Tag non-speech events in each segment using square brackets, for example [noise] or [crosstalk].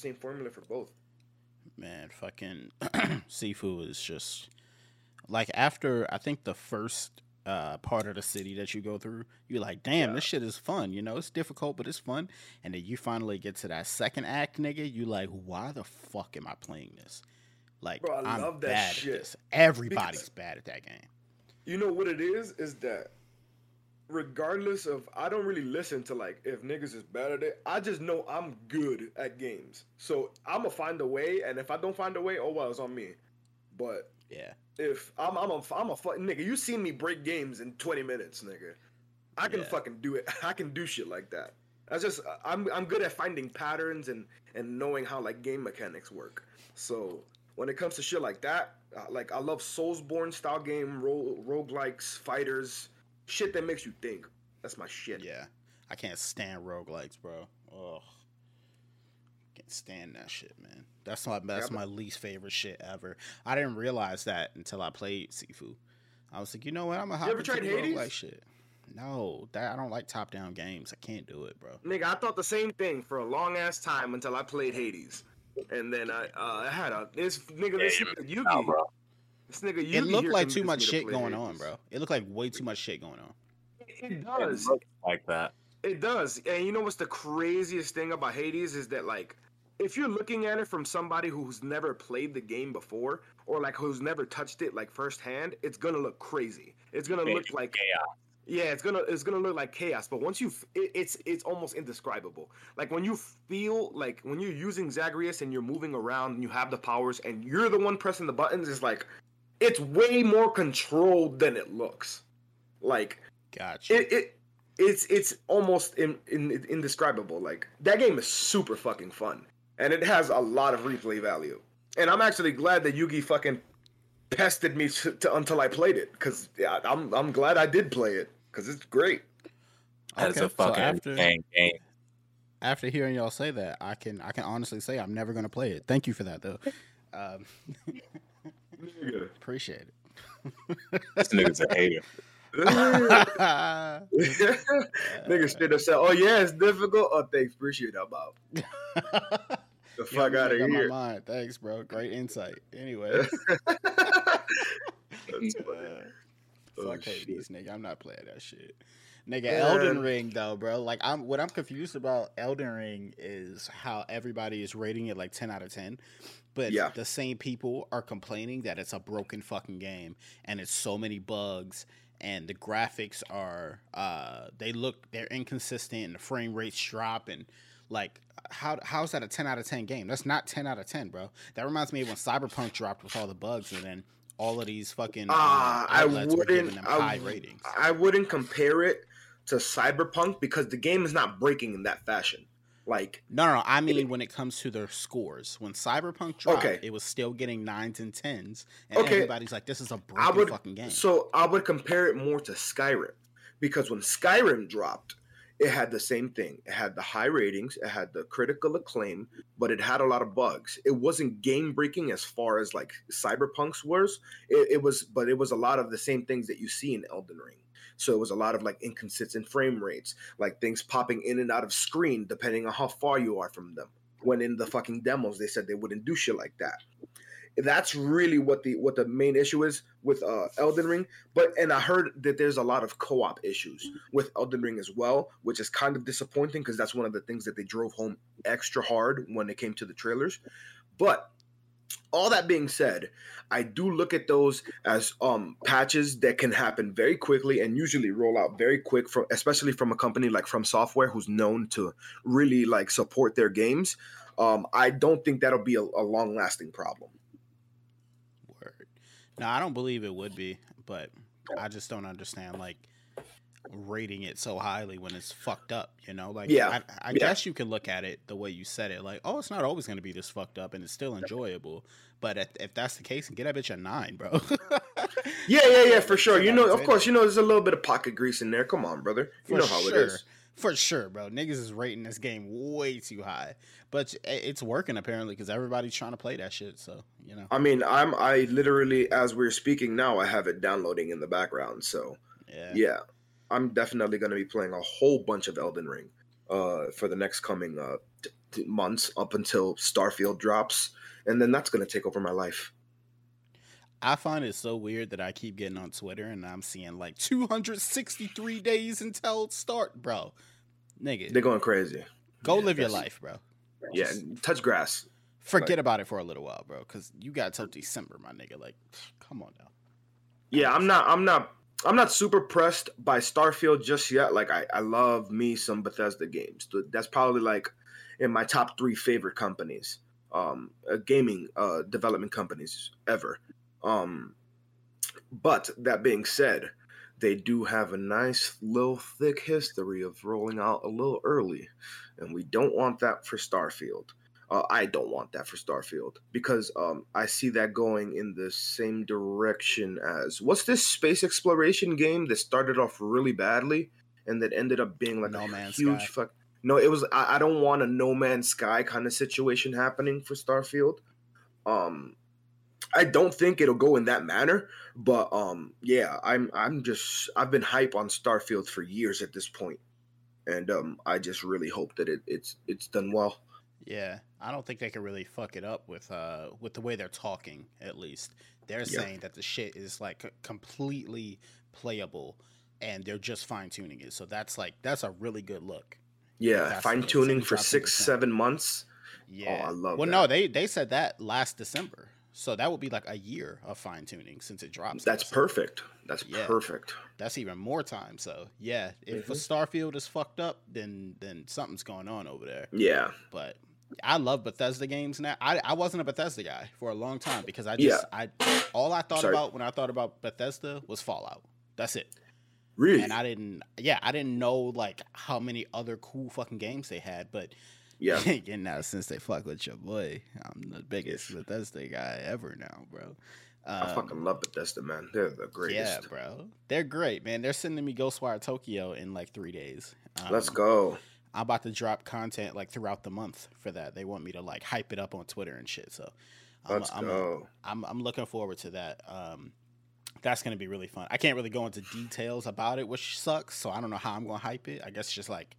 same formula for both. Man, fucking [clears throat] Sifu is just like after I think the first uh, part of the city that you go through, you're like, damn, Yeah. this shit is fun. You know, it's difficult, but it's fun. And then you finally get to that second act, nigga. You like, why the fuck am I playing this? Like, Bro, I am love that bad shit. at this. Everybody's Because- bad at that game. You know what it is? Is that regardless of I don't really listen to like if niggas is bad at it. I just know I'm good at games. So I'ma find a way, and if I don't find a way, oh well, it's on me. But Yeah. if I'm I'm a I'm a fucking nigga, you seen me break games in 20 minutes, nigga. I can Yeah. fucking do it. [laughs] I can do shit like that. That's just I'm I'm good at finding patterns and and knowing how like game mechanics work. So when it comes to shit like that, uh, like I love Soulsborne style game, ro- roguelikes, fighters, shit that makes you think. That's my shit. Yeah. I can't stand roguelikes, bro. Ugh. Can't stand that shit, man. That's my that's my least favorite shit ever. I didn't realize that until I played Sifu. I was like, you know what? I'm gonna hop ever into tried Hades? roguelike shit. No, that I don't like top down games. I can't do it, bro. Nigga, I thought the same thing for a long ass time until I played Hades. And then I uh, I had a this nigga this Yeah, nigga Yugi. Nah, bro. This nigga Yugi It looked like too much shit play going on, bro. It looked like way too much shit going on. It It does. looks like that. It does. And you know what's the craziest thing about Hades is that like if you're looking at it from somebody who's never played the game before or like who's never touched it like firsthand, it's gonna look crazy. It's gonna look like chaos. yeah, it's gonna it's gonna look like chaos. But once you, f- it, it's it's almost indescribable. Like when you feel like when you're using Zagreus and you're moving around and you have the powers and you're the one pressing the buttons, it's like it's way more controlled than it looks. Like Gotcha. it, it it's it's almost in, in, indescribable. Like that game is super fucking fun, and it has a lot of replay value. And I'm actually glad that Yugi fucking pestered me to, to, until I played it, because yeah, I'm I'm glad I did play it, because it's great. That's Okay, a fucking so after game. after hearing y'all say that, I can I can honestly say I'm never gonna play it. Thank you for that though. [laughs] Um, [laughs] appreciate it. This nigga's a hater. [laughs] it. Niggas straight up said, "Oh yeah, it's difficult." Oh, thanks, appreciate that, Bob. [laughs] The Yeah, fuck out of you here. My mind. Thanks, bro. Great insight. Anyway, [laughs] That's funny. Uh, oh, fuck shit. Hades, nigga. I'm not playing that shit. Nigga, Man. Elden Ring though, bro. Like I'm what I'm confused about Elden Ring is how everybody is rating it like 10 out of 10. But Yeah. the same people are complaining that it's a broken fucking game and it's so many bugs and the graphics are uh they look they're inconsistent and the frame rates drop and like how how's that a 10 out of 10 game? That's not 10 out of 10, bro. That reminds me of when Cyberpunk dropped with all the bugs and then all of these fucking uh, Ah, I outlets were giving wouldn't. them high I, ratings. I wouldn't compare it to Cyberpunk because the game is not breaking in that fashion. Like, No, no, no, I mean when it comes to their scores. When Cyberpunk dropped, Okay. it was still getting nines and tens, and Okay. everybody's like, "This is a broken would. fucking game." So I would compare it more to Skyrim because when Skyrim dropped, it had the same thing. It had the high ratings, it had the critical acclaim, but it had a lot of bugs. It wasn't game breaking as far as like Cyberpunk's was. It, it was, but it was a lot of the same things that you see in Elden Ring. So it was a lot of like inconsistent frame rates, like things popping in and out of screen depending on how far you are from them. When in the fucking demos they said they wouldn't do shit like that. That's really what the what the main issue is with uh Elden Ring. But and I heard that there's a lot of co-op issues with Elden Ring as well, which is kind of disappointing because that's one of the things that they drove home extra hard when it came to the trailers. But all that being said, I do look at those as um patches that can happen very quickly and usually roll out very quick from especially from a company like FromSoftware who's known to really like support their games. Um, I don't think that'll be a, a long lasting problem. Word. No, I don't believe it would be, but I just don't understand like rating it so highly when it's fucked up. You know, like Yeah. I, I Yeah. guess you can look at it the way you said it, like, oh, it's not always going to be this fucked up, and it's still enjoyable. But if, if that's the case, get that bitch a nine, bro. Yeah, yeah, yeah, for sure. You know, of course, you know, there's a little bit of pocket grease in there. Come on, brother. You For know how sure. it is. For sure, bro. Niggas is rating this game way too high, but it's working apparently because everybody's trying to play that shit. So you know, I mean, I'm I literally as we're speaking now, I have it downloading in the background. So yeah. yeah, I'm definitely going to be playing a whole bunch of Elden Ring uh, for the next coming uh, t- t- months up until Starfield drops, and then that's gonna take over my life. I find it so weird that I keep getting on Twitter and I'm seeing like 263 days until start, bro. Nigga, They're going crazy. go yeah, live your life, bro. Yeah, Just touch grass. forget like- about it for a little while, bro. Because you got till December, my nigga. Like, come on now. Yeah, I'm not. I'm not. I'm not super pressed by Starfield just yet. Like I, I love me some Bethesda games. That's probably like in my top three favorite companies, um, uh, gaming uh, development companies ever. Um, but that being said, they do have a nice little thick history of rolling out a little early, and we don't want that for Starfield. Uh, I don't want that for Starfield because um, I see that going in the same direction as what's this space exploration game that started off really badly and that ended up being like No a Man's huge Sky. fuck. No, it was. I, I don't want a No Man's Sky kind of situation happening for Starfield. Um, I don't think it'll go in that manner, but um, yeah, I'm I'm just I've been hype on Starfield for years at this point, and um, I just really hope that it, it's it's done well. Yeah, I don't think they can really fuck it up with uh with the way they're talking. At least they're Yeah. saying that the shit is like completely playable, and they're just fine tuning it. So that's like that's a really good look. Yeah, fine tuning for six seven months. Yeah, I love Well, that. no, they they said that last December, so that would be like a year of fine tuning since it drops. That's December. perfect. That's Yeah. perfect. That's even more time. So yeah, if Mhm. a Starfield is fucked up, then then something's going on over there. Yeah, but I love Bethesda games now. I, I wasn't a Bethesda guy for a long time because I Yeah. just I all I thought Sorry. about when I thought about Bethesda was Fallout. That's it. really. And I didn't yeah, I didn't know like how many other cool fucking games they had, but yeah, [laughs] yeah, now since they fuck with your boy, I'm the biggest Bethesda guy ever now, bro. I Um, fucking love Bethesda, man. They're the greatest. Yeah, bro. They're great, man. They're sending me Ghostwire Tokyo in like three days. Let's Um, go. I'm about to drop content like throughout the month for that. They want me to like hype it up on Twitter and shit. So I'm, Let's I'm, go. I'm, I'm looking forward to that. Um, that's gonna be really fun. I can't really go into details about it, which sucks. So I don't know how I'm gonna hype it. I guess just like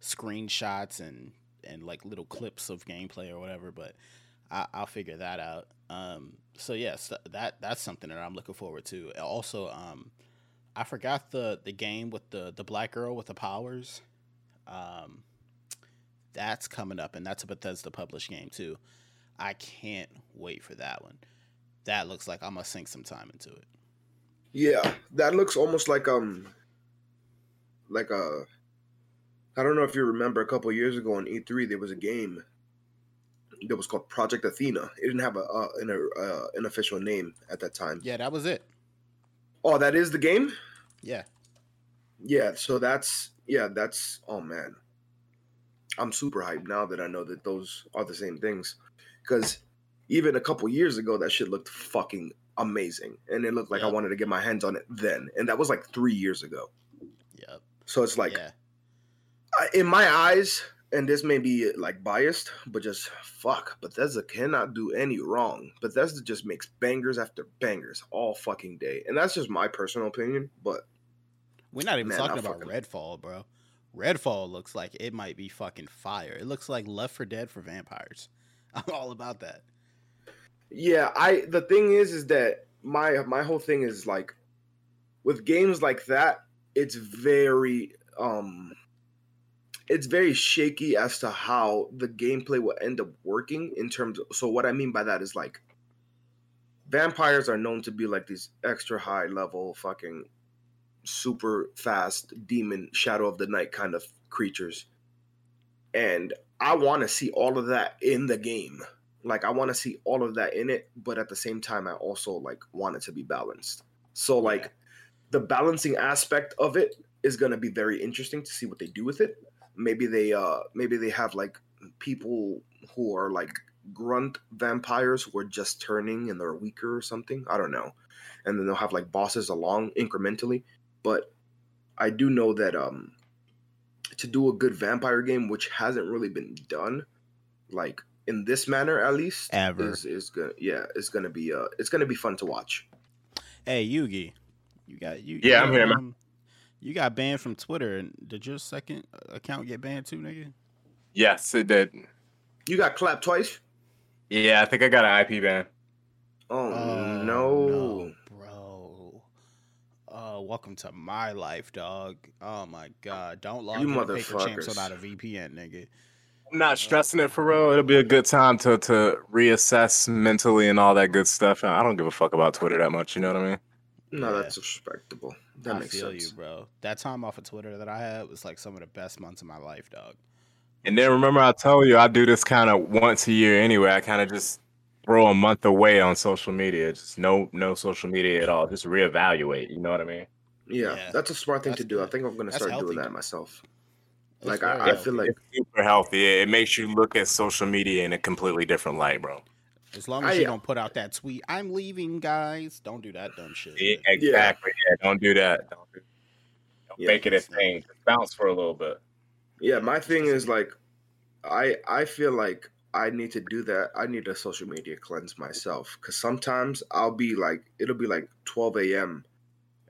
screenshots and and like little clips of gameplay or whatever. But I, I'll figure that out. Um, so yes, that that's something that I'm looking forward to. Also, um, I forgot the the game with the the black girl with the powers. Um, that's coming up, and that's a Bethesda published game too. I can't wait for that one. That looks like I'm gonna sink some time into it. Yeah, that looks almost like um, like a. I don't know if you remember a couple years ago on E3 there was a game that was called Project Athia. It didn't have a uh, an, uh, an official name at that time. Yeah, that was it. Oh, that is the game. Yeah, Yeah, so that's yeah, that's oh man. I'm super hyped now that I know that those are the same things. Cause even a couple years ago that shit looked fucking amazing. And it looked like I wanted to get my hands on it then. And that was like three years ago. yep, So it's like yeah, I, in my eyes, and this may be like biased, but just fuck, Bethesda cannot do any wrong. Bethesda just makes bangers after bangers all fucking day. And that's just my personal opinion, but we're not even Man, talking about fucking- Redfall, bro. Redfall looks like it might be fucking fire. It looks like Left 4 Dead for vampires. [laughs] I'm all about that. Yeah, I the thing is is that my my whole thing is like with games like that, it's very um it's very shaky as to how the gameplay will end up working in terms of so what I mean by that is like vampires are known to be like these extra high level fucking super fast demon shadow of the night kind of creatures. And I want to see all of that in the game. Like i want to see all of that in it but at the same time i also like want it to be balanced. So like Yeah. the balancing aspect of it is going to be very interesting to see what they do with it. Maybe they uh maybe they have like people who are like grunt vampires who are just turning and they're weaker or something. I don't know. And then they'll have like bosses along incrementally but i do know that um to do a good vampire game which hasn't really been done like in this manner at least Ever. is is gonna yeah it's gonna be uh it's gonna be fun to watch Hey, Yugi, you got you. Yeah, you, I'm here, man. um, You got banned from Twitter, and did your second account get banned too, nigga? Yes, it did. You got clapped twice. Yeah, I think I got an IP ban. Oh, Oh, no. bro. Uh, welcome to my life, dog. Oh my god! Don't log You into Paper Champs motherfuckers. without a VPN, nigga. I'm not stressing it for real. It'll be a good time to to reassess mentally and all that good stuff. I don't give a fuck about Twitter that much. You know what I mean? No, Yeah. that's respectable. That I makes feel sense. you, bro. That time off of Twitter that I had was like some of the best months of my life, dog. And then remember, I told you I do this kind of once a year anyway. I kind of just throw a month away on social media. Just no no social media at all. Just reevaluate. You know what I mean? Yeah, Yeah, that's a smart thing to that's do. I think I'm gonna That's start healthy. doing that myself. It's Like I, I feel like It's super healthy. It, it makes you look at social media in a completely different light, bro. as long as I- you don't put out that tweet, "I'm leaving, guys." Don't do that dumb shit. Yeah, exactly. Yeah, don't do that. Don't, do, don't Yeah, make it a thing. Just bounce for a little bit. Yeah, my thing is like, I I feel like I need to do that. I need a social media cleanse myself because sometimes I'll be like, it'll be like 12 a.m.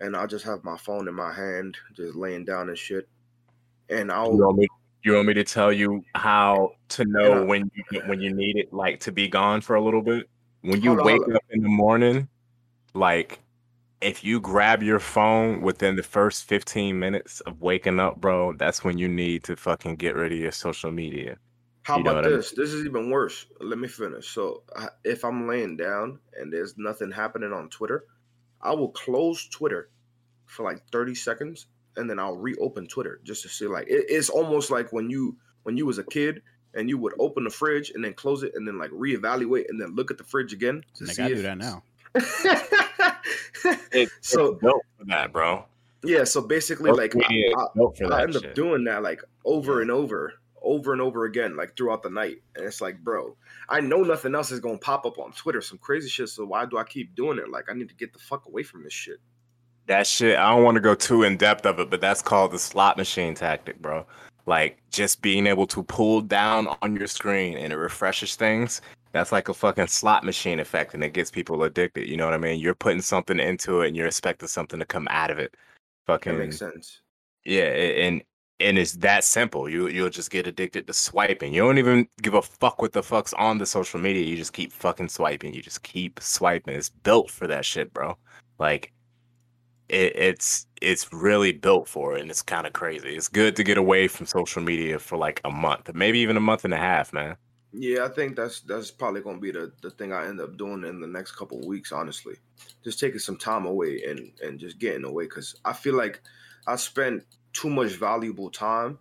and I'll just have my phone in my hand, just laying down and shit, and I'll want me? You want me to tell you how to know Yeah. when you when you need it, like to be gone for a little bit? When you Hold wake on. up in the morning, like if you grab your phone within the first 15 minutes of waking up, bro, that's when you need to fucking get rid of your social media. How You about what I mean? this? This is even worse. Let me finish. So, if I'm laying down and there's nothing happening on Twitter, I will close Twitter for like 30 seconds and then I'll reopen Twitter just to see like it, it's almost like when you when you was a kid and you would open the fridge and then close it and then like reevaluate and then look at the fridge again to Nigga, see I if do that now. [laughs] It, So- it's built for that, bro. yeah, so basically Social like I, I, I that end up shit. doing that like over Yeah. and over, over and over again, like throughout the night. And it's like, bro, I know nothing else is gonna pop up on Twitter, some crazy shit. So why do I keep doing it? Like, I need to get the fuck away from this shit. That shit, I don't want to go too in depth of it, but that's called the slot machine tactic, bro. Like just being able to pull down on your screen and it refreshes things. That's like a fucking slot machine effect and it gets people addicted. You know what I mean? You're putting something into it and you're expecting something to come out of it. That Fucking makes sense. yeah, and and it's that simple. You you'll just get addicted to swiping. You don't even give a fuck what the fuck's on the social media. You just keep fucking swiping. You just keep swiping. It's built for that shit, bro. Like it, it's it's really built for it, and it's kind of crazy. It's good to get away from social media for like a month, maybe even a month and a half, man. Yeah, I think that's that's probably gonna be the, the thing I end up doing in the next couple weeks, honestly. Just taking some time away and and just getting away because I feel like I spent too much valuable time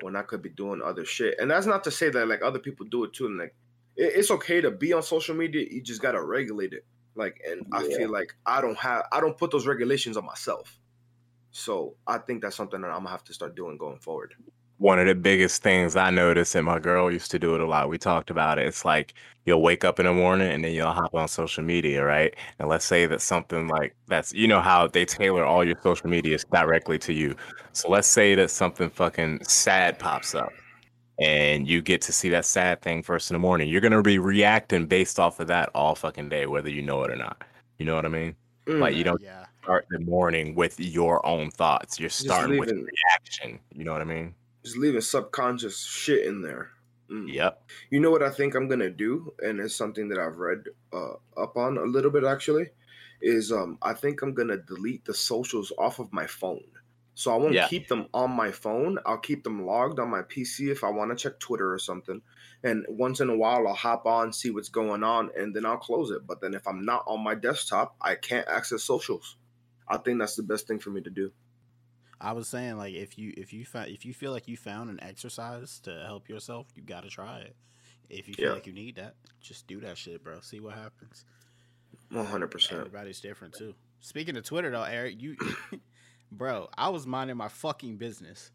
when I could be doing other shit. And that's not to say that like other people do it too. And like it, it's okay to be on social media. You just gotta regulate it. Like, and I feel like I don't have I don't put those regulations on myself. So I think that's something that I'm gonna have to start doing going forward. One of the biggest things I noticed, and my girl used to do it a lot. We talked about it. It's like you'll wake up in the morning and then you'll hop on social media, right? And let's say that something like that's, you know, how they tailor all your social medias directly to you. So let's say that something fucking sad pops up and you get to see that sad thing first in the morning. You're going to be reacting based off of that all fucking day, whether you know it or not. You know what I mean? Mm, Like you don't Yeah. start the morning with your own thoughts. You're starting with reaction. You know what I mean? Just leaving subconscious shit in there. Mm. Yep. You know what I think I'm gonna do, and it's something that I've read uh, up on a little bit actually. Is um I think I'm gonna delete the socials off of my phone, so I won't Yeah. keep them on my phone. I'll keep them logged on my PC if I want to check Twitter or something. And once in a while, I'll hop on, see what's going on, and then I'll close it. But then if I'm not on my desktop, I can't access socials. I think that's the best thing for me to do. I was saying like if you if you find if you feel like you found an exercise to help yourself, you gotta try it. If you feel Yeah. like you need that, just do that shit, bro. See what happens. 100. percent Everybody's different too. Speaking of Twitter though, Eric, you [coughs] bro, I was minding my fucking business.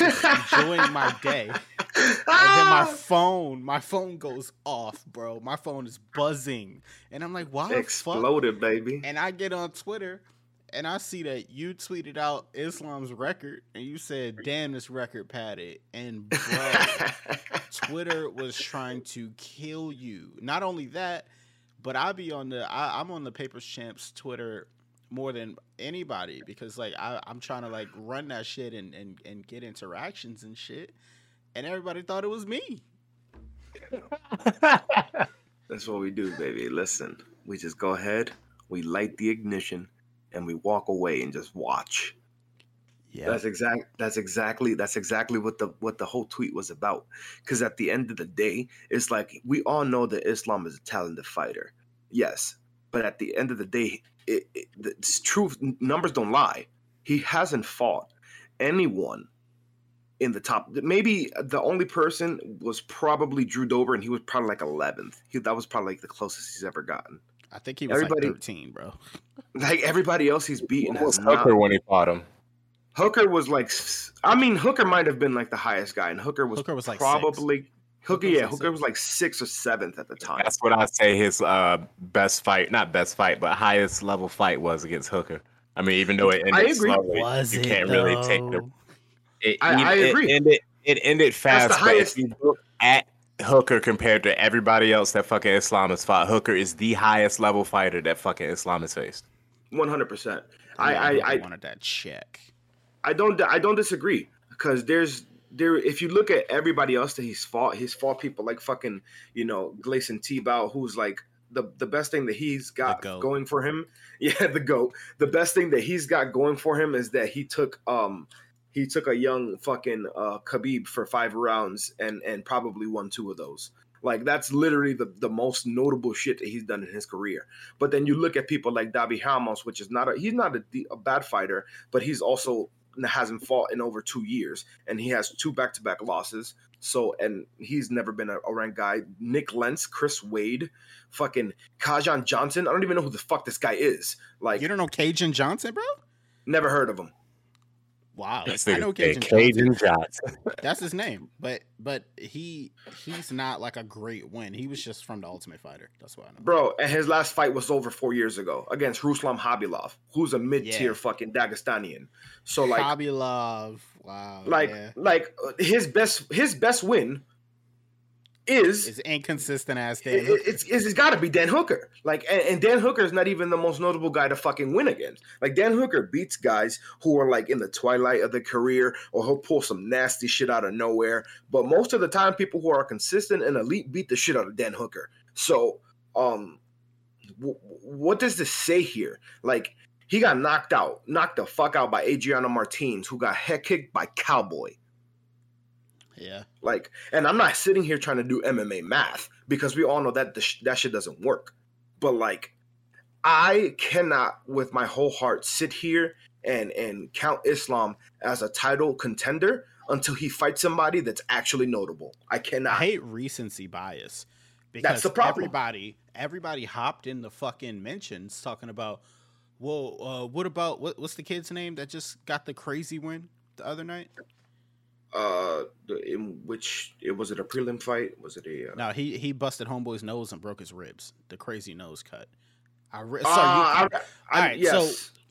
enjoying my day. And then my [laughs] phone, my phone goes off, bro. My phone is buzzing. And I'm like, why the fuck? Exploded, baby. And I get on Twitter and I see that you tweeted out Islam's record and you said, damn, this record padded. And [laughs] bro, Twitter was trying to kill you. Not only that, but I be on the I, I'm on the Papers Champs Twitter more than anybody because like I, I'm trying to like run that shit and, and, and get interactions and shit. And everybody thought it was me. [laughs] That's what we do, baby. Listen, we just go ahead, we light the ignition, and we walk away and just watch. Yeah. That's exact. That's exactly. That's exactly what the what the whole tweet was about. Because at the end of the day, it's like we all know that Islam is a talented fighter. Yes, but at the end of the day, it, it, it's true. Numbers don't lie. He hasn't fought anyone in the top. Maybe the only person was probably Drew Dober, and he was probably like 11th. He, that was probably like the closest he's ever gotten. I think he was Everybody- like 13, bro. [laughs] Like everybody else he's beaten What was has not Hooker when he fought him? Hooker was like, I mean, Hooker might have been like the highest guy, and Hooker was, Hooker was like probably Hooker Hooker. yeah, Hooker six. was like sixth or seventh at the time. That's what I say his uh, best fight, not best fight, but highest level fight was against Hooker. I mean, even though it ended I agree. slowly, Was you it can't really take the? It, I- I it agree. ended, it ended fast. That's the but if highest- you look at Hooker compared to everybody else that fucking Islam has fought, Hooker is the highest level fighter that fucking Islam has faced. One hundred percent. I, Yeah, I, I, wanted that check. I don't, I don't disagree because there's there. If you look at everybody else that he's fought, he's fought people like fucking, you know, Gleison Tibau, who's like the the best thing that he's got going for him. [laughs] Yeah, the goat. The best thing that he's got going for him is that he took um he took a young fucking uh Khabib for five rounds and and probably won two of those. Like that's literally the, the most notable shit that he's done in his career. But then you look at people like Davi Ramos, which is not a he's not a, a bad fighter, but he's also hasn't fought in over two years, and he has two back to back losses. So and he's never been a, a ranked guy. Nik Lentz, Chris Wade, fucking Kajan Johnson. I don't even know who the fuck this guy is. Like You don't know Cajun Johnson, bro? never heard of him. Wow, This I nigga know said Cajun, Johnson. Cajun Johnson. [laughs] That's his name, but but he he's not like a great win. He was just from the Ultimate Fighter. That's why I know. Bro, and his last fight was over four years ago against Ruslan Habilov, who's a mid tier Yeah. fucking Dagestanian. So like Habilov, wow, like yeah. like uh, his best his best win is it's inconsistent as Dan. it- it's, it's, it's got to be Dan Hooker. Like, and, and Dan Hooker is not even the most notable guy to fucking win against. Like, Dan Hooker beats guys who are like in the twilight of their career, or he'll pull some nasty shit out of nowhere. But most of the time, people who are consistent and elite beat the shit out of Dan Hooker. So, um, w- what does this say here? Like, he got knocked out, knocked the fuck out by Adriano Martinez, who got head kicked by Cowboy. Yeah, Like, and I'm not sitting here trying to do MMA math because we all know that the sh- that shit doesn't work. But like, I cannot, with my whole heart, sit here and and count Islam as a title contender until he fights somebody that's actually notable. I cannot. I hate recency bias because That's the problem. everybody everybody hopped in the fucking mentions talking about. Well, uh, what about what, what's the kid's name that just got the crazy win the other night? Uh, in which it was it a prelim fight? Was it a? Uh, No, he he busted homeboy's nose and broke his ribs. The crazy nose cut. I re- uh. I, I, All right, yes.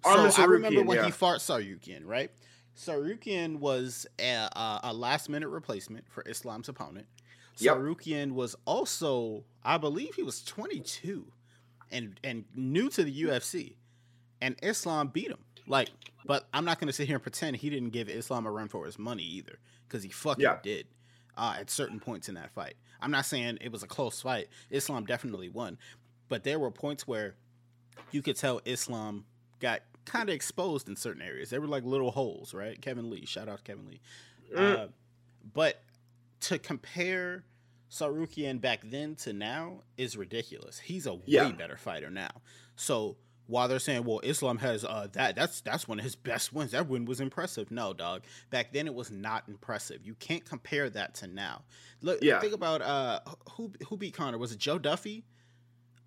so Arman I remember when yeah. he fought Tsarukyan, right? Tsarukyan was a, a, a last minute replacement for Islam's opponent. Yep. Tsarukyan was also, I believe, he was 22 and and new to the UFC, and Islam beat him. Like, but I'm not going to sit here and pretend he didn't give Islam a run for his money either, because he fucking Yeah. did uh, at certain points in that fight. I'm not saying it was a close fight. Islam definitely won, but there were points where you could tell Islam got kind of exposed in certain areas. There were like little holes, right? Kevin Lee, shout out to Kevin Lee. Mm. Uh, but to compare Tsarukyan back then to now is ridiculous. He's a Yeah. way better fighter now. So while they're saying, "Well, Islam has uh, that," that's that's one of his best wins. That win was impressive. No, dog. Back then, it was not impressive. You can't compare that to now. Look, Yeah. think about uh, who who beat Conor? Was it Joe Duffy?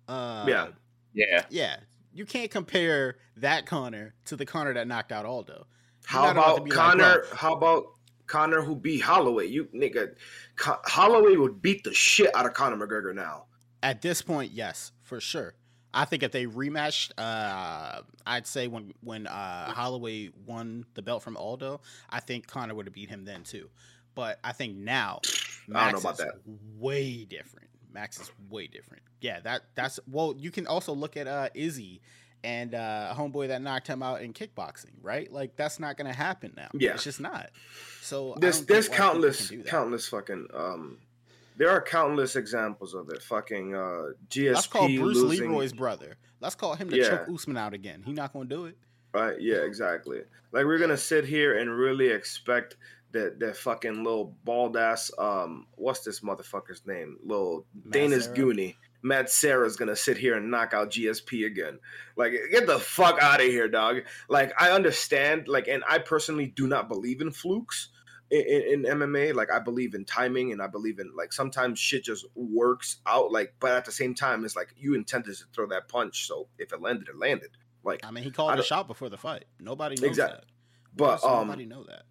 Uh, Yeah. Yeah. yeah. You can't compare that Conor to the Conor that knocked out Aldo. How You're not about to about be like, how about Conor who beat Holloway? You nigga, Co- Holloway would beat the shit out of Conor McGregor now. At this point, yes, for sure. I think if they rematched, uh, I'd say when when uh, Holloway won the belt from Aldo, I think Conor would have beat him then too. But I think now, I don't know about is that. way different. Max is way different. Yeah, that that's well. You can also look at uh, Izzy and uh, homeboy that knocked him out in kickboxing, right? Like that's not gonna happen now. Yeah. it's just not. So There's there's countless can do that. countless fucking um there are countless examples of it. Fucking uh, GSP Let's call Bruce losing, Leroy's brother. Let's call him to Yeah. choke Usman out again. He not gonna do it. Right? Yeah, exactly. Like we're gonna sit here and really expect that that fucking little bald ass um, what's this motherfucker's name? Little Matt Dana's? Goonie. Matt Serra's gonna sit here and knock out GSP again. Like, get the fuck out of here, dog. Like, I understand, like, and I personally do not believe in flukes in, in, MMA. Like, I believe in timing and I believe in like sometimes shit just works out. Like, but at the same time, it's like you intended to throw that punch, so if it landed, it landed. Like, I mean, he called a shot before the fight. Nobody knows Exact- that. but um, nobody know that.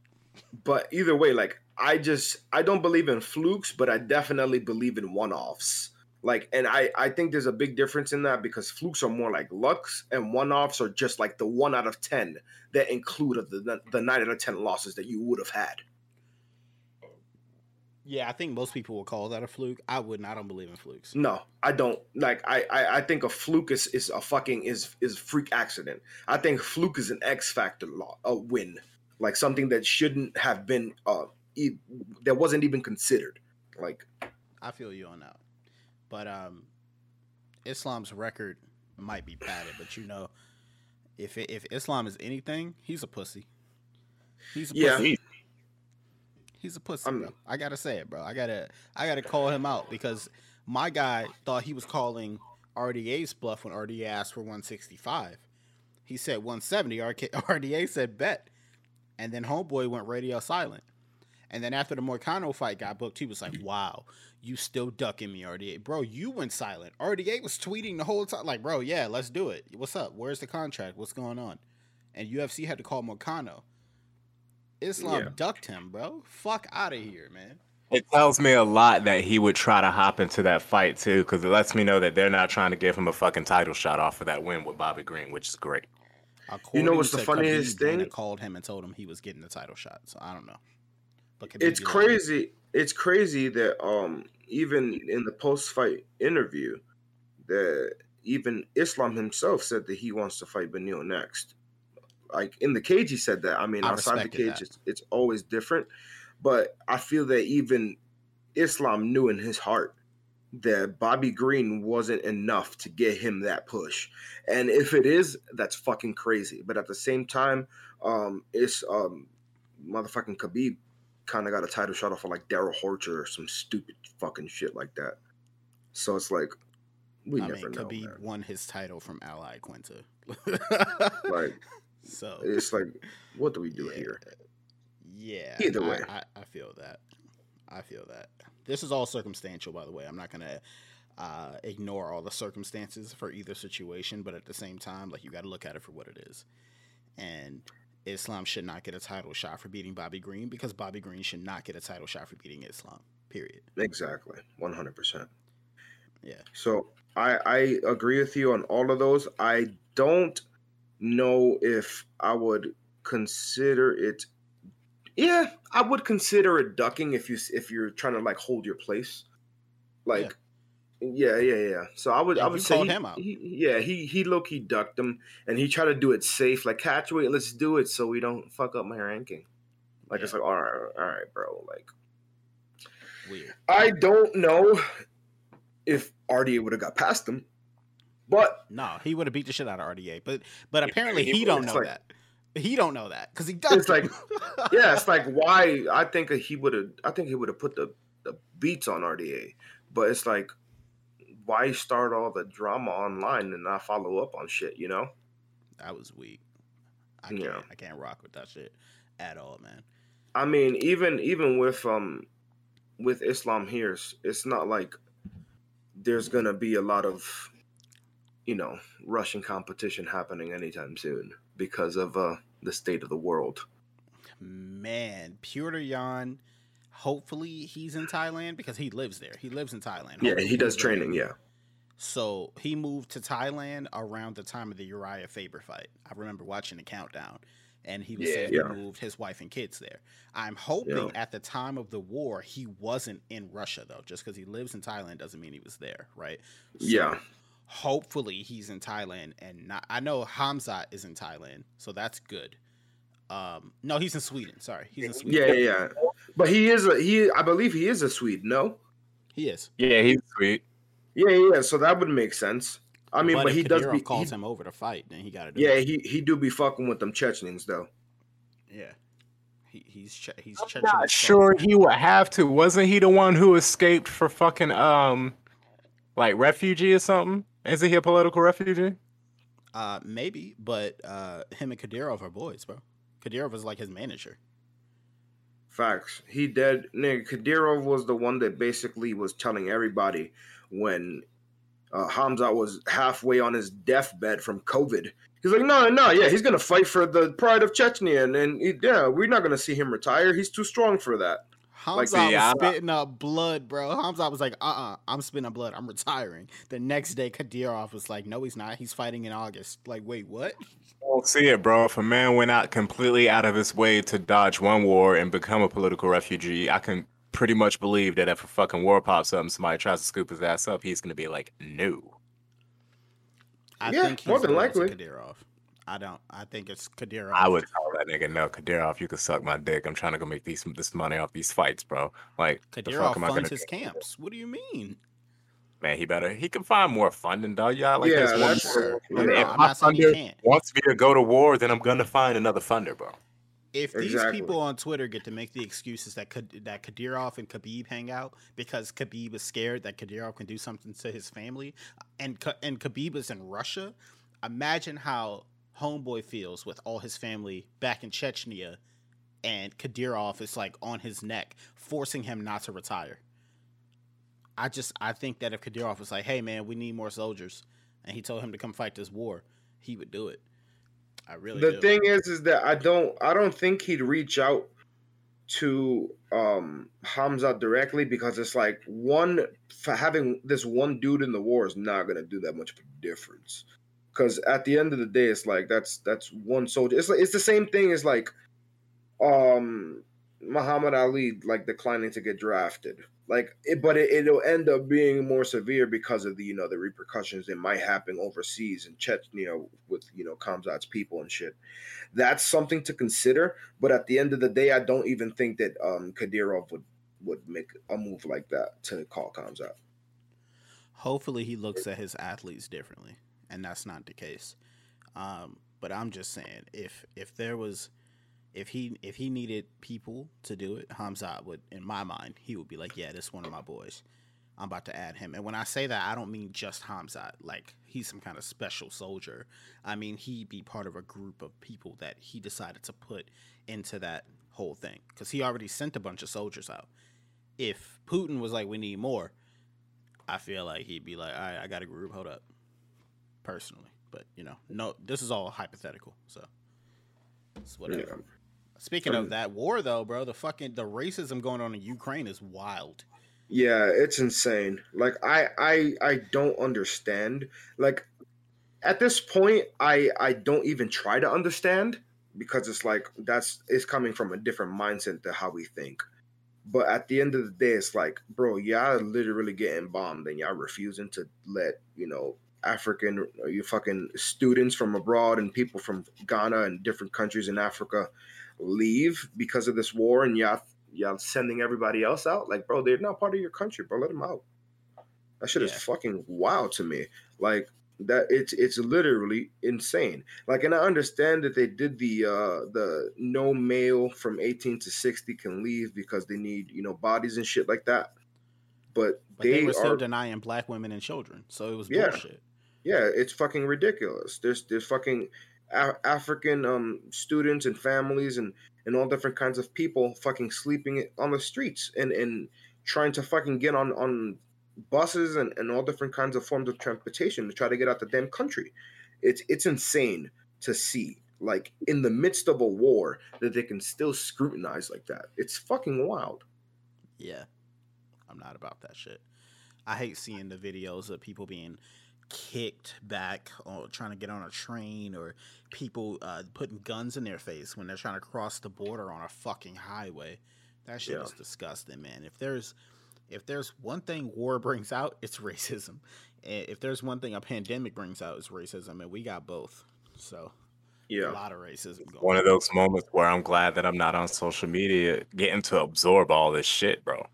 but either way, like I just I don't believe in flukes, but I definitely believe in one-offs. Like, and I I think there's a big difference in that because flukes are more like lucks, and one-offs are just like the one out of ten that include the the, the nine out of ten losses that you would have had. Yeah, I think most people will call that a fluke. I wouldn't. I don't believe in flukes. No, I don't. Like I I, I think a fluke is, is a fucking is is freak accident. I think fluke is an X factor law, a win, like something that shouldn't have been uh e- that wasn't even considered. Like I feel you on that. But um, Islam's record might be padded, but you know, if it, if Islam is anything, he's a pussy. He's a Yeah. pussy. He's a pussy, bro. I gotta say it, bro. I gotta I gotta call him out because my guy thought he was calling RDA's bluff when RDA asked for 165. He said 170. RDA [laughs] said bet, and then Homeboy went radio silent. And then after the Moicano fight got booked, he was like, [clears throat] "Wow, you still ducking me, RDA, bro? You went silent. RDA was tweeting the whole time, like, bro, yeah, let's do it. What's up? Where's the contract? What's going on?" And UFC had to call Moicano. Islam Yeah. ducked him, bro. Fuck out of here, man. It tells me a lot that he would try to hop into that fight too, because it lets me know that they're not trying to give him a fucking title shot off of that win with Bobby Green, which is great. You know what's the to funniest Khabib, Dana thing? Called him and told him he was getting the title shot. So I don't know. But Khabib it's did it. crazy. It's crazy that um even in the post fight interview that even Islam himself said that he wants to fight Beneil next. Like in the cage, he said that. I mean, I outside the cage, it's, it's always different. But I feel that even Islam knew in his heart that Bobby Green wasn't enough to get him that push. And if it is, that's fucking crazy. But at the same time, um, it's um, motherfucking Khabib kind of got a title shot off of like Darrell Horcher or some stupid fucking shit like that. So it's like we I never mean, know. Khabib man. won his title from Al Iaquinta. Like so it's like, what do we do [laughs] yeah, here? Yeah. Either I- way. I, I feel that. I feel that. This is all circumstantial, by the way. I'm not gonna uh, ignore all the circumstances for either situation, but at the same time, like you got to look at it for what it is. And Islam should not get a title shot for beating Bobby Green because Bobby Green should not get a title shot for beating Islam. Period. Exactly, one hundred percent. Yeah. So I I agree with you on all of those. I don't know if I would consider it. Yeah, I would consider it ducking if you if you're trying to like hold your place. Like, yeah, yeah, yeah. So I would Yeah, I would say called he- him out. he- yeah, he he low key ducked him and he tried to do it safe. Like catch weight, let's do it so we don't fuck up my ranking. Like it's Yeah. like all right, all right, bro. Like Weird. I don't know if RDA would have got past him, but No, he would have beat the shit out of RDA, but but apparently he he don't know like- that. He don't know that because he does. It's like- [laughs] yeah, it's like why I think he would have. I think he would have put the the beats on RDA, but it's like why start all the drama online and not follow up on shit? You know? that was weak. I can't. Yeah. I can't rock with that shit at all, man. I mean, even even with um with Islam here, it's- it's not like there's gonna be a lot of you know Russian competition happening anytime soon because of uh the state of the world. Man, Pyotr Yan. Hopefully he's in Thailand because he lives there. He lives in Thailand. Yeah, he does he's there. training. Yeah, So he moved to Thailand around the time of the Uriah Faber fight. I remember watching the countdown, and he was Yeah. saying Yeah. he moved his wife and kids there. I'm hoping at the time of the war he wasn't in Russia though. Just because he lives in Thailand doesn't mean he was there, right? So Yeah. Hopefully he's in Thailand and not. I know Hamza is in Thailand, so that's good. Um, no, he's in Sweden. Sorry, he's in Sweden. yeah, yeah, yeah. But he is a he. I believe he is a Swede. No, He is. Yeah, he's sweet. Yeah, yeah. So that would make sense. I mean, but, but he if does. Kadyrov Be, calls he, him over to fight, then he got to do yeah, it. he he do be fucking with them Chechens though. Yeah. He, he's che- he's I'm Chechen not sure he would have to. Wasn't he the one who escaped for fucking um, like refugee or something? Isn't he a political refugee? Uh, maybe, but uh, him and Kadyrov are boys, bro. Kadyrov is like his manager. Facts. He dead. Nigga, Kadyrov was the one that basically was telling everybody when uh, Hamza was halfway on his deathbed from COVID. He's like, no, no, yeah, he's gonna fight for the pride of Chechnya, and, and he- yeah, we're not gonna see him retire. He's too strong for that. Hamza see, I- was spitting up blood, bro. Hamza was like, uh uh-uh, uh, i am spitting up blood. I'm retiring. The next day, Kadyrov was like, no, he's not. He's fighting in August. Like, wait, what? I don't see it, bro. If a man went out completely out of his way to dodge one war and become a political refugee, I can pretty much believe that if a fucking war pops up and somebody tries to scoop his ass up, he's gonna be like, no. I Yeah, think he's more than loyal to likely. Kadyrov. I don't. I think it's Kadyrov. I would tell that nigga, no, Kadyrov, you can suck my dick. I'm trying to go make these this money off these fights, bro. Like, the Kadyrov fuck am I gonna funds his do? camps. What do you mean? Man, he better. He can find more funding, dog. Yeah, like Yeah, this one. that's- more. no, And no, if I'm my not saying he funder can't. wants me to go to war, then I'm gonna find another funder, bro. If these Exactly. people on Twitter get to make the excuses that Kad- that Kadyrov and Khabib hang out because Khabib is scared that Kadyrov can do something to his family, and and Khabib is in Russia, imagine how Homeboy feels with all his family back in Chechnya, and Kadyrov is like on his neck, forcing him not to retire. I just I think that if Kadyrov was like, "Hey man, we need more soldiers," and he told him to come fight this war, he would do it. I really the do. thing is, is that I don't, I don't think he'd reach out to um Hamza directly because it's like one for having this one dude in the war is not gonna do that much of a difference. Because at the end of the day, it's like that's that's one soldier. It's like it's the same thing as like um Muhammad Ali like declining to get drafted. Like, it, but it, it'll end up being more severe because of the you know the repercussions that might happen overseas in Chechnya with you know Khamzat's people and shit. That's something to consider. But at the end of the day, I don't even think that um Kadyrov would would make a move like that to call Khamzat. hopefully he looks at his athletes differently and that's not the case. Um, but i'm just saying if if there was if he if he needed people to do it hamzat would in my mind he would be like yeah this one of my boys. I'm about to add him. And when i say that i don't mean just hamzat like he's some kind of special soldier. I mean he'd be part of a group of people that he decided to put into that whole thing. Because he already sent a bunch of soldiers out. If putin was like we need more I feel like he'd be like, all right, I got a group. Hold up. Personally. But, you know, no, this is all hypothetical. So it's whatever. Yeah. Speaking Um, of that war, though, bro, the fucking the racism going on in Ukraine is wild. Yeah, it's insane. Like I I I don't understand. Like at this point I I don't even try to understand because it's like that's it's coming from a different mindset to how we think. But at the end of the day it's like, bro, y'all literally getting bombed and y'all refusing to let, you know, African you fucking students from abroad and people from Ghana and different countries in Africa leave because of this war and y'all y'all sending everybody else out. Like, bro, they're not part of your country, bro. Let them out. That shit Yeah. is fucking wild to me. Like that, it's it's literally insane. Like, and I understand that they did the uh the no male from eighteen to sixty can leave because they need you know bodies and shit like that. But, But they, they, were still are denying black women and children. So it was Yeah. bullshit. Yeah, it's fucking ridiculous. There's there's fucking a- African um students and families and and all different kinds of people fucking sleeping on the streets and and trying to fucking get on on buses and, and all different kinds of forms of transportation to try to get out the damn country. It's it's insane to see like in the midst of a war that they can still scrutinize like that. It's fucking wild. Yeah. I'm not about that shit. I hate seeing the videos of people being kicked back or trying to get on a train or people uh, putting guns in their face when they're trying to cross the border on a fucking highway. That shit Yeah. is disgusting, man. If there's if there's one thing war brings out, it's racism. If there's one thing a pandemic brings out, it's racism, and we got both. So yeah. a lot of racism going. One of those moments where I'm glad that I'm not on social media getting to absorb all this shit, bro.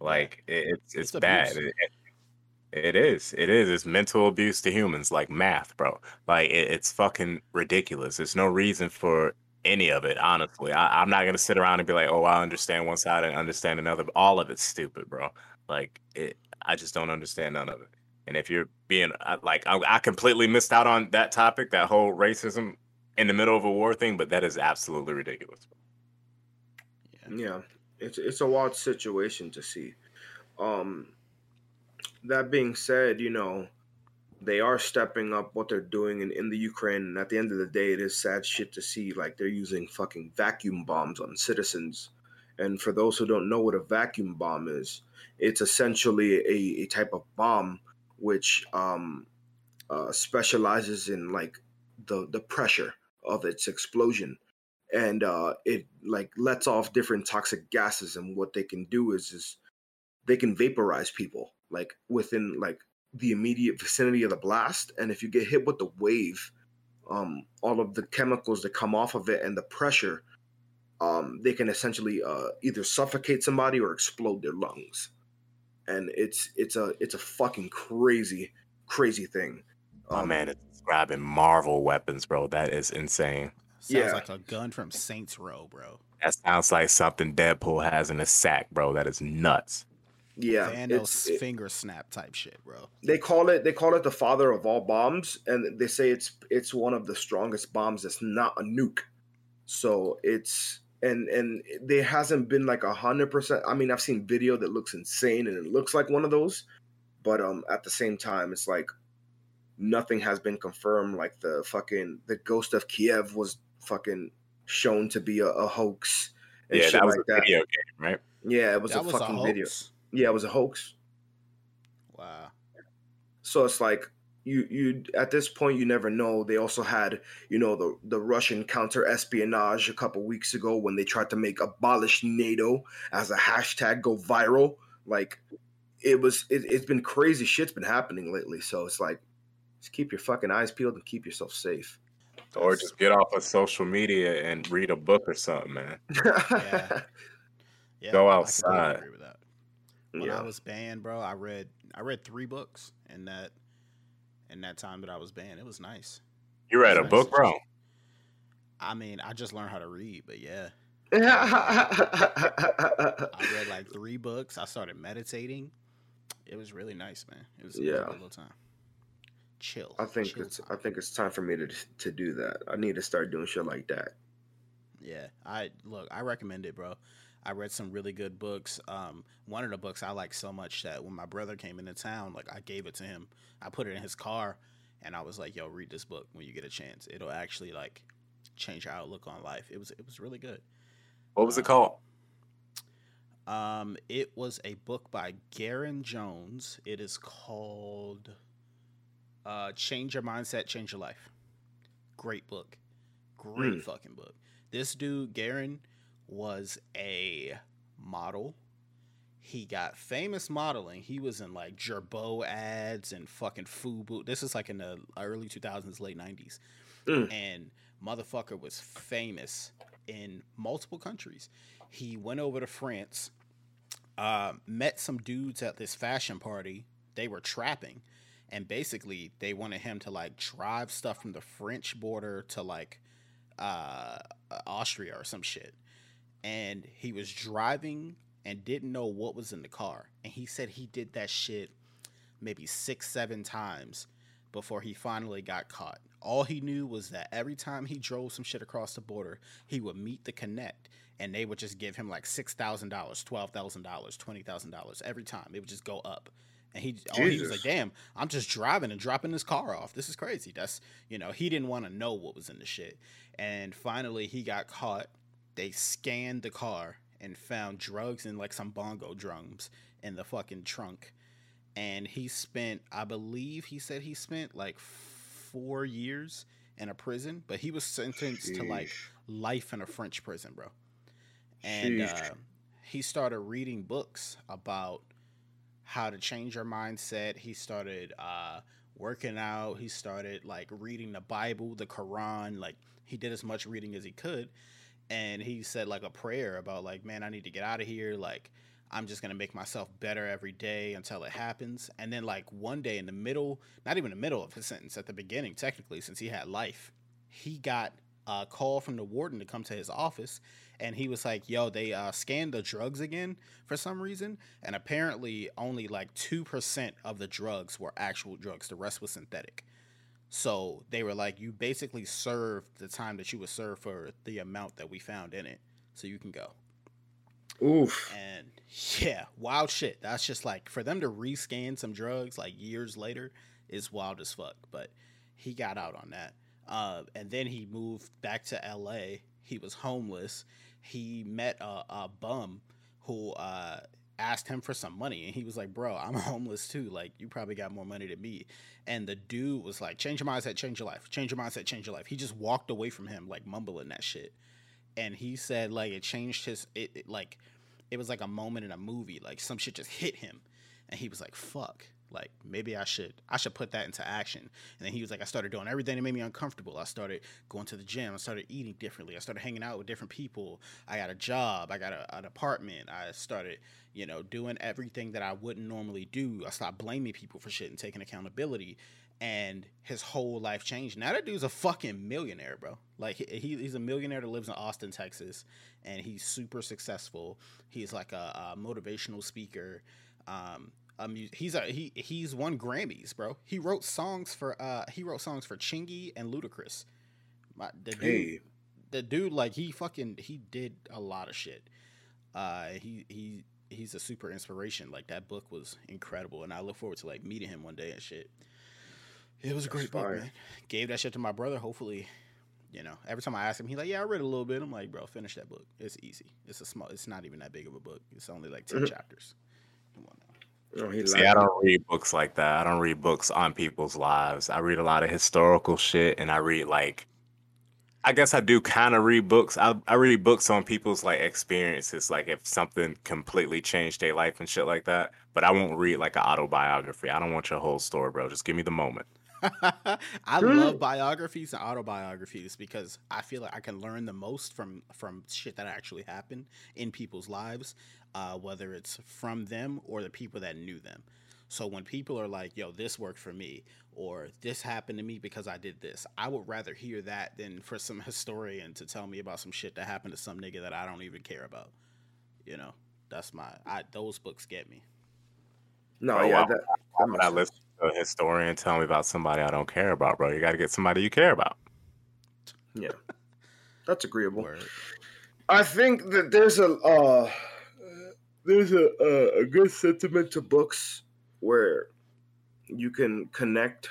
Like it, it's it's, It's bad. It, it- it is. It is. It's mental abuse to humans, like math, bro. Like it, it's fucking ridiculous. There's no reason for any of it, honestly. I, I'm not gonna sit around and be like, oh, I understand one side and understand another. All of it's stupid, bro. Like it, I just don't understand none of it. And if you're being like, I, I completely missed out on that topic, that whole racism in the middle of a war thing. But that is absolutely ridiculous. Yeah. Yeah, it's it's a wild situation to see. Um, that being said, you know, they are stepping up what they're doing in, in the Ukraine, and at the end of the day, it is sad shit to see. Like they're using fucking vacuum bombs on citizens. And for those who don't know what a vacuum bomb is, it's essentially a, a type of bomb which um, uh, specializes in like the the pressure of its explosion and uh, it like lets off different toxic gases and what they can do is is they can vaporize people like within like the immediate vicinity of the blast and if you get hit with the wave um, all of the chemicals that come off of it and the pressure um, they can essentially uh, either suffocate somebody or explode their lungs and it's it's a it's a fucking crazy crazy thing Oh Um, man, it's describing Marvel weapons, bro. That is insane. Sounds Yeah. like a gun from Saints Row, bro. That sounds like something Deadpool has in his sack, bro. That is nuts. Yeah Thanos it's, it- finger snap type shit, bro. they call it they call it the father of all bombs and they say it's it's one of the strongest bombs that's not a nuke so it's and and there hasn't been like a hundred percent i mean i've seen video that looks insane and it looks like one of those but um at the same time it's like nothing has been confirmed like the fucking the ghost of kiev was fucking shown to be a, a hoax and yeah, shit that was like a that video game, right? yeah it was that a was fucking a video yeah it was a hoax Wow. So it's like you you at this point you never know. They also had you know the the Russian counter espionage a couple weeks ago when they tried to make abolish NATO as a hashtag go viral. Like it was it, it's been crazy shit's been happening lately. So it's like just keep your fucking eyes peeled and keep yourself safe. Or just get off of social media and read a book or something, man. yeah. [laughs] Yeah, Go I outside. agree with that. When I was banned, bro, I read I read three books in that in that time that I was banned. It was nice. You read a Nice. book, bro? I mean, I just learned how to read, but yeah, I read [laughs] like three books. I started meditating. It was really nice, man. It was, a Yeah. little time. Chill. I think chill it's I think it's time for me to to do that. I need to start doing shit like that. Yeah, I look. I recommend it, bro. I read some really good books. Um, one of the books I like so much that when my brother came into town, like I gave it to him. I put it in his car, and I was like, "Yo, read this book when you get a chance. It'll actually like change your outlook on life." It was it was really good. What was it Uh, called? Um, it was a book by Garen Jones. It is called uh, "Change Your Mindset, Change Your Life." Great book, great Mm. fucking book. This dude Garen was a model. He got famous modeling. He was in like Girbaud ads and fucking Fubu. This is like in the early 2000s, late 90s. Mm. And motherfucker was famous in multiple countries. He went over to France, uh, met some dudes at this fashion party. They were trapping. And basically, they wanted him to like drive stuff from the French border to like uh, Austria or some shit and he was driving and didn't know what was in the car. And he said he did that shit maybe six, seven times before he finally got caught. All he knew was that every time he drove some shit across the border, he would meet the connect and they would just give him like $6,000, $12,000, $20,000 every time. It would just go up. And he, he was like, damn, I'm just driving and dropping this car off. This is crazy. That's, you know, he didn't want to know what was in the shit. And finally, he got caught they scanned the car and found drugs and like some bongo drums in the fucking trunk. And he spent, I believe he said he spent like four years in a prison, but he was sentenced to like life in a French prison, bro. And uh, he started reading books about how to change your mindset. He started uh, working out. He started like reading the Bible, the Quran. Like he did as much reading as he could and he said like a prayer about like man i need to get out of here like I'm just gonna make myself better every day until it happens. And then like one day in the middle, not even the middle of his sentence, at the beginning, technically, since he had life, he got a call from the warden to come to his office and he was like, "Yo, they uh, scanned the drugs again for some reason, and apparently only like two percent of the drugs were actual drugs. The rest was synthetic." So they were like, "You basically served the time that you would serve for the amount that we found in it, so you can go." Oof. And yeah, wild shit. That's just like for them to rescan some drugs like years later is wild as fuck. But he got out on that. Uh, and then he moved back to LA. He was homeless. He met a, a bum who uh, asked him for some money. And he was like, Bro, I'm [laughs] homeless too. Like, you probably got more money than me. And the dude was like, Change your mindset, change your life. Change your mindset, change your life. He just walked away from him, like mumbling that shit and he said like it changed his it, it, like it was like a moment in a movie like some shit just hit him and he was like fuck like maybe i should i should put that into action. And then he was like i started doing everything that made me uncomfortable. I started going to the gym. I started eating differently. I started hanging out with different people. I got a job. I got a, an apartment. I started you know doing everything that i wouldn't normally do. I stopped blaming people for shit and taking accountability. And his whole life changed. Now that dude's a fucking millionaire, bro. Like he, he's a millionaire that lives in Austin, Texas, and he's super successful. He's like a, a motivational speaker. Um, he's a he he's won Grammys, bro. He wrote songs for uh he wrote songs for Chingy and Ludacris. My, the dude, Hey. the dude, like he fucking he did a lot of shit. Uh, he he he's a super inspiration. Like that book was incredible, and I look forward to like meeting him one day and shit. It was a That's great book, fire. man. Gave that shit to my brother. Hopefully, you know, every time I ask him, he's like, "Yeah, I read a little bit." I'm like, "Bro, finish that book. It's easy. It's a small. It's not even that big of a book. It's only like 10 Mhm. chapters." Come on now. No, he See. I don't read books like that. I don't read books on people's lives. I read a lot of historical shit and I read like I guess I do kind of read books. I I read books on people's like experiences, like if something completely changed their life and shit like that. But I won't read like an autobiography. I don't want your whole story, bro. Just give me the moment. [laughs] I love biographies and autobiographies because I feel like I can learn the most from from shit that actually happened in people's lives, uh, whether it's from them or the people that knew them. So when people are like, "Yo, this worked for me," or "This happened to me because I did this," I would rather hear that than for some [laughs] historian to tell me about some shit that happened to some nigga that I don't even care about. You know, that's my. I, those books get me. No, Bro, yeah, why- that, Why that I makes sense. listen to a historian tell me about somebody I don't care about, bro? You got to get somebody you care about. Yeah, that's agreeable. Word. I think that there's a uh, there's a, a a good sentiment to books where you can connect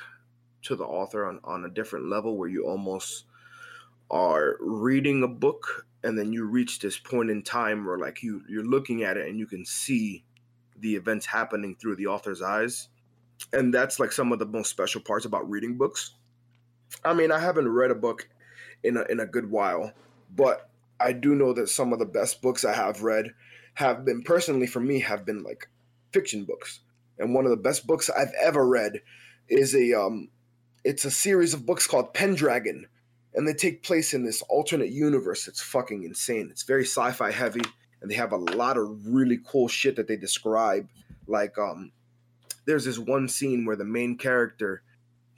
to the author on, on a different level where you almost are reading a book and then you reach this point in time where like you you're looking at it and you can see the events happening through the author's eyes and that's like some of the most special parts about reading books. I mean i haven't read a book in a, in a good while but i do know that some of the best books i have read have been personally for me have been like fiction books. And one of the best books i've ever read is a um it's a series of books called pendragon and they take place in this alternate universe it's fucking insane. It's very sci-fi heavy and they have a lot of really cool shit that they describe like um there's this one scene where the main character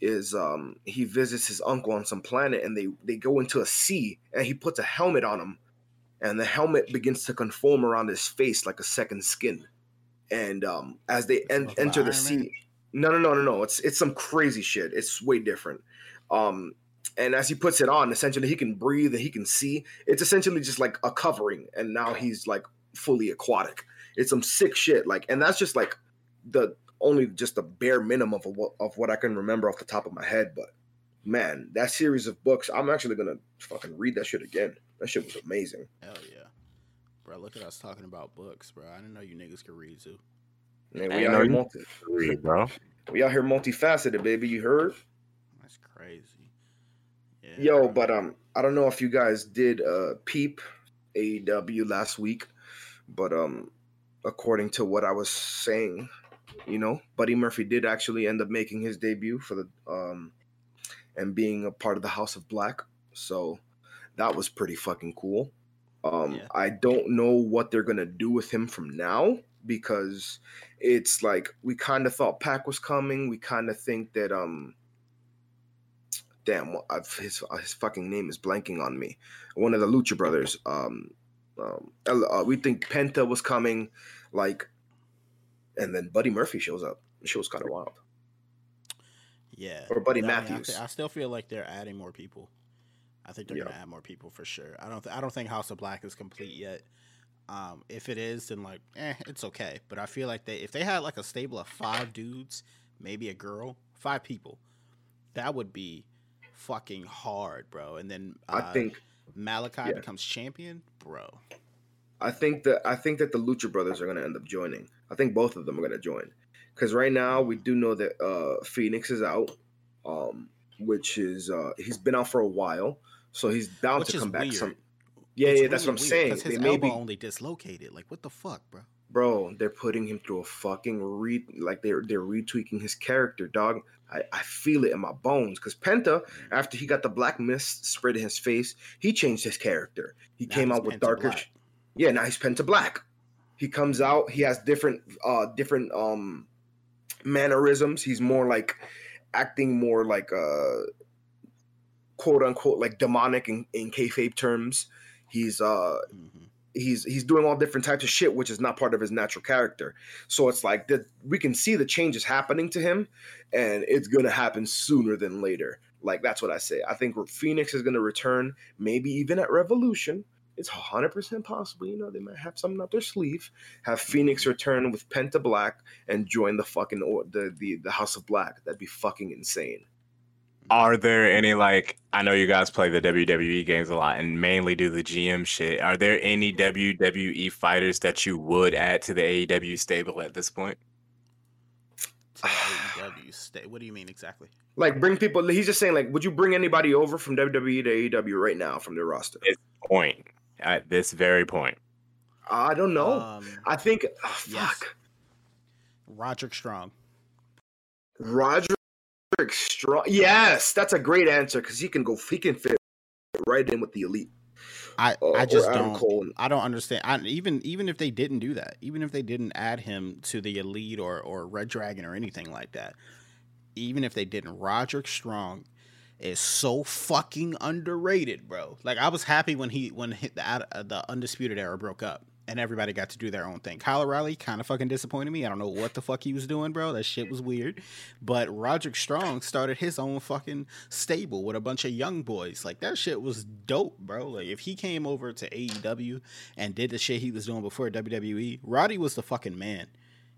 is um he visits his uncle on some planet and they they go into a sea and he puts a helmet on him. And the helmet begins to conform around his face like a second skin. And um as they en- enter the sea no no no no no. It's it's some crazy shit. It's way different. Um and as he puts it on essentially he can breathe and he can see. It's essentially just like a covering and now he's like fully aquatic. It's some sick shit like and that's just like the only just the bare minimum of what of what i can remember off the top of my head but man that series of books i'm actually gonna fucking read that shit again that shit was amazing Hell yeah. Bro, look at us talking about books, bro. I didn't know you niggas could read too. Man, we didn't out here multi Read, bro. we out here multifaceted baby you heard That's crazy. Yeah, Yo, but um, I don't know if you guys did uh peep AEW last week, but um, according to what I was saying, you know, Buddy Murphy did actually end up making his debut for the um, and being a part of the House of Black. So that was pretty fucking cool. Um, Yeah. I don't know what they're gonna do with him from now because it's like we kind of thought Pac was coming. We kind of think that um, damn, I've, his his fucking name is blanking on me. One of the Lucha brothers. Um, um, uh, we think Penta was coming, like, and then Buddy Murphy shows up. The show's kind of wild. Yeah, or Buddy I, Matthews. I, th- I, still feel like they're adding more people. I think they're yeah. gonna add more people for sure. I don't. Th- I don't think House of Black is complete yet. Um, if it is, then like, eh, it's okay. But I feel like they, if they had like a stable of five dudes, maybe a girl, five people, that would be fucking hard, bro. And then uh, I think Malakai yeah. becomes champion, bro. I think that I think that the Lucha Brothers are gonna end up joining. I think both of them are gonna join because right now we do know that uh, Fénix is out, um, which is uh, he's been out for a while, so he's down which to come back. Weird. Some, yeah, it's yeah, that's what I'm saying. His they elbow maybe, only dislocated. Like, what the fuck, bro? Bro, they're putting him through a fucking re like they're they're retweaking his character, dog. I, I feel it in my bones. Cause Penta, after he got the black mist spread in his face, he changed his character. He came out with Penta darker. Black. Yeah, now he's Penta Black. He comes out. He has different uh different um mannerisms. He's more like acting more like uh quote unquote like demonic in, in kayfabe terms. He's uh mm-hmm. he's he's doing all different types of shit, which is not part of his natural character. So it's like that we can see the changes happening to him, and it's gonna happen sooner than later. Like that's what I say. I think Fénix is gonna return, maybe even at Revolution it's 100% possible. You know, they might have something up their sleeve. Have Fénix mm-hmm. return with Penta Black and join the fucking the the, the House of Black. That'd be fucking insane. Are there any like I know you guys play the WWE games a lot and mainly do the GM shit. Are there any WWE fighters that you would add to the AEW stable at this point? AEW stable. What do you mean exactly? Like bring people. He's just saying like, would you bring anybody over from WWE to AEW right now from their roster? It's point at this very point? I don't know. Um, I think oh, fuck. Yes. Roderick Strong. Roderick Strong. Yes, that's a great answer because he can go. He can fit right in with the elite. I, uh, I just don't I don't understand. I, even even if they didn't do that, even if they didn't add him to the elite or or reDRagon or anything like that, even if they didn't, Roderick Strong is so fucking underrated, bro. Like I was happy when he when he, the uh, the undisputed era broke up and everybody got to do their own thing. Kyle O'Reilly kind of fucking disappointed me. I don't know what the fuck he was doing, bro. That shit was weird. But Roderick Strong started his own fucking stable with a bunch of young boys. Like that shit was dope, bro. Like if he came over to AEW and did the shit he was doing before WWE, Roddy was the fucking man.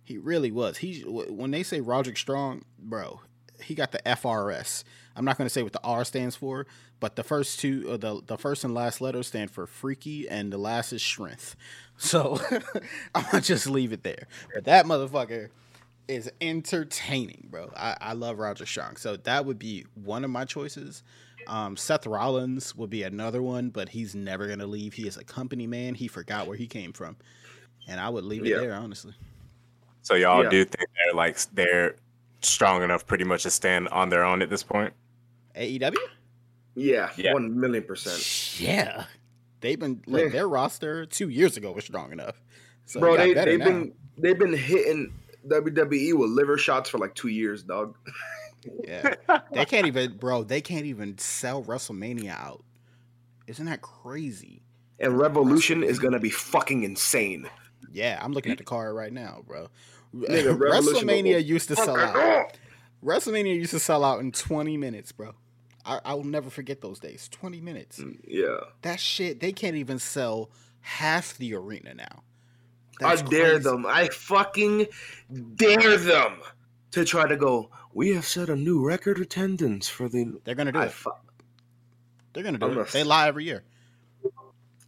He really was. He when they say Roderick Strong, bro, he got the FRS. I'm not going to say what the R stands for, but the first two, uh, the the first and last letters stand for freaky, and the last is strength. [laughs] So [laughs] I'm gonna just leave it there. But that motherfucker is entertaining, bro. I, I love Roger Strong, so that would be one of my choices. Um, Seth Rollins would be another one, but he's never gonna leave. He is a company man. He forgot where he came from, and I would leave it yeah. there, honestly. So y'all yeah. do think they're like they're strong enough, pretty much, to stand on their own at this point? AEW? Yeah, yeah. one million percent. Yeah, they've been like yeah. their roster two years ago was strong enough. So Bro, they they've now. been they've been hitting WWE with liver shots for like two years, dog. yeah, they can't even, bro. They can't even sell WrestleMania out. Isn't that crazy? And Revolution is gonna be fucking insane. Yeah, I'm looking at the card right now, bro. Nigga, [laughs] WrestleMania used to sell out. WrestleMania used to sell out in 20 minutes, bro. I, I will never forget those days. 20 minutes. Mm, yeah. That shit, they can't even sell half the arena now. That's I dare crazy. them. I fucking dare them to try to go. We have set a new record attendance for the. They're gonna do I it. Fu- They're gonna do I'm it. A... They lie every year.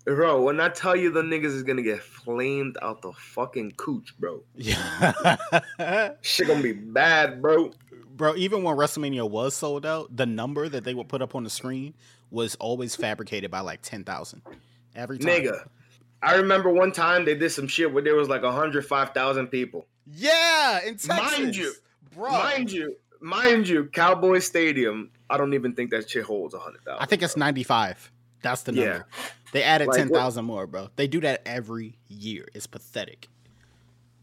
Bro, when I tell you the niggas is gonna get flamed out the fucking cooch, bro. Yeah. Shit gonna be bad, bro. Bro, even when WrestleMania was sold out, the number that they would put up on the screen was always fabricated by like 10,000 every time. Nigga, I remember one time they did some shit where there was like 105,000 people. Yeah, in Texas. Mind you, bro. Mind you, mind you, Cowboy Stadium, I don't even think that shit holds 100,000. I think it's 95. That's the number. Yeah. They added like, 10,000 more, bro. They do that every year. It's pathetic.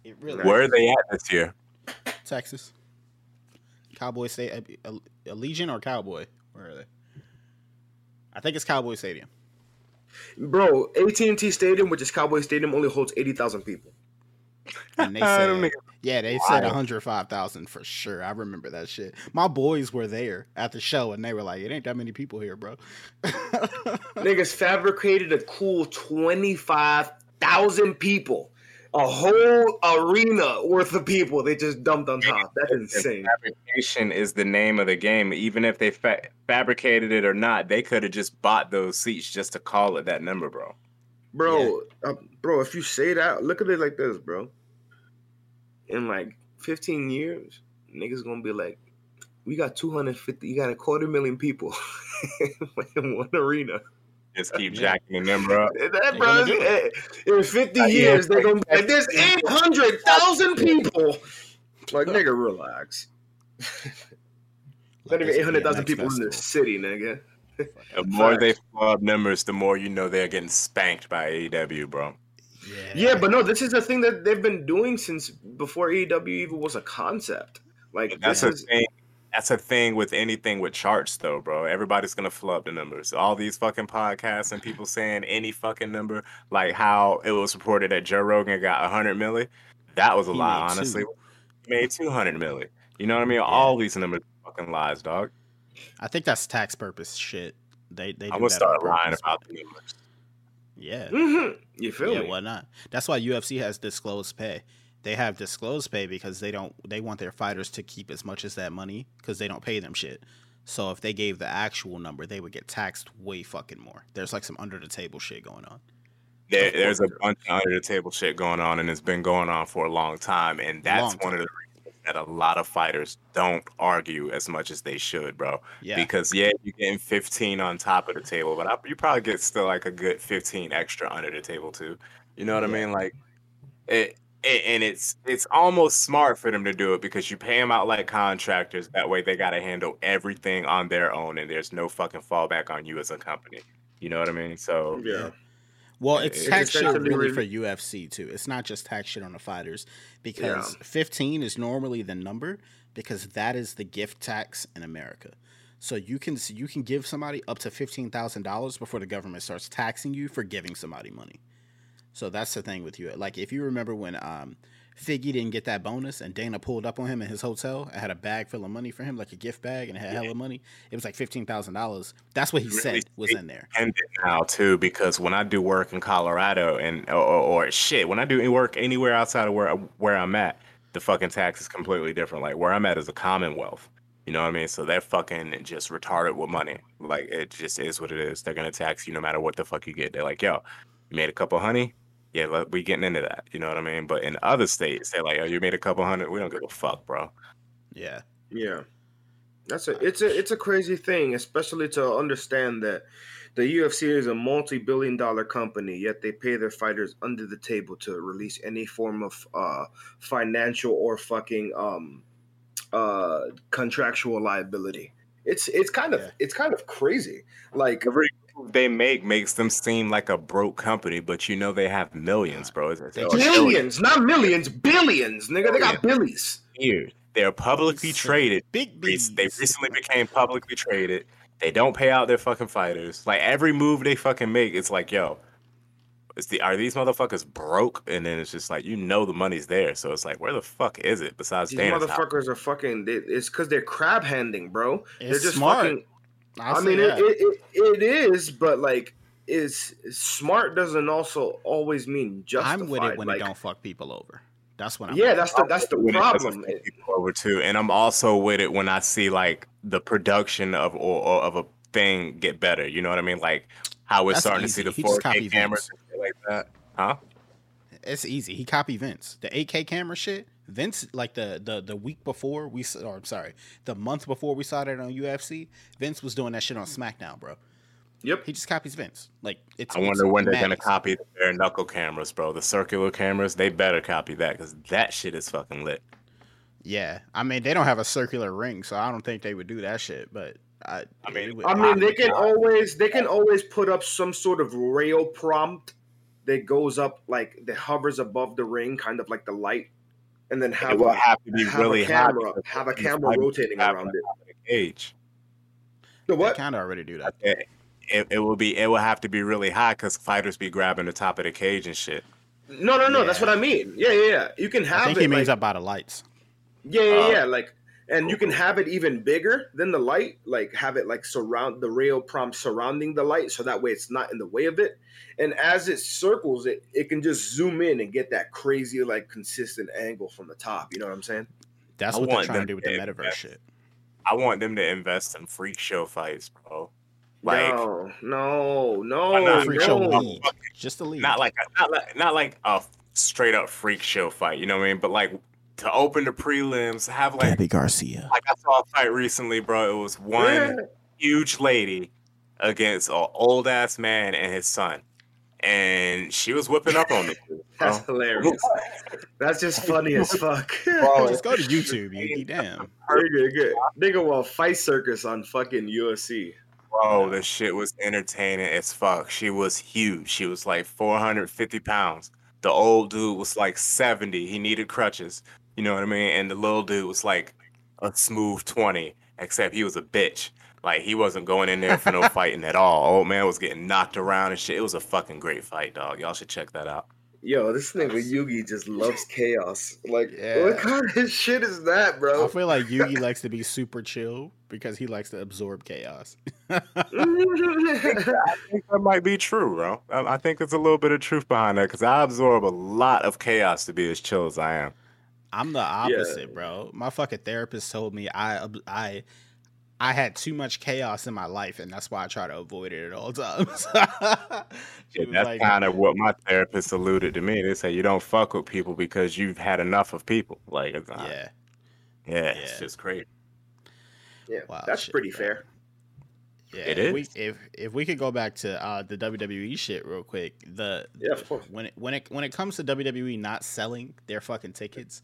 It really Where are they at this year? Texas. Cowboy State, uh, a Legion or Cowboy? Where are they? I think it's Cowboy Stadium. Bro, AT&T Stadium, which is Cowboy Stadium, only holds 80,000 people. And they [laughs] said, niggas yeah, they said 105,000 for sure. I remember that shit. My boys were there at the show and they were like, it ain't that many people here, bro. [laughs] Niggas fabricated a cool 25,000 people. A whole arena worth of people they just dumped on top. That's insane. Fabrication is the name of the game. Even if they fa- fabricated it or not, they could have just bought those seats just to call it that number, bro. Bro, uh, bro, if you say that, look at it like this, bro. In like 15 years, niggas gonna be like, we got 250, you got a quarter million people [laughs] in one arena. Just keep [laughs] jacking the number up. That, bro, gonna do eh, in 50 Uh, yeah, years, they're gonna be like, there's [laughs] 800,000 people. Like, nigga, relax. Not Like even it's 800,000 BMX people in the city, nigga. The more they Facts. up numbers, the more you know they're getting spanked by AEW, bro. Yeah. Yeah, but no, this is the thing that they've been doing since before AEW even was a concept. Like, That's this a is. thing. That's a thing with anything with charts, though, bro. Everybody's gonna flub the numbers. All these fucking podcasts and people saying any fucking number, like how it was reported that Joe Rogan got 100 milli. That was a He lie, honestly. two. He made 200 milli. You know what I mean? All these numbers are fucking lies, dog. I think that's tax purpose shit. They they do I'm gonna start lying about the numbers. Yeah. Mhm. You feel yeah, me? why not? That's why UFC has disclosed pay. They have disclosed pay because they don't they want their fighters to keep as much as that money because they don't pay them shit. So if they gave the actual number, they would get taxed way fucking more. There's like some under the table shit going on. There, there's a bunch of under the table shit going on, and it's been going on for a long time. And that's Long one of the reasons that a lot of fighters don't argue as much as they should, bro. Yeah. Because yeah, you're getting 15 on top of the table, but I, you probably get still like a good 15 extra under the table too. You know what I mean? Like it, it, and it's it's almost smart for them to do it because you pay them out like contractors. That way, they got to handle everything on their own, and there's no fucking fallback on you as a company. You know what I mean? So Yeah. Well, it's it's tax shit really really- for UFC too. It's not just tax shit on the fighters because Yeah. 15 is normally the number because that is the gift tax in America. So you can you can give somebody up to fifteen thousand dollars before the government starts taxing you for giving somebody money. So that's the thing with you. Like if you remember when um, Figgy didn't get that bonus and Dana pulled up on him in his hotel I had a bag full of money for him, like a gift bag, and it had hella money. It was like fifteen thousand dollars. That's what he Really said was in there. it now too because when I do work in Colorado and or, or, or shit, when I do work anywhere outside of where where I'm at, the fucking tax is completely different. Like where I'm at is a Commonwealth. You know what I mean? So they're fucking just retarded with money. Like it just is what it is. They're gonna tax you no matter what the fuck you get. They're like, yo, you made a couple honey. Yeah, let- we getting into that. You know what I mean? But in other states, they're like, oh, you made a couple hundred. We don't give a fuck, bro. Yeah. Yeah, that's a it's a it's a crazy thing, especially to understand that the UFC is a multi-billion-dollar company, yet they pay their fighters under the table to release any form of uh, financial or fucking um, uh, contractual liability. It's it's kind of Yeah. it's kind of crazy. Like Every move they make makes them seem like a broke company, but you know they have millions, bro. It's, it's, They or billions, not millions, billions, nigga. They got billies. Weird. They're publicly traded. Big Rec- bees. They recently became publicly traded. They don't pay out their fucking fighters. Like every move they fucking make, it's like, yo, is the are these motherfuckers broke? And then it's just like you know the money's there, so it's like, where the fuck is it besides These Dana's house? motherfuckers are fucking. They, it's because they're crab handing, bro. It's they're just smart. fucking. I'll I mean, it, it, it, it is, but like, is smart doesn't also always mean justified. I'm with it when like, it don't fuck people over. That's when I'm. Yeah, with that's the that's the When it doesn't problem. fuck people over too, and I'm also with it when I see like the production of or, or of a thing get better. You know what I mean? Like how we're That's starting easy. to see the 4K cameras and shit like that, huh? It's easy. He copied Vince. The 8K camera shit. Vince, like the the the week before we, s- or I'm sorry, the month before we saw that on UFC, Vince was doing that shit on SmackDown, bro. Yep. He just copies Vince. Like it's. I it's wonder when they're gonna copy the bare knuckle cameras, bro. The circular cameras, they better copy that because that shit is fucking lit. Yeah, I mean they don't have a circular ring, so I don't think they would do that shit. But I, I mean, would- I mean, they can Yeah. always they can always put up some sort of rail prompt that goes up like that hovers above the ring, kind of like the light, and then have it will a, have to be have really a camera, have a camera rotating around it. top of the cage. The They what? kind of already do that. It, it, it will be. It will have to be really hot because fighters be grabbing the top of the cage and shit. No, no, no. That's what I mean. Yeah, yeah, yeah. You can have. I think it. he means like, up by the lights. Yeah, yeah, yeah. Uh, like, and you can have it even bigger than the light. Like, have it like surround the rail prompt surrounding the light, so that way it's not in the way of it. And as it circles, it it can just zoom in and get that crazy, like, consistent angle from the top. You know what I'm saying? That's I what they're trying to do with to the invest. metaverse shit. I want them to invest in freak show fights, bro. Like no, no, no, Why not? Freak show no. league, just a league. not like a, not like not like a straight up freak show fight. You know what I mean? But like to open the prelims, have like Gabi Garcia. like I saw a fight recently, bro. It was one Yeah. huge lady against an old ass man and his son, and she was whipping up on me. [laughs] That's bro. hilarious. That's just funny as fuck. [laughs] Bro, Just go to YouTube, Yugi. [laughs] Damn. Nigga, good. Nigga, well, fight circus on fucking UFC. Bro, the shit was entertaining as fuck. She was huge. She was like 450 pounds. The old dude was like 70. He needed crutches. You know what I mean? And the little dude was like a smooth 20, except he was a bitch. Like he wasn't going in there for no [laughs] fighting at all. Old man was getting knocked around and shit. It was a fucking great fight, dog. Y'all should check that out. Yo, this nigga Yugi just loves chaos. Like, Yeah. what kind of [laughs] shit is that, bro? I feel like Yugi [laughs] likes to be super chill because he likes to absorb chaos. I think that might be true, bro. I, I think there's a little bit of truth behind that because I absorb a lot of chaos to be as chill as I am. I'm the opposite, bro. My fucking therapist told me I I I had too much chaos in my life, and that's why I try to avoid it at all [laughs] times. Yeah, that's like, kind of what my therapist alluded to me. They say you don't fuck with people because you've had enough of people. Like, it's not, yeah, yeah, it's just crazy. yeah, Wow, that's shit, pretty bro. fair. Yeah. It if We, if if we could go back to uh, the WWE shit real quick, the Yeah, of course. when it when it when it comes to WWE not selling their fucking tickets,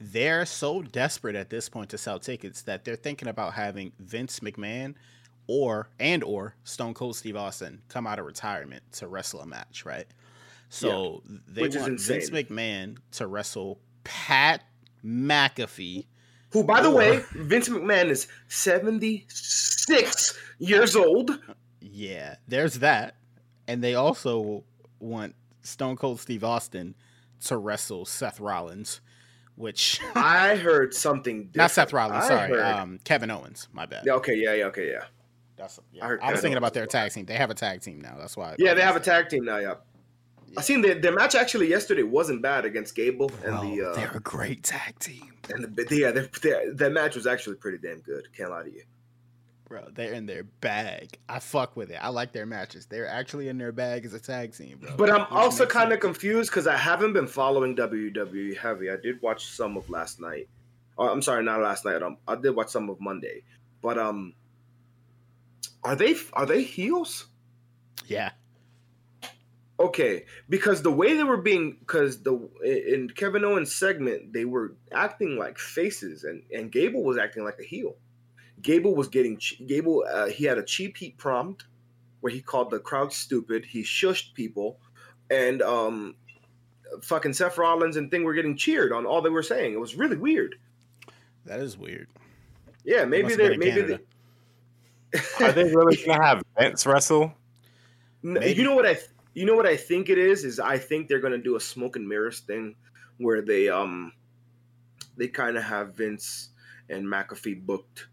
they're so desperate at this point to sell tickets that they're thinking about having Vince McMahon or and or Stone Cold Steve Austin come out of retirement to wrestle a match, right? So they Which want Vince. McMahon to wrestle Pat McAfee. Who, by the way, Vince McMahon is 76 years old. Yeah, there's that. And they also want Stone Cold Steve Austin to wrestle Seth Rollins, which [laughs] I heard something different. not Seth Rollins, I sorry, heard- um, Kevin Owens. My bad. Yeah, okay, yeah, yeah, okay, yeah. That's yeah. I I, was Kevin thinking about their tag team. They have a tag team now. That's why. Yeah, they have a tag team now, yeah. I seen their, their match actually yesterday wasn't bad against Gable and the uh, they're a great tag team, and the yeah, their, their, that match was actually pretty damn good. Can't lie to you. bro. They're in their bag. I fuck with it. I like their matches. They're actually in their bag as a tag team, bro. But I'm Which also kind of confused because I haven't been following WWE heavy. I did watch some of last night. Oh, I'm sorry, not last night. Um, I did watch some of Monday. But um, are they are they heels? yeah. Okay, because the way they were being, because the in Kevin Owens segment they were acting like faces, and and Gable was acting like a heel. Gable was getting Gable. Uh, he had a cheap heat prompt where he called the crowd stupid. He shushed people, and um, fucking Seth Rollins and thing were getting cheered on all they were saying. It was really weird. That is weird. Yeah, maybe they been in maybe Canada. they. Are they really gonna have Vince wrestle? N- Maybe. You know what I th- you know what I think it is is I think they're gonna do a smoke and mirrors thing where they um they kind of have Vince and McAfee booked,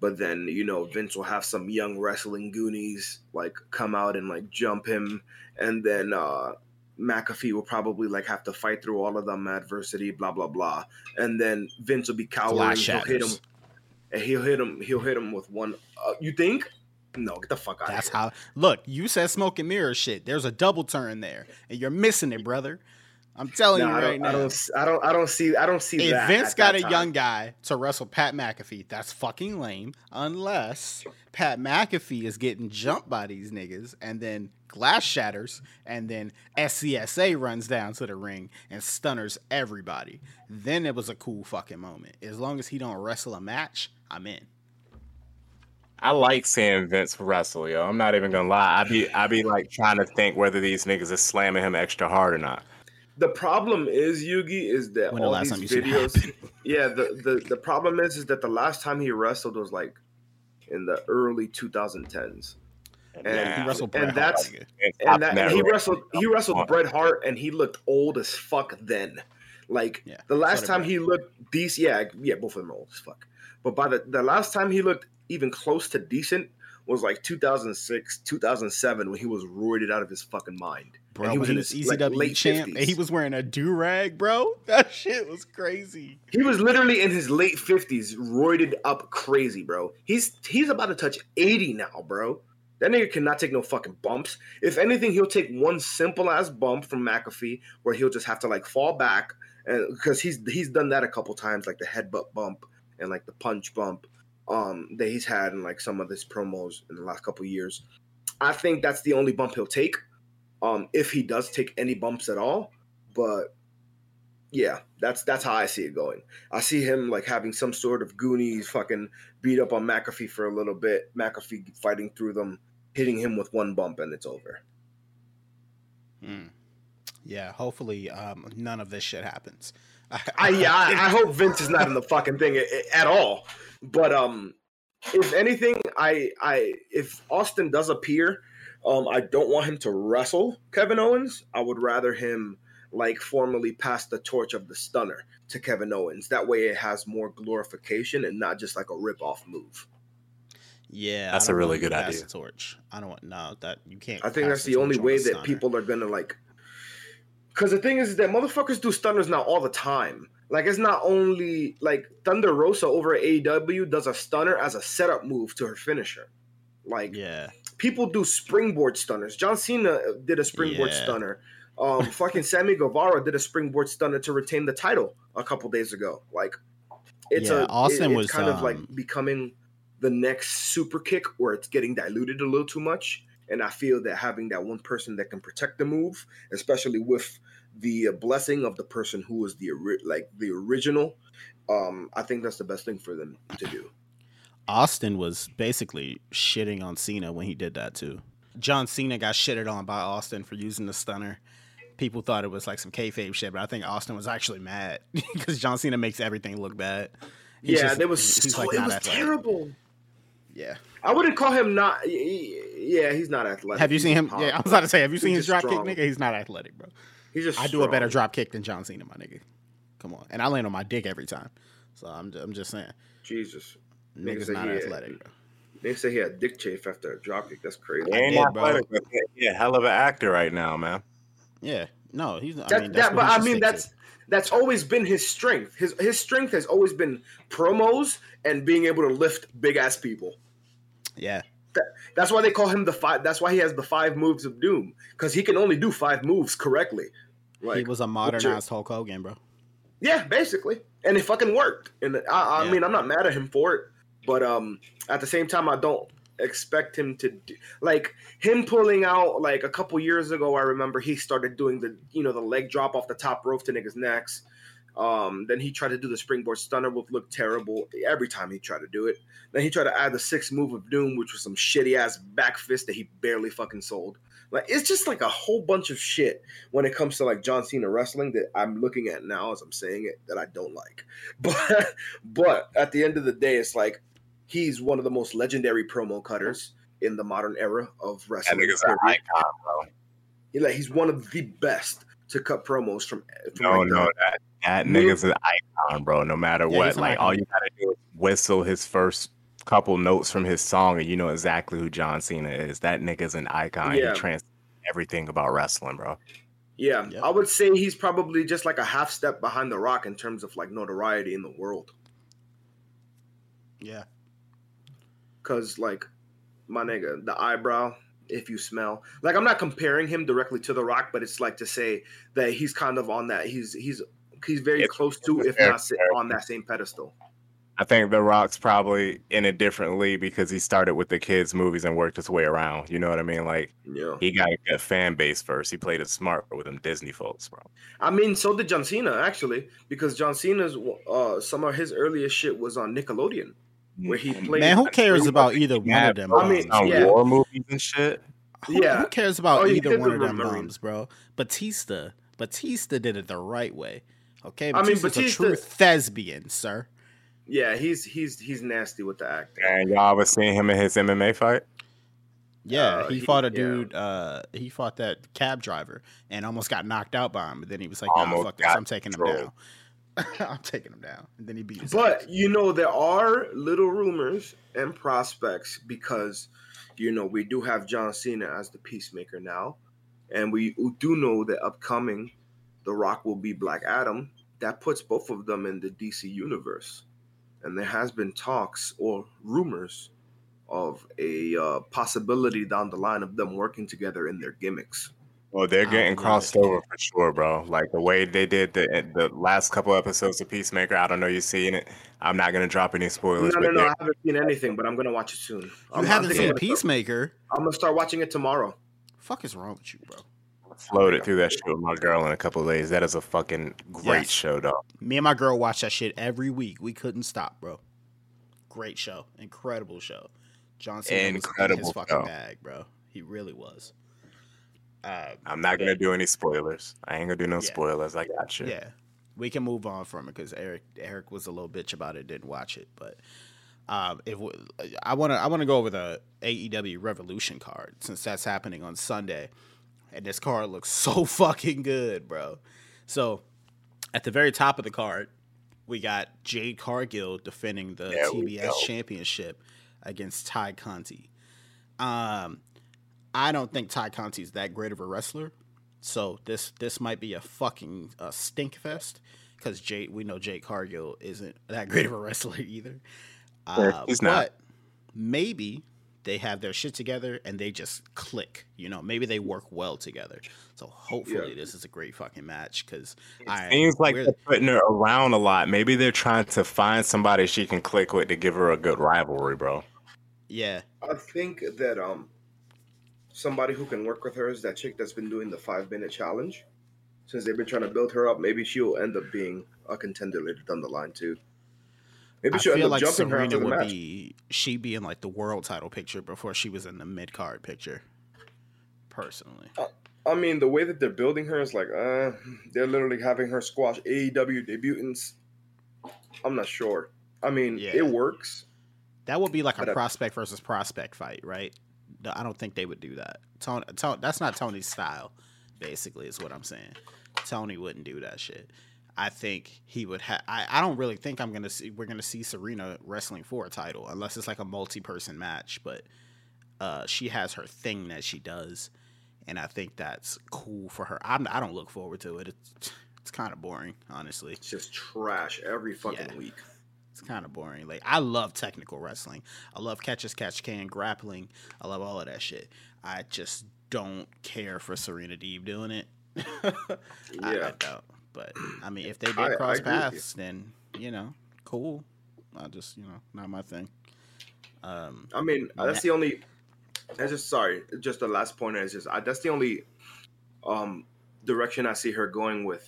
but then you know Vince will have some young wrestling goonies like come out and like jump him, and then uh McAfee will probably like have to fight through all of them adversity, blah blah blah, and then Vince will be cowering. He'll hit him, and he'll hit him. He'll hit him with one. Uh, you think? No, get the fuck out. That's of here. how. Look, you said smoke and mirror shit. There's a double turn there, and you're missing it, brother. I'm telling No, you right don't, now. I don't. I don't. I don't see. I don't see if that. Vince got that a time. young guy to wrestle Pat McAfee, that's fucking lame. Unless Pat McAfee is getting jumped by these niggas, and then glass shatters, and then SCSA runs down to the ring and stunners everybody. Then it was a cool fucking moment. As long as he don't wrestle a match, I'm in. I like seeing Vince wrestle, yo. I'm not even gonna lie. I be I be like trying to think whether these niggas is slamming him extra hard or not. The problem is Yugi is that When the all last these time you videos. [laughs] yeah, the, the the problem is is that the last time he wrestled was like in the early 2010s, And- He Nah, wrestled and Bret Hart, that's- nigga. And that, that and he wrestled he wrestled Bret Hart and he looked old as fuck then. Like Yeah, the last time he looked decent, yeah, yeah, both of them are old as fuck. But by the the last time he looked even close to decent was like 2006, 2007 when he was roided out of his fucking mind. Bro, he was he was his, like, late champ, and he was wearing a do rag, bro. [laughs] That shit was crazy. He was literally in his late fifties, roided up crazy, bro. He's he's about to touch eighty now, bro. That nigga cannot take no fucking bumps. If anything, he'll take one simple ass bump from McAfee, where he'll just have to like fall back, and because he's he's done that a couple times, like the headbutt bump and like the punch bump, um, that he's had in like some of his promos in the last couple years. I think that's the only bump he'll take, um, if he does take any bumps at all. But yeah, that's that's how I see it going. I see him like having some sort of Goonies fucking beat up on McAfee for a little bit. McAfee fighting through them, hitting him with one bump, and it's over. Hmm. Yeah, hopefully um, none of this shit happens. [laughs] I yeah, I, I hope Vince is not in the fucking thing a- a- at all. But um, if anything, I I if Austin does appear, um, I don't want him to wrestle Kevin Owens. I would rather him like formally pass the torch of the stunner to Kevin Owens. That way, it has more glorification and not just like a rip off move. Yeah, That's a really good idea. torch. I don't want no that you can't. I think that's the only way a that stunner. people are gonna like. Because the thing is that motherfuckers do stunners now all the time. Like it's not only like Thunder Rosa over at AEW does a stunner as a setup move to her finisher. Like Yeah, people do springboard stunners. John Cena did a springboard Yeah. stunner. Um, [laughs] fucking Sammy Guevara did a springboard stunner to retain the title a couple days ago. Like it's Yeah, a Austin it- it's was, kind of like um, becoming the next super kick where it's getting diluted a little too much. And I feel that having that one person that can protect the move, especially with the blessing of the person who was the like the original, um, I think that's the best thing for them to do. Austin was basically shitting on Cena when he did that too. John Cena got shitted on by Austin for using the stunner. People thought it was like some kayfabe shit, but I think Austin was actually mad [laughs] because John Cena makes everything look bad. He's yeah, just- there was so, like it was athletic. Terrible. Yeah. I wouldn't call him not. y- y- Yeah, he's not athletic. Have you He's seen him? just Yeah, I was about to say, have you seen his just drop kick, nigga? He's not athletic, bro. He's just. I do a better strong. drop kick than John Cena, my nigga. Come on, and I land on my dick every time. So I'm, I'm just saying, Jesus, niggas say not he- athletic, bro. they say he had dick chafe after a dropkick. That's crazy. He ain't did, bro. athletic, but hell of an actor right now, man. Yeah, no, he's. I That, mean, that's that, but I mean, that's to. that's always been his strength. His his strength has always been promos and being able to lift big ass people. Yeah, That's why they call him the five. That's why he has the five moves of doom because he can only do five moves correctly. Like he was a modernized Hulk Hogan, bro. Yeah, basically, and it fucking worked. And I, I Yeah. mean, I'm not mad at him for it, but um, at the same time, I don't expect him to do, like him pulling out like a couple years ago. I remember he started doing the you know the leg drop off the top rope to niggas' necks. Um, then he tried to do the springboard stunner, which looked terrible every time he tried to do it. Then he tried to add the sixth move of doom, which was some shitty ass back fist that he barely fucking sold. Like it's just like a whole bunch of shit when it comes to like John Cena wrestling that I'm looking at now as I'm saying it that I don't like. [laughs] But but at the end of the day, it's like he's one of the most legendary promo cutters in the modern era of That wrestling. nigga's an icon, bro. He- like he's one of the best to cut promos from. from No, like, no, that that nigga's an icon, bro. No matter Yeah, what, like all you gotta do is whistle his first couple notes from his song, and you know exactly who John Cena is. That nigga's an icon. Yeah. He trans everything about wrestling, bro. Yeah, Yep. I would say he's probably just like a half step behind The Rock in terms of like notoriety in the world. Yeah, Cause like my nigga, the eyebrow, if you smell. Like I'm not comparing him directly to The Rock, but it's like to say that he's kind of on that. He's he's he's very It's- close to, it's a if fair not si- on that same pedestal. I think The Rock's probably in a different league because he started with the kids' movies and worked his way around. You know what I mean? Like Yeah. he got a fan base first. He played it smart with them Disney folks, bro. I mean, so did John Cena actually, because John Cena's uh some of his earliest shit was on Nickelodeon. where he played. Man, who cares about either one of them? I mean, bums? on yeah. war movies and shit. Who, Yeah. who cares about Oh, either one the of them Marine. bums, bro? Batista, Batista did it the right way. Okay, I mean, Batista's Batista- a true thespian, sir. Yeah, he's he's he's nasty with the acting. And y'all ever seeing him in his MMA fight? Yeah, Uh, he he- fought a yeah. dude. Uh, he fought that cab driver and almost got knocked out by him. But then he was like, "Nah, fuck this. I'm taking him down. [laughs] I'm taking him down." And then he beat his. But ass. you know, there are little rumors and prospects because you know we do have John Cena as the peacemaker now, and we do know that upcoming The Rock will be Black Adam. That puts both of them in the DC universe, and there has been talks or rumors of a uh, possibility down the line of them working together in their gimmicks. Well, they're getting crossed it. over for sure, bro. Like the way they did the the last couple episodes of Peacemaker. I don't know you've seen it. I'm not gonna drop any spoilers. no, no, no, I haven't seen anything, but I'm gonna watch it soon. you I'm, haven't I'm seen gonna start- Peacemaker. I'm gonna start watching it tomorrow. Fuck is wrong with you, bro? Floated through that shit with my girl in a couple of days. That is a fucking great Yes. show, dog. Me and my girl watch that shit every week. We couldn't stop, bro. Great show, incredible show. John Cena was in his Incredible fucking show. bag, bro. He really was. Uh, I'm not gonna do any spoilers. I ain't gonna do no Yeah. spoilers. I got you. Yeah, we can move on from it because Eric Eric was a little bitch about it, didn't watch it. But um, if we, I want to, I want to go over the AEW Revolution card since that's happening on Sunday, and this card looks so [laughs] fucking good, bro. So at the very top of the card, we got Jade Cargill defending the There TBS. Championship against Ty Conti. Um, I don't think Ty Conti is that great of a wrestler. So this this might be a fucking uh, stink fest because Jake we know Jake Cargill isn't that [laughs] great of a wrestler either. Uh, he's not. But maybe they have their shit together and they just click. You know, maybe they work well together. So hopefully Yeah. this is a great fucking match because It seems like they're putting her around a lot. Maybe they're trying to find somebody she can click with to give her a good rivalry, bro. yeah I think that um somebody who can work with her is that chick that's been doing the five minute challenge. Since they've been trying to build her up, maybe she'll end up being a contender later down the line too. Maybe I she'll end feel up like jumping her Serena after the would match. be she be in like the world title picture before she was in the mid card picture. Personally, I mean, the way that they're building her is like, uh, they're literally having her squash AEW debutants. I'm not sure. I mean, Yeah. it works. that would be like a uh, prospect versus prospect fight, right? I don't think they would do that. Tony, Tony, that's not Tony's style. Basically, is what I'm saying. Tony wouldn't do that shit. I think he would have. I, I don't really think I'm gonna see. We're gonna see Serena wrestling for a title unless it's like a multi-person match. But uh, she has her thing that she does, and I think that's cool for her. I'm, I don't look forward to it. It's it's kind of boring, honestly. It's just trash every fucking Yeah. week. It's kind of boring. Like I love technical wrestling. I love catch as catch can grappling. I love all of that shit. I just don't care for Serena Deeb doing it. [laughs] I, I Yeah. don't. But I mean, if they did I- I cross agree with you. paths, then you know, cool. I just you know, not my thing. Um, I mean, that's the only. That's just sorry. Just the last point is just I, that's the only um direction I see her going with.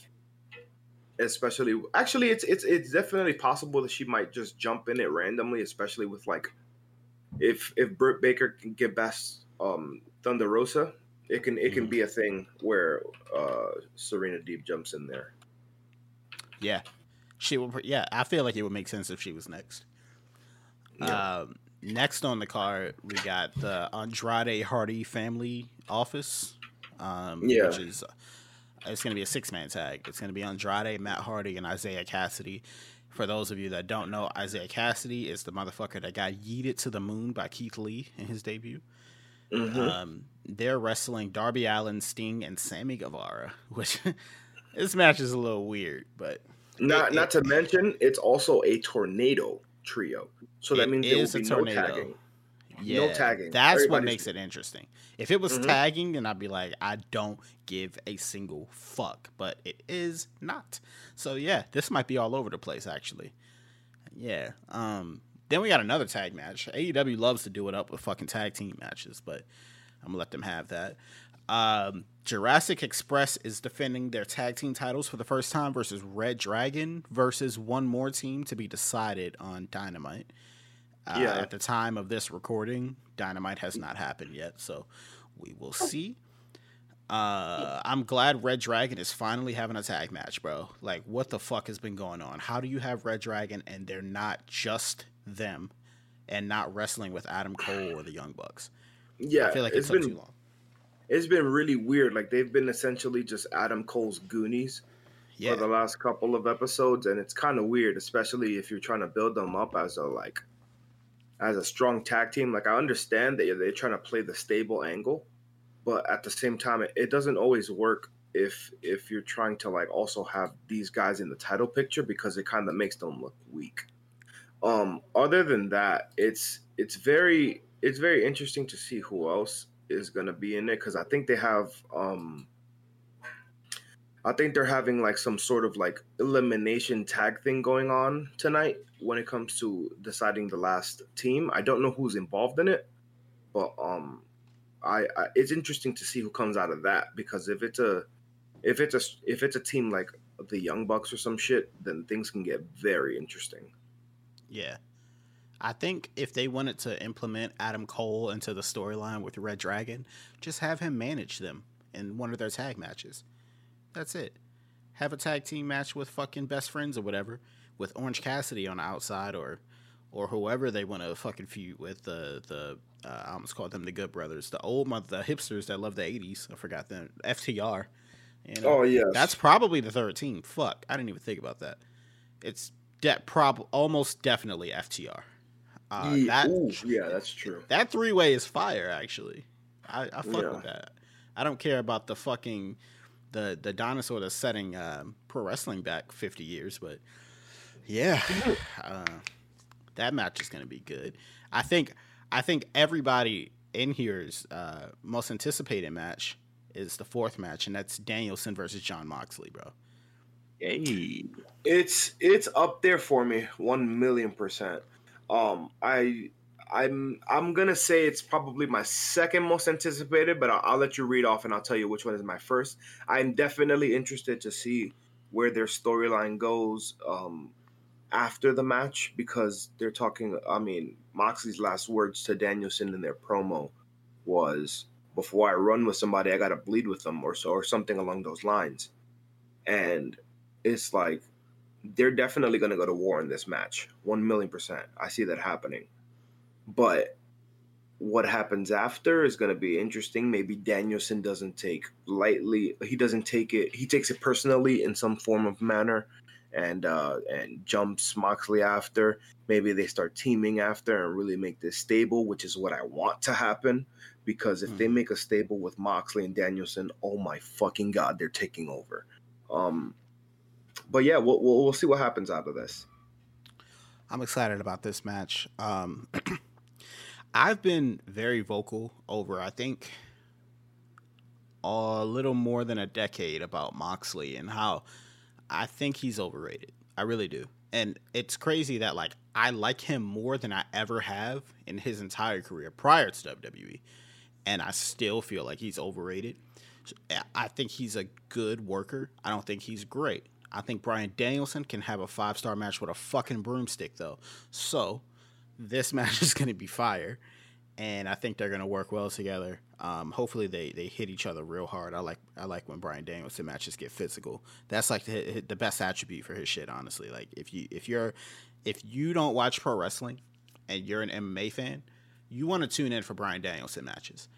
Especially, actually, it's it's it's definitely possible that she might just jump in it randomly, especially with like, if if Britt Baker can get past um Thunder Rosa, it can it can Mhm. be a thing where uh Serena Deeb jumps in there. Yeah, she will. Yeah, I feel like it would make sense if she was next. Yeah. Um, next on the card, we got the Andrade Hardy family office. Um, Yeah. Which is, it's going to be a six man tag. It's going to be Andrade, Matt Hardy, and Isiah Kassidy. For those of you that don't know, Isiah Kassidy is the motherfucker that got yeeted to the moon by Keith Lee in his debut. Mhm. Um, they're wrestling Darby Allin, Sting, and Sammy Guevara, [laughs] which this match is a little weird, but not it- not to mention, it's also a tornado trio, so that means there will a be tornado. no tagging. Yeah, no tagging. That's what makes it interesting. If it was Mhm. tagging, then I'd be like, I don't give a single fuck. But it is not. So yeah, this might be all over the place actually. Yeah. Um. Then we got another tag match. AEW loves to do it up with fucking tag team matches, but I'm gonna let them have that. Um, Jurassic Express is defending their tag team titles for the first time versus reDRagon versus one more team to be decided on Dynamite. Uh, yeah. At the time of this recording, Dynamite has not happened yet, so we will see. Uh, I'm glad reDRagon is finally having a tag match, bro. Like, what the fuck has been going on? How do you have reDRagon and they're not just them and not wrestling with Adam Cole or the Young Bucks? Yeah, I feel like it took been, too long. It's been really weird. Like, they've been essentially just Adam Cole's Goonies yeah. for the last couple of episodes, and it's kind of weird, especially if you're trying to build them up as a like as a strong tag team. Like, I understand that they're trying to play the stable angle but at the same time it, it doesn't always work if if you're trying to like also have these guys in the title picture because it kind of makes them look weak um other than that it's it's very it's very interesting to see who else is to be in it because i think they have um i think they're having like some sort of like elimination tag thing going on tonight when it comes to deciding the last team i don't know who's involved in it but um I, I, it's interesting to see who comes out of that because if it's a if it's a if it's a team like the Young Bucks or some shit, then things can get very interesting. Yeah. I think if they wanted to implement Adam Cole into the storyline with reDRagon, just have him manage them in one of their tag matches. That's it. Have a tag team match with fucking best friends or whatever, with Orange Cassidy on the outside or or whoever they want to fucking feud with the the uh, I almost called them the Good Brothers, the old the hipsters that love the '80s. I forgot them. FTR. You know, oh yeah, that's probably the third team. Fuck, I didn't even think about that. It's de- prob almost definitely FTR. Uh, yeah, that, ooh, yeah, that's true. That three way is fire. Actually, I, I fuck yeah. with that. I don't care about the fucking the the dinosaur that's setting um, pro wrestling back 50 years, but yeah, [sighs] uh, that match is gonna be good. I think I think everybody in here's uh, most anticipated match is the fourth match, and that's Danielson versus Jon Moxley, bro. Hey, it's it's up there for me, one million percent. Um, I I'm I'm gonna say it's probably my second most anticipated, but I'll, I'll, let you read off and I'll tell you which one is my first. I'm definitely interested to see where their storyline goes um, after the match because they're talking. I mean, Moxley's last words to Danielson in their promo was, "Before I run with somebody, I gotta bleed with them," or so, or something along those lines. And it's like they're definitely gonna go to war in this match, one million percent. I see that happening, but what happens after is going to be interesting. Maybe Danielson doesn't take lightly. He doesn't take it. He takes it personally in some form of manner, and uh, and jumps Moxley after. Maybe they start teaming after and really make this stable, which is what I want to happen. Because if mm-hmm. they make a stable with Moxley and Danielson, oh my fucking god, they're taking over. Um, but yeah, we'll, we'll, we'll see what happens out of this. I'm excited about this match. Um, [clears throat] I've been very vocal over, I think, a little more than a decade about Moxley and how I think he's overrated. I really do. And it's crazy that like I like him more than I ever have in his entire career prior to WWE. And I still feel like he's overrated. I think he's a good worker. I don't think he's great. I think Bryan Danielson can have a five star match with a fucking broomstick though. So this [laughs] match is going to be fire and I think they're gonna work well together. Um, hopefully they, they hit each other real hard. I like I like when Bryan Danielson matches get physical. That's like the, the best attribute for his shit. Honestly, like if you if you're if you don't watch pro wrestling and you're an MMA fan, you want to tune in for Bryan Danielson matches.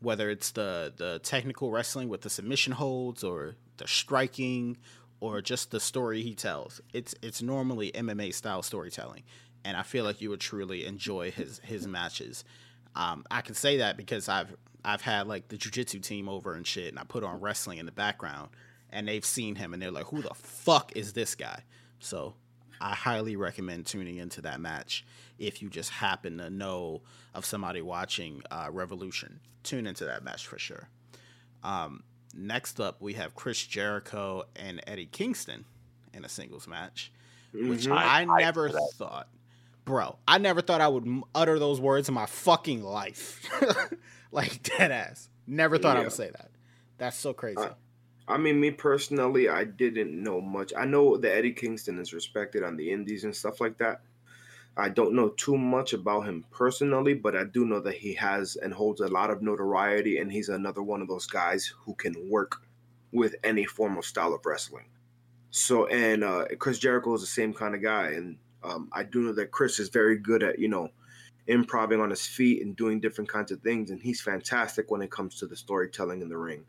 Whether it's the the technical wrestling with the submission holds or the striking or just the story he tells, it's it's normally MMA style storytelling, and I feel like you would truly enjoy his his matches. Um, I can say that because I've I've had like the jujitsu team over and shit, and I put on wrestling in the background, and they've seen him, and they're like, "Who the fuck is this guy?" So I highly recommend tuning into that match if you just happen to know of somebody watching uh, Revolution. Tune into that match for sure. Um, next up, we have Chris Jericho and Eddie Kingston in a singles match, which mm-hmm. I, I, never thought bro, I never thought I would utter those words in my fucking life. [laughs] like dead ass. Never thought yeah. I would say that. That's so crazy. Uh, I mean, me personally, I didn't know much. I know that Eddie Kingston is respected on the indies and stuff like that. I don't know too much about him personally, but I do know that he has and holds a lot of notoriety, and he's another one of those guys who can work with any form of style of wrestling. So, and uh, Chris Jericho is the same kind of guy, and um, I do know that Chris is very good at you know improving on his feet and doing different kinds of things, and he's fantastic when it comes to the storytelling in the ring.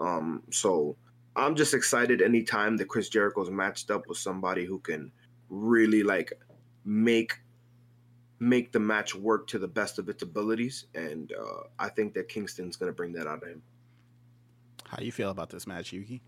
Um, so I'm just excited anytime that Chris Jericho's matched up with somebody who can really like make make the match work to the best of its abilities, and uh, I think that Kingston's going to bring that out of him. How you feel about this match, Yugi?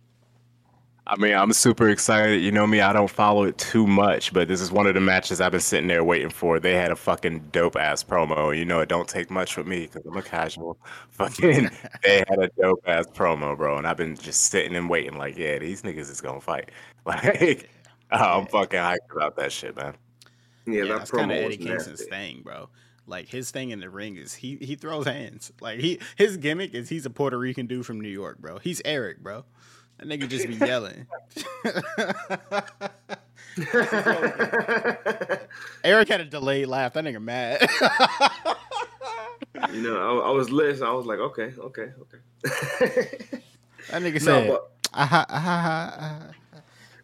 I mean, I'm super excited. You know me, I don't follow it too much, but this is one of the matches I've been sitting there waiting for. They had a fucking dope ass promo. You know, it don't take much for me because I'm a casual. [laughs] Fucking, [laughs] they had a dope ass promo, bro, and I've been just sitting and waiting. Like, yeah, these niggas is gonna fight. [laughs] Like, I'm fucking hyped about that shit, man. Yeah, Yeah, that that's kind of Eddie Kingston's nasty. thing, bro. Like his thing in the ring is he he throws hands. Like he his gimmick is he's a Puerto Rican dude from New York, bro. He's Eric, bro. That nigga just be yelling. [laughs] Eric had a delayed laugh. That nigga mad. you know, I, I was listening. I was like, okay, okay, okay. that nigga no, said, but ah, "Aha, aha, aha."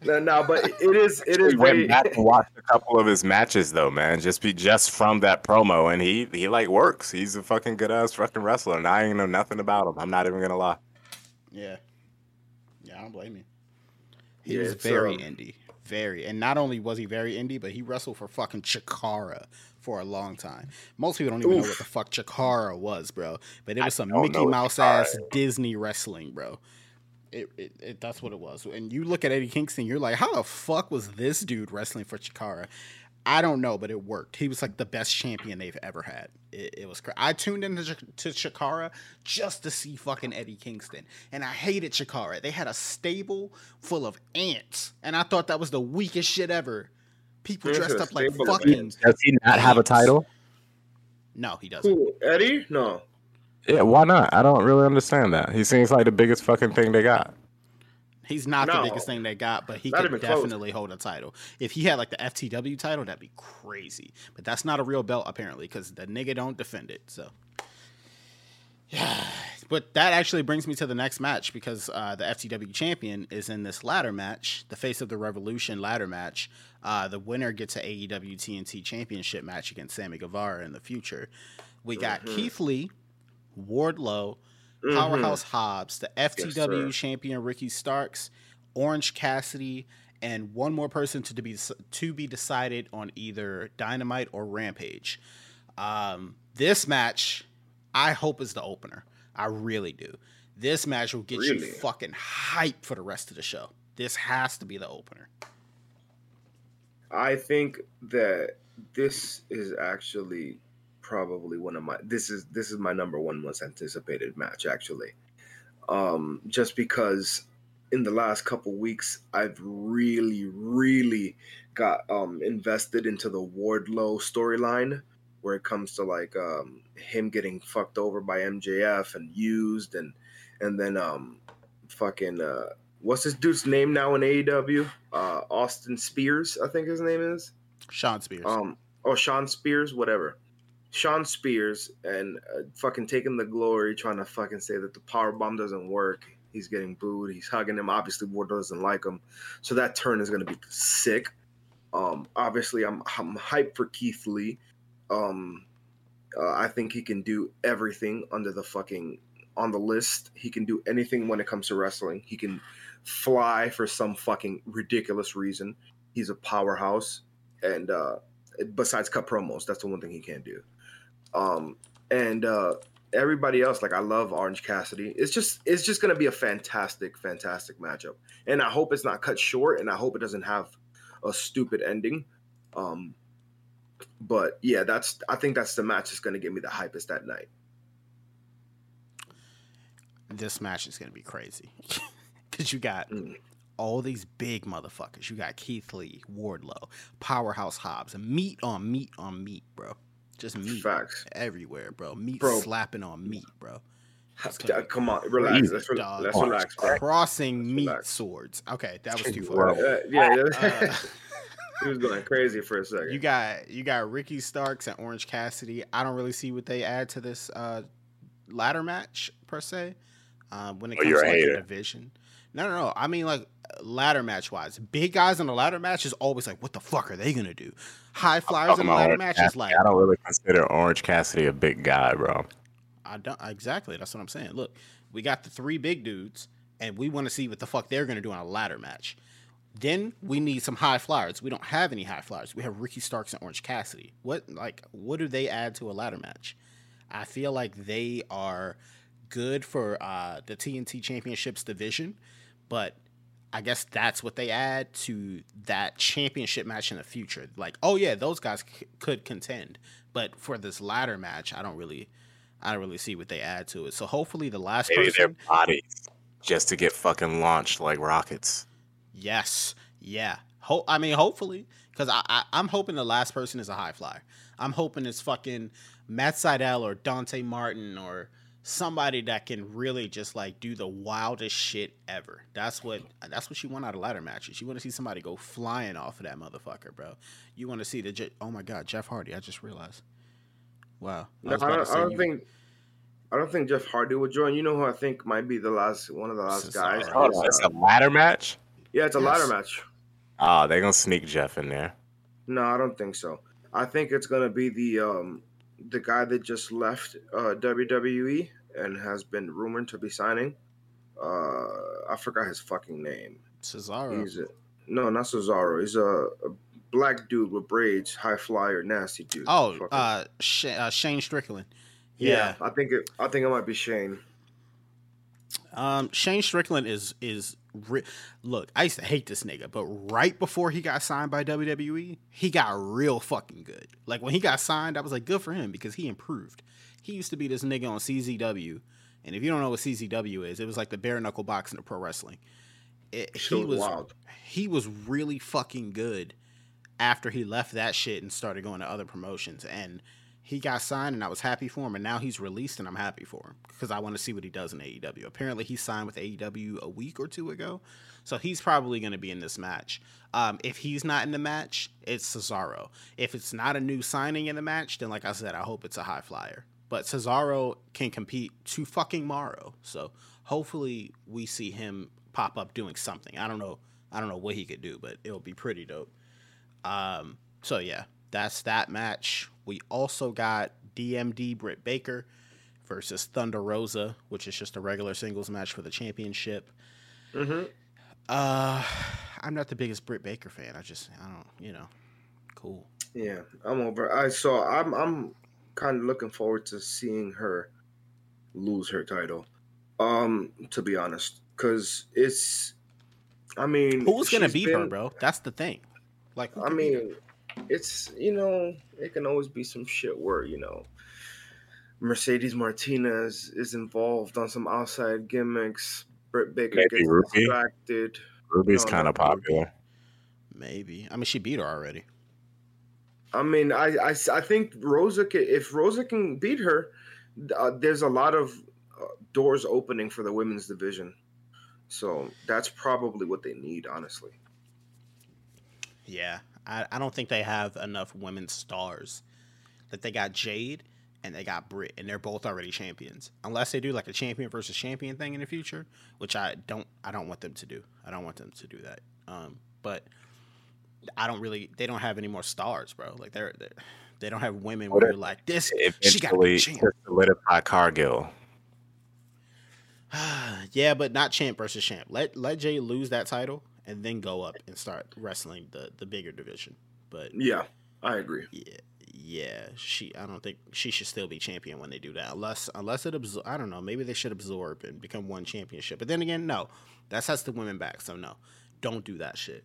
No, no, but it is, it is He went very. back and watched a couple of his matches though, man. Just be just from that promo, and he he like works. He's a fucking good ass fucking wrestler, and I ain't know nothing about him. I'm not even gonna lie. Yeah. Yeah, I don't blame you. He Yeah, was very um, indie. Very. And not only was he very indie, but he wrestled for fucking Chikara for a long time. Most people don't even know what the fuck Chikara was, bro. But it I was some Mickey Mouse Chikara ass Disney wrestling, bro. It, it, it that's what it was. And you look at Eddie Kingston, you're like, how the fuck was this dude wrestling for Chikara? I don't know, but it worked. He was like the best champion they've ever had. It, it was. Cra- I tuned into Ch- to Chikara just to see fucking Eddie Kingston, and I hated Chikara. They had a stable full of ants, and I thought that was the weakest shit ever. People There's dressed up like stable fucking. Does he not have a title? No, he doesn't. Who, Eddie? No. Yeah, why not? I don't really understand that. He seems like the biggest fucking thing they got. He's not the biggest thing they got, but he Not could even close. definitely hold a title. If he had like the FTW title, that'd be crazy. But that's not a real belt apparently, because the nigga don't defend it. So, yeah. [sighs] But that actually brings me to the next match because uh, the FTW champion is in this ladder match, the Face of the Revolution ladder match. Uh, the winner gets a E AEW TNT Championship match against Sammy Guevara in the future. We got Mhm. Keith Lee, Wardlow, Mhm. Powerhouse Hobbs, the. FTW champion Ricky Starks, Orange Cassidy, and one more person to be to be decided on either Dynamite or Rampage. Um, this match, I hope is the opener. I really do. This match will get Really? you fucking hype for the rest of the show. This has to be the opener. I think that this is actually probably one of my this is this is my number one most anticipated match actually. Um just because in the last couple weeks I've really really got um invested into the Wardlow storyline where it comes to like um him getting fucked over by MJF and used and and then um fucking uh what's this dude's name now in AEW? Uh, Austin Spears, I think his name is. Shawn Spears. Um, or Shawn Spears, whatever. Shawn Spears and uh, fucking taking the glory, trying to fucking say that the power bomb doesn't work. He's getting booed. He's hugging him. Obviously, Ward doesn't like him, so that turn is gonna be sick. Um, obviously, I'm I'm hyped for Keith Lee. Um, uh, I think he can do everything under the fucking on the list. He can do anything when it comes to wrestling. He can fly for some fucking ridiculous reason. He's a powerhouse, and uh, besides cut promos, that's the one thing he can't do. Um, and uh, everybody else, like I love Orange Cassidy. It's just it's just gonna be a fantastic, fantastic matchup. And I hope it's not cut short, and I hope it doesn't have a stupid ending. Um, but yeah, that's I think that's the match that's gonna get me the hypest that night. this match is gonna be crazy [laughs] because you got Mm. all these big motherfuckers. You got Keith Lee, Wardlow, Powerhouse Hobbs, meat on meat on meat, bro. Just meat Facts. everywhere, bro. Meat Bro. slapping on meat, bro. Come on, relax. Let's, re- let's relax, bro. Crossing meat relax. swords. Okay, that was too [laughs] far. Uh, yeah, yeah. Uh, [laughs] he was going crazy for a [laughs] second. You got you got Ricky Starks and Orange Cassidy. I don't really see what they add to this uh, ladder match per se. Um, when it Oh, comes you're to like, the division, no, no, no. I mean like ladder match wise, big guys in the ladder match is always like, what the fuck are they gonna do? High flyers in the ladder match is like, I don't really consider Orange Cassidy a big guy, bro. I don't exactly. That's what I'm saying. Look, we got the three big dudes, and we want to see what the fuck they're gonna do on a ladder match. Then we need some high flyers. We don't have any high flyers. We have Ricky Starks and Orange Cassidy. What like what do they add to a ladder match? I feel like they are good for uh, the TNT Championships division, but I guess that's what they add to that championship match in the future. Like, oh yeah, those guys c- could contend, but for this ladder match, I don't really, I don't really see what they add to it. So hopefully, the last Maybe their person, bodies just to get fucking launched like rockets. yes, yeah. Ho- I mean, hopefully, because I, I, I'm hoping the last person is a high flyer. I'm hoping it's fucking Matt Sydal or Dante Martin or somebody that can really just like do the wildest shit ever. That's what that's what you want out of ladder matches. You want to see somebody go flying off of that motherfucker, bro. You want to see the Je- oh my god, Jeff Hardy. I just realized. Wow. No, was I don't, I don't you- think. I don't think Jeff Hardy would join. You know who I think might be the last one of the last guys. Hold is, on, it's a ladder match. yeah, it's a Yes. ladder match. Oh, they're gonna sneak Jeff in there. No, I don't think so. I think it's gonna be the um the guy that just left uh, WWE and has been rumored to be signing. Uh, I forgot his fucking name. Cesaro. He's a, no, not Cesaro. He's a, a black dude with braids, high flyer, nasty dude. Oh, Fucking- uh, Sh- uh, Shane Strickland. yeah. I think it. I think it might be Shane. Um, Shane Strickland is is re- look. I used to hate this nigga, but right before he got signed by WWE, he got real fucking good. Like when he got signed, I was like, good for him because he improved. He used to be this nigga on CZW, and if you don't know what CZW is, it was like the bare knuckle boxing of pro wrestling. It, he was wild. he was really fucking good after he left that shit and started going to other promotions and he got signed and I was happy for him and now he's released and I'm happy for him because I want to see what he does in AEW. Apparently he signed with AEW a week or two ago. So he's probably going to be in this match. Um, if he's not in the match, it's Cesaro. If it's not a new signing in the match, then like I said, I hope it's a high flyer. But Cesaro can compete to fucking morrow. So hopefully we see him pop up doing something. I don't know. I don't know what he could do, but it'll be pretty dope. Um, so yeah, that's that match. We also got DMD Britt Baker versus Thunder Rosa, which is just a regular singles match for the championship. hmm Uh, I'm not the biggest Britt Baker fan. I just, I don't, you know, cool. Yeah, I'm over. I saw. I'm. I'm kind of looking forward to seeing her lose her title. Um, to be honest, because it's. I mean, Who's gonna she's beat her, bro? That's the thing. Like, I can beat her? mean, it's you know, it can always be some shit where you know, Mercedes Martinez is involved on some outside gimmicks. Britt Baker Maybe gets Ruby? distracted. Ruby's No, kind of not Ruby. popular. maybe. I mean, she beat her already. I mean, I, I, I think Rosa can, if Rosa can beat her, uh, there's a lot of uh, doors opening for the women's division. So that's probably what they need, honestly. Yeah, I, I don't think they have enough women stars. That they got Jade and they got Britt, and they're both already champions. Unless they do like a champion versus champion thing in the future, which I don't, I don't want them to do. I don't want them to do that. Um, but I don't really, they don't have any more stars, bro. Like they're, they're they don't have women What where if- you're like this. She got to Eventually, be to champ. solidify Cargill. [sighs] yeah, but not champ versus champ. Let let Jay lose that title and then go up and start wrestling the the bigger division. But Yeah, I agree. Yeah, yeah. She, I don't think she should still be champion when they do that, unless unless it absor- I don't know. Maybe they should absorb and become one championship. But then again, no, that sets the women back. So no, don't do that shit.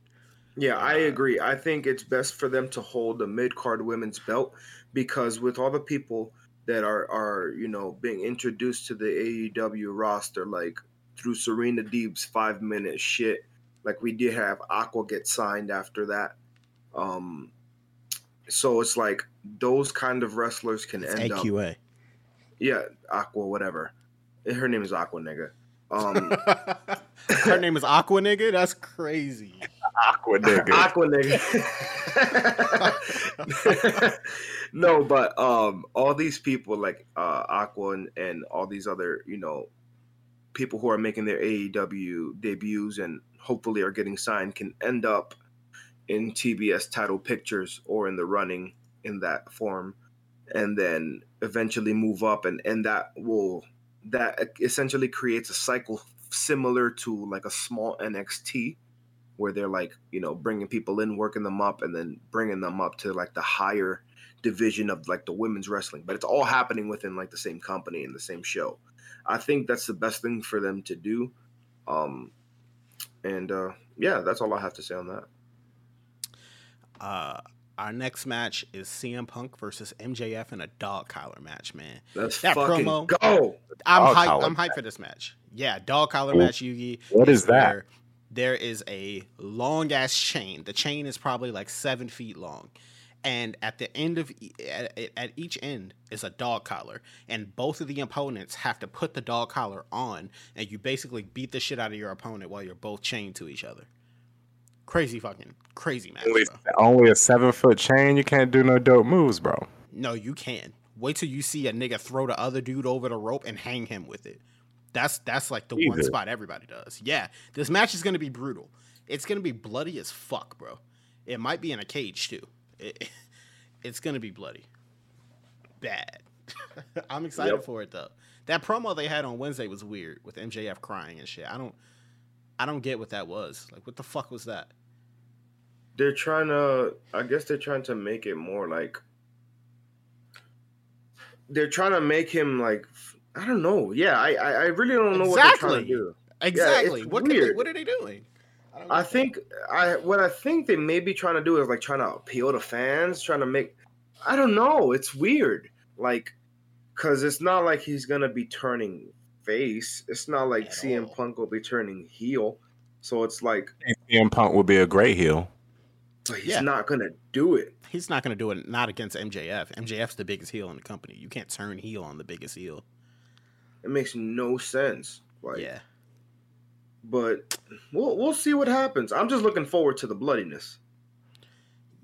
Yeah, I Uh, agree. I think it's best for them to hold the mid card women's belt because with all the people that are are you know being introduced to the AEW roster, like through Serena Deeb's five minute shit, like we did have Aqua get signed after that. Um, so it's like those kind of wrestlers can It's end up, AQA. yeah, Aqua, whatever. Her name is Aqua, nigga. Um, [laughs] Her name is Aqua, nigga. That's crazy. Aqua nigga. [laughs] Aqua nigga. [laughs] no, but um, all these people like uh, Aqua and, and all these other, you know, people who are making their AEW debuts and hopefully are getting signed can end up in TBS title pictures or in the running in that form, and then eventually move up, and and that will that essentially creates a cycle similar to like a small NXT where they're like you know bringing people in working them up and then bringing them up to like the higher division of like the women's wrestling but it's all happening within like the same company and the same show i think that's the best thing for them to do um and uh yeah that's all i have to say on that Uh, our next match is CM Punk versus MJF in a dog collar match, man. let's That fucking promo- go I'm Dog hyped. I'm hyped for this match. Yeah, dog collar match, Yugi. What is that? There is a long ass chain. The chain is probably like seven feet long, and at the end of at, at each end is a dog collar, and both of the opponents have to put the dog collar on, and you basically beat the shit out of your opponent while you're both chained to each other. Crazy fucking crazy match, Only, only a seven foot chain. You can't do no dope moves, bro. No, you can. Wait till you see a nigga throw the other dude over the rope and hang him with it. That's that's like the one spot everybody does. Yeah, this match is gonna be brutal. It's gonna be bloody as fuck, bro. It might be in a cage too. It- [laughs] it's gonna be bloody, bad. [laughs] I'm excited Yep. for it though. That promo they had on Wednesday was weird with MJF crying and shit. I don't, I don't get what that was. Like, what the fuck was that? they're trying to i guess they're trying to make it more like they're trying to make him like i don't know yeah i i, I really don't know what they're trying to do Exactly. it's what? Can they, weird. what are they doing? don't i think i what i think they may be trying to do is like trying to appeal to fans trying to make i don't know it's weird like because it's not like he's gonna be turning face it's not like At cm all. punk will be turning heel so it's like CM Punk would be a great heel. but he's Yeah. not gonna do it He's not going to do it. Not against MJF. MJF's the biggest heel in the company. You can't turn heel on the biggest heel. It makes no sense like yeah. but we'll we'll see what happens. I'm just looking forward to the bloodiness.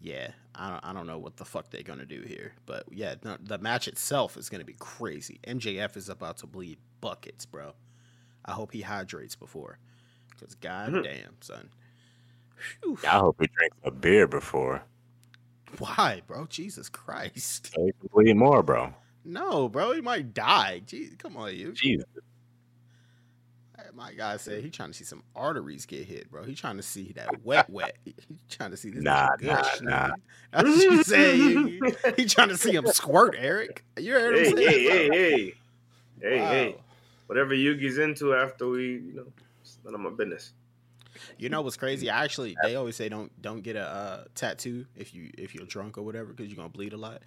Yeah. I don't, I don't know what the fuck they're going to do here. But yeah, no, the match itself is going to be crazy. MJF is about to bleed buckets, bro. I hope he hydrates before. Because god Mhm. damn, son. Phew. I hope he drinks a beer before. Why, bro? Jesus Christ. So he can bleed more, bro. No, bro. He might die. Jeez, come on, you. Jesus. My guy said he trying to see some arteries get hit, bro. He trying to see that wet, wet. He trying to see this Nah, gush, nah. [laughs] That's what you you- he trying to see him squirt, Eric. You heard him Hey, say hey, hey, hey, hey, Wow. hey! Whatever Yugi's into after we, you know, it's none of my business. You know what's crazy? I actually they always say don't don't get a uh, tattoo if you if you're drunk or whatever because you're gonna bleed a lot.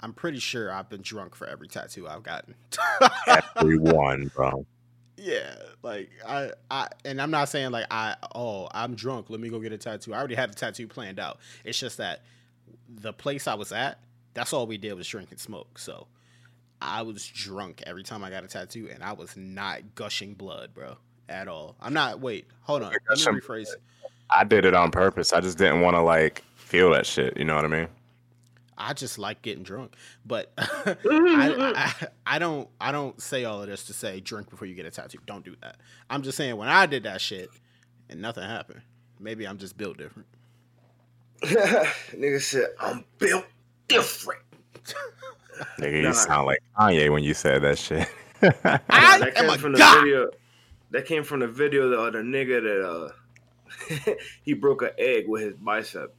I'm pretty sure I've been drunk for every tattoo I've gotten. Everyone, [laughs] bro. yeah, like I I and I'm not saying like I oh I'm drunk. Let me go get a tattoo. I already had the tattoo planned out. It's just that the place I was at, that's all we did was drink and smoke. So I was drunk every time I got a tattoo, and I was not gushing blood, bro, at all. I'm not. Wait, hold on. Let me rephrase. I did it on purpose. I just didn't want to like feel that shit. You know what I mean? I just like getting drunk, but [laughs] I, Mm-hmm. I I don't I don't say all of this to say drink before you get a tattoo. Don't do that. I'm just saying when I did that shit and nothing happened. Maybe I'm just built different. [laughs] Nigga said, "I'm built different." [laughs] Nigga, Nah. you sound like Kanye when you said that shit. I that am came a from the god. video. That came from the video of the nigga that uh he broke an egg with his bicep.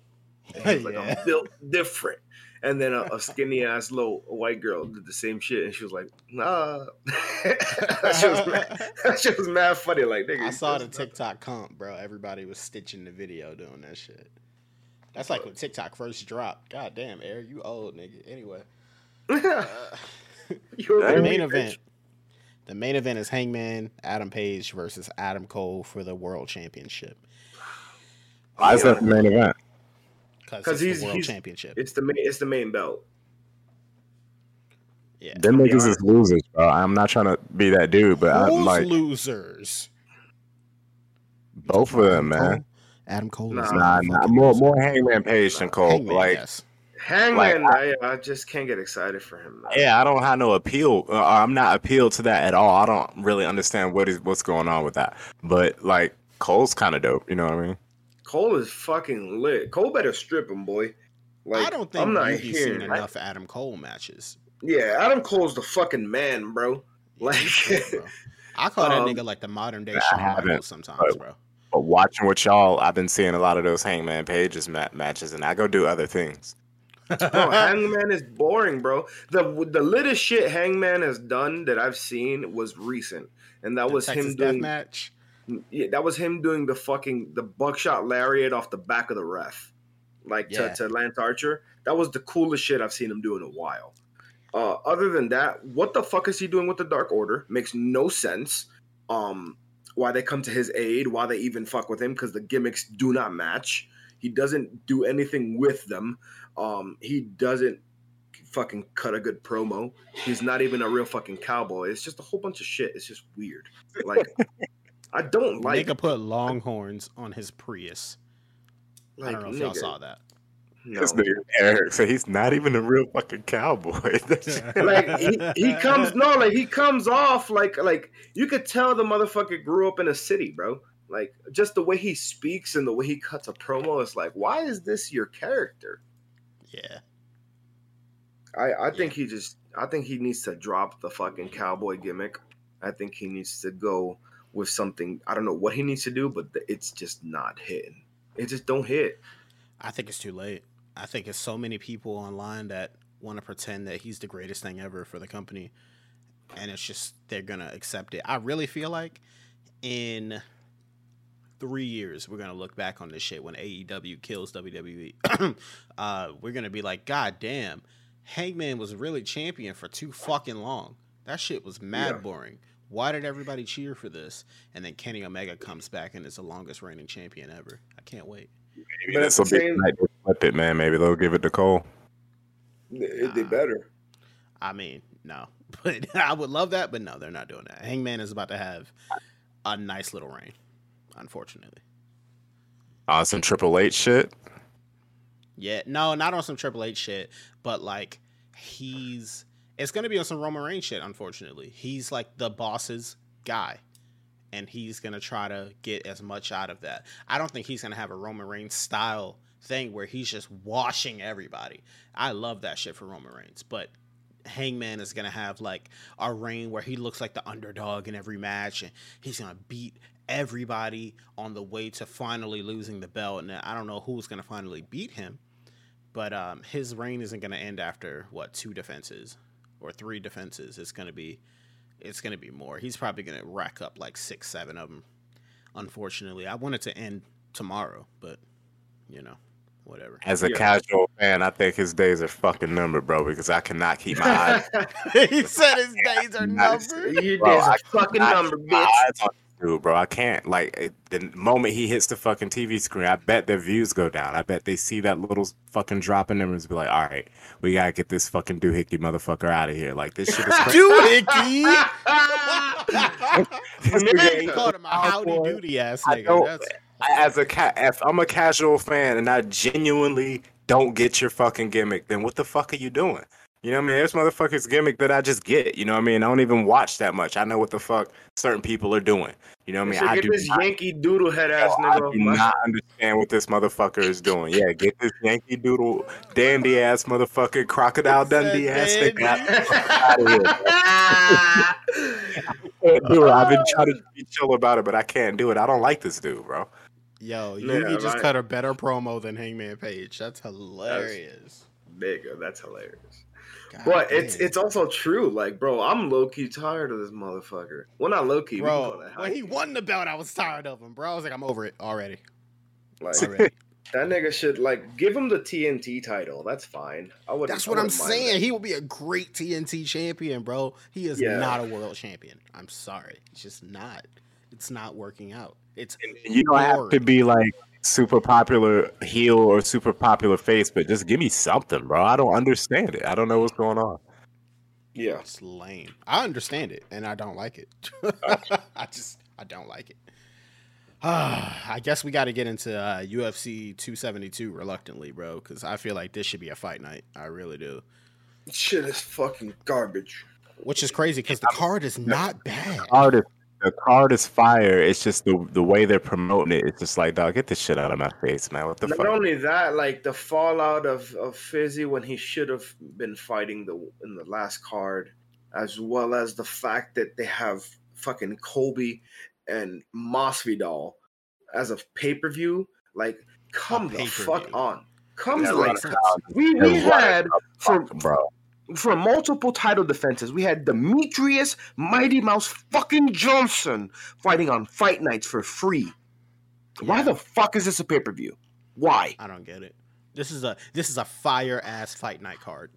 And he was like, Yeah. I'm built different. And then a, a [laughs] skinny ass little white girl did the same shit, and she was like, "Nah." [laughs] that, shit was mad, [laughs] that shit was mad funny. Like, nigga, I saw the just- TikTok comp, bro. Everybody was stitching the video doing that shit. That's like when TikTok first dropped. God damn, Eric, you old nigga. Anyway, uh, You're the a main bitch. event. The main event is Hangman Adam Page versus Adam Cole for the World Championship. Why is that the main event? Because 'Cause it's he's- the World he's- Championship. It's the main. It's the main belt. Yeah. Them be niggas honest. is losers, bro. I'm not trying to be that dude, but I'm Who's like losers? both of them, man. Cole? Adam Cole is Nah, Nah, nah, more loser. more Hangman Page than Cole. Hangman, like, yes. Hangman, Like, I, I just can't get excited for him. man. yeah, I don't have no appeal. Uh, I'm not appealed to that at all. I don't really understand what is what's going on with that. But like, Cole's kind of dope. You know what I mean? Cole is fucking lit. Cole better strip him, boy. Like I don't think I'm not you've seen hearing. enough Adam Cole matches. Yeah, Adam Cole's the fucking man, bro. Like, He's bro. I call that Um, nigga like the modern day I Shawn Michaels sometimes, but- bro. But watching with y'all, I've been seeing a lot of those Hangman Pages ma- matches, and I go do other things. [laughs] bro, Hangman is boring, bro. The the littest shit Hangman has done that I've seen was recent, and that The was Texas him Death doing. match. Yeah, that was him doing the fucking the buckshot lariat off the back of the ref, like Yeah. to, to Lance Archer. That was the coolest shit I've seen him do in a while. Uh, other than that, what the fuck is he doing with the Dark Order? Makes no sense. Um, why they come to his aid? Why they even fuck with him? Because the gimmicks do not match. He doesn't do anything with them. Um, he doesn't fucking cut a good promo. He's not even a real fucking cowboy. It's just a whole bunch of shit. It's just weird. Like [laughs] I don't like nigga put Longhorns on his Prius. like I don't know if y'all saw that. No. This nigga Eric, so he's not even a real fucking cowboy. [laughs] [laughs] like he, he comes no like he comes off like like you could tell the motherfucker grew up in a city bro like just the way he speaks and the way he cuts a promo is like why is this your character Yeah. i i think he just i think he needs to drop the fucking cowboy gimmick i think he needs to go with something i don't know what he needs to do but it's just not hitting it just don't hit I think it's too late. I think it's so many people online that want to pretend that he's the greatest thing ever for the company. And it's just, they're going to accept it. I really feel like in three years, we're going to look back on this shit when AEW kills WWE. [clears throat] uh, we're going to be like, God damn, Hangman was really champion for too fucking long. That shit was mad Yeah. boring. Why did everybody cheer for this? And then Kenny Omega comes back and is the longest reigning champion ever. I can't wait. Maybe But at this will the same- night they flip it, man. Maybe they'll give it to Cole. they, they Nah. better I mean, no. [laughs] But I would love that, but no, they're not doing that. Hangman is about to have a nice little reign, unfortunately. On some Triple H shit. Yeah, no, not on some Triple H shit, but like he's it's gonna be on some Roman Reigns shit, unfortunately. He's like the boss's guy. And he's gonna try to get as much out of that. I don't think he's gonna have a Roman Reigns style thing where he's just washing everybody. I love that shit for Roman Reigns, but Hangman is gonna have like a reign where he looks like the underdog in every match, and he's gonna beat everybody on the way to finally losing the belt. And I don't know who's gonna finally beat him, but um, his reign isn't gonna end after what two defenses or three defenses. It's gonna be, it's gonna be more. He's probably gonna rack up like six, seven of them. Unfortunately, I want it to end tomorrow, but you know, whatever. As a Yeah. casual fan, I think his days are fucking numbered, bro, because I cannot keep my eyes. [laughs] he said his days are [laughs] numbered. Your Bro, days I are fucking cannot number, bitch. Eyes dude, bro. I can't. Like the moment he hits the fucking TV screen, I bet their views go down. I bet they see that little fucking drop in them and be like, "All right, we gotta get this fucking doohickey motherfucker out of here." Like this shit is crazy. Doohickey. [laughs] This Man, nigga he ain't called him a howdy doody ass I nigga. don't- as a cat, if I'm a casual fan and I genuinely don't get your fucking gimmick, then what the fuck are you doing? You know what I mean? There's motherfuckers gimmick that I just get. You know what I mean? I don't even watch that much. I know what the fuck certain people are doing. You know what I mean? Should I get do this not, Yankee Doodle head ass I nigga. off do not understand what this motherfucker is doing. Yeah, get this Yankee Doodle dandy ass motherfucker, crocodile Dundee ass Said nigga out of here. [laughs] Can't do it. I've been oh. trying to be chill about it, but I can't do it. I don't like this dude, bro. yo, Yeah, Yugi just right. cut a better promo than Hangman Page. That's hilarious. Nigga, that's hilarious. God But it's damn. it's also true. Like, bro, I'm low key tired of this motherfucker. Well, not low key, bro. When he won the belt, I was tired of him, bro. I was like, I'm over it already. like Already. [laughs] that nigga should like give him the TNT title. That's fine. I would. That's what I'm saying. He would be a great TNT champion, bro. He is Yeah. not a world champion. I'm sorry. It's just not. It's not working out. It's You don't have to be like super popular heel or super popular face, but just give me something, bro. I don't understand it. I don't know what's going on. Yeah. It's lame. I understand it, and I don't like it. [laughs] I just I don't like it. [sighs] I guess we got to get into uh, UFC 272 reluctantly, bro, because I feel like this should be a fight night. I really do. Shit is fucking garbage. Which is crazy because the card is not bad. Card is, the card is fire. It's just the the way they're promoting it. It's just like, dog, get this shit out of my face, man. What the Not fuck? only that, like the fallout of of Fizzy when he should have been fighting the in the last card, as well as the fact that they have fucking Colby and Masvidal as a pay per view. Like, come the fuck on. Come Yeah, like we we had for bro. For multiple title defenses. We had Demetrius Mighty Mouse fucking Johnson fighting on fight nights for free. Why the fuck is this a pay per view? Why? I don't get it. This is a this is a fire ass fight night card.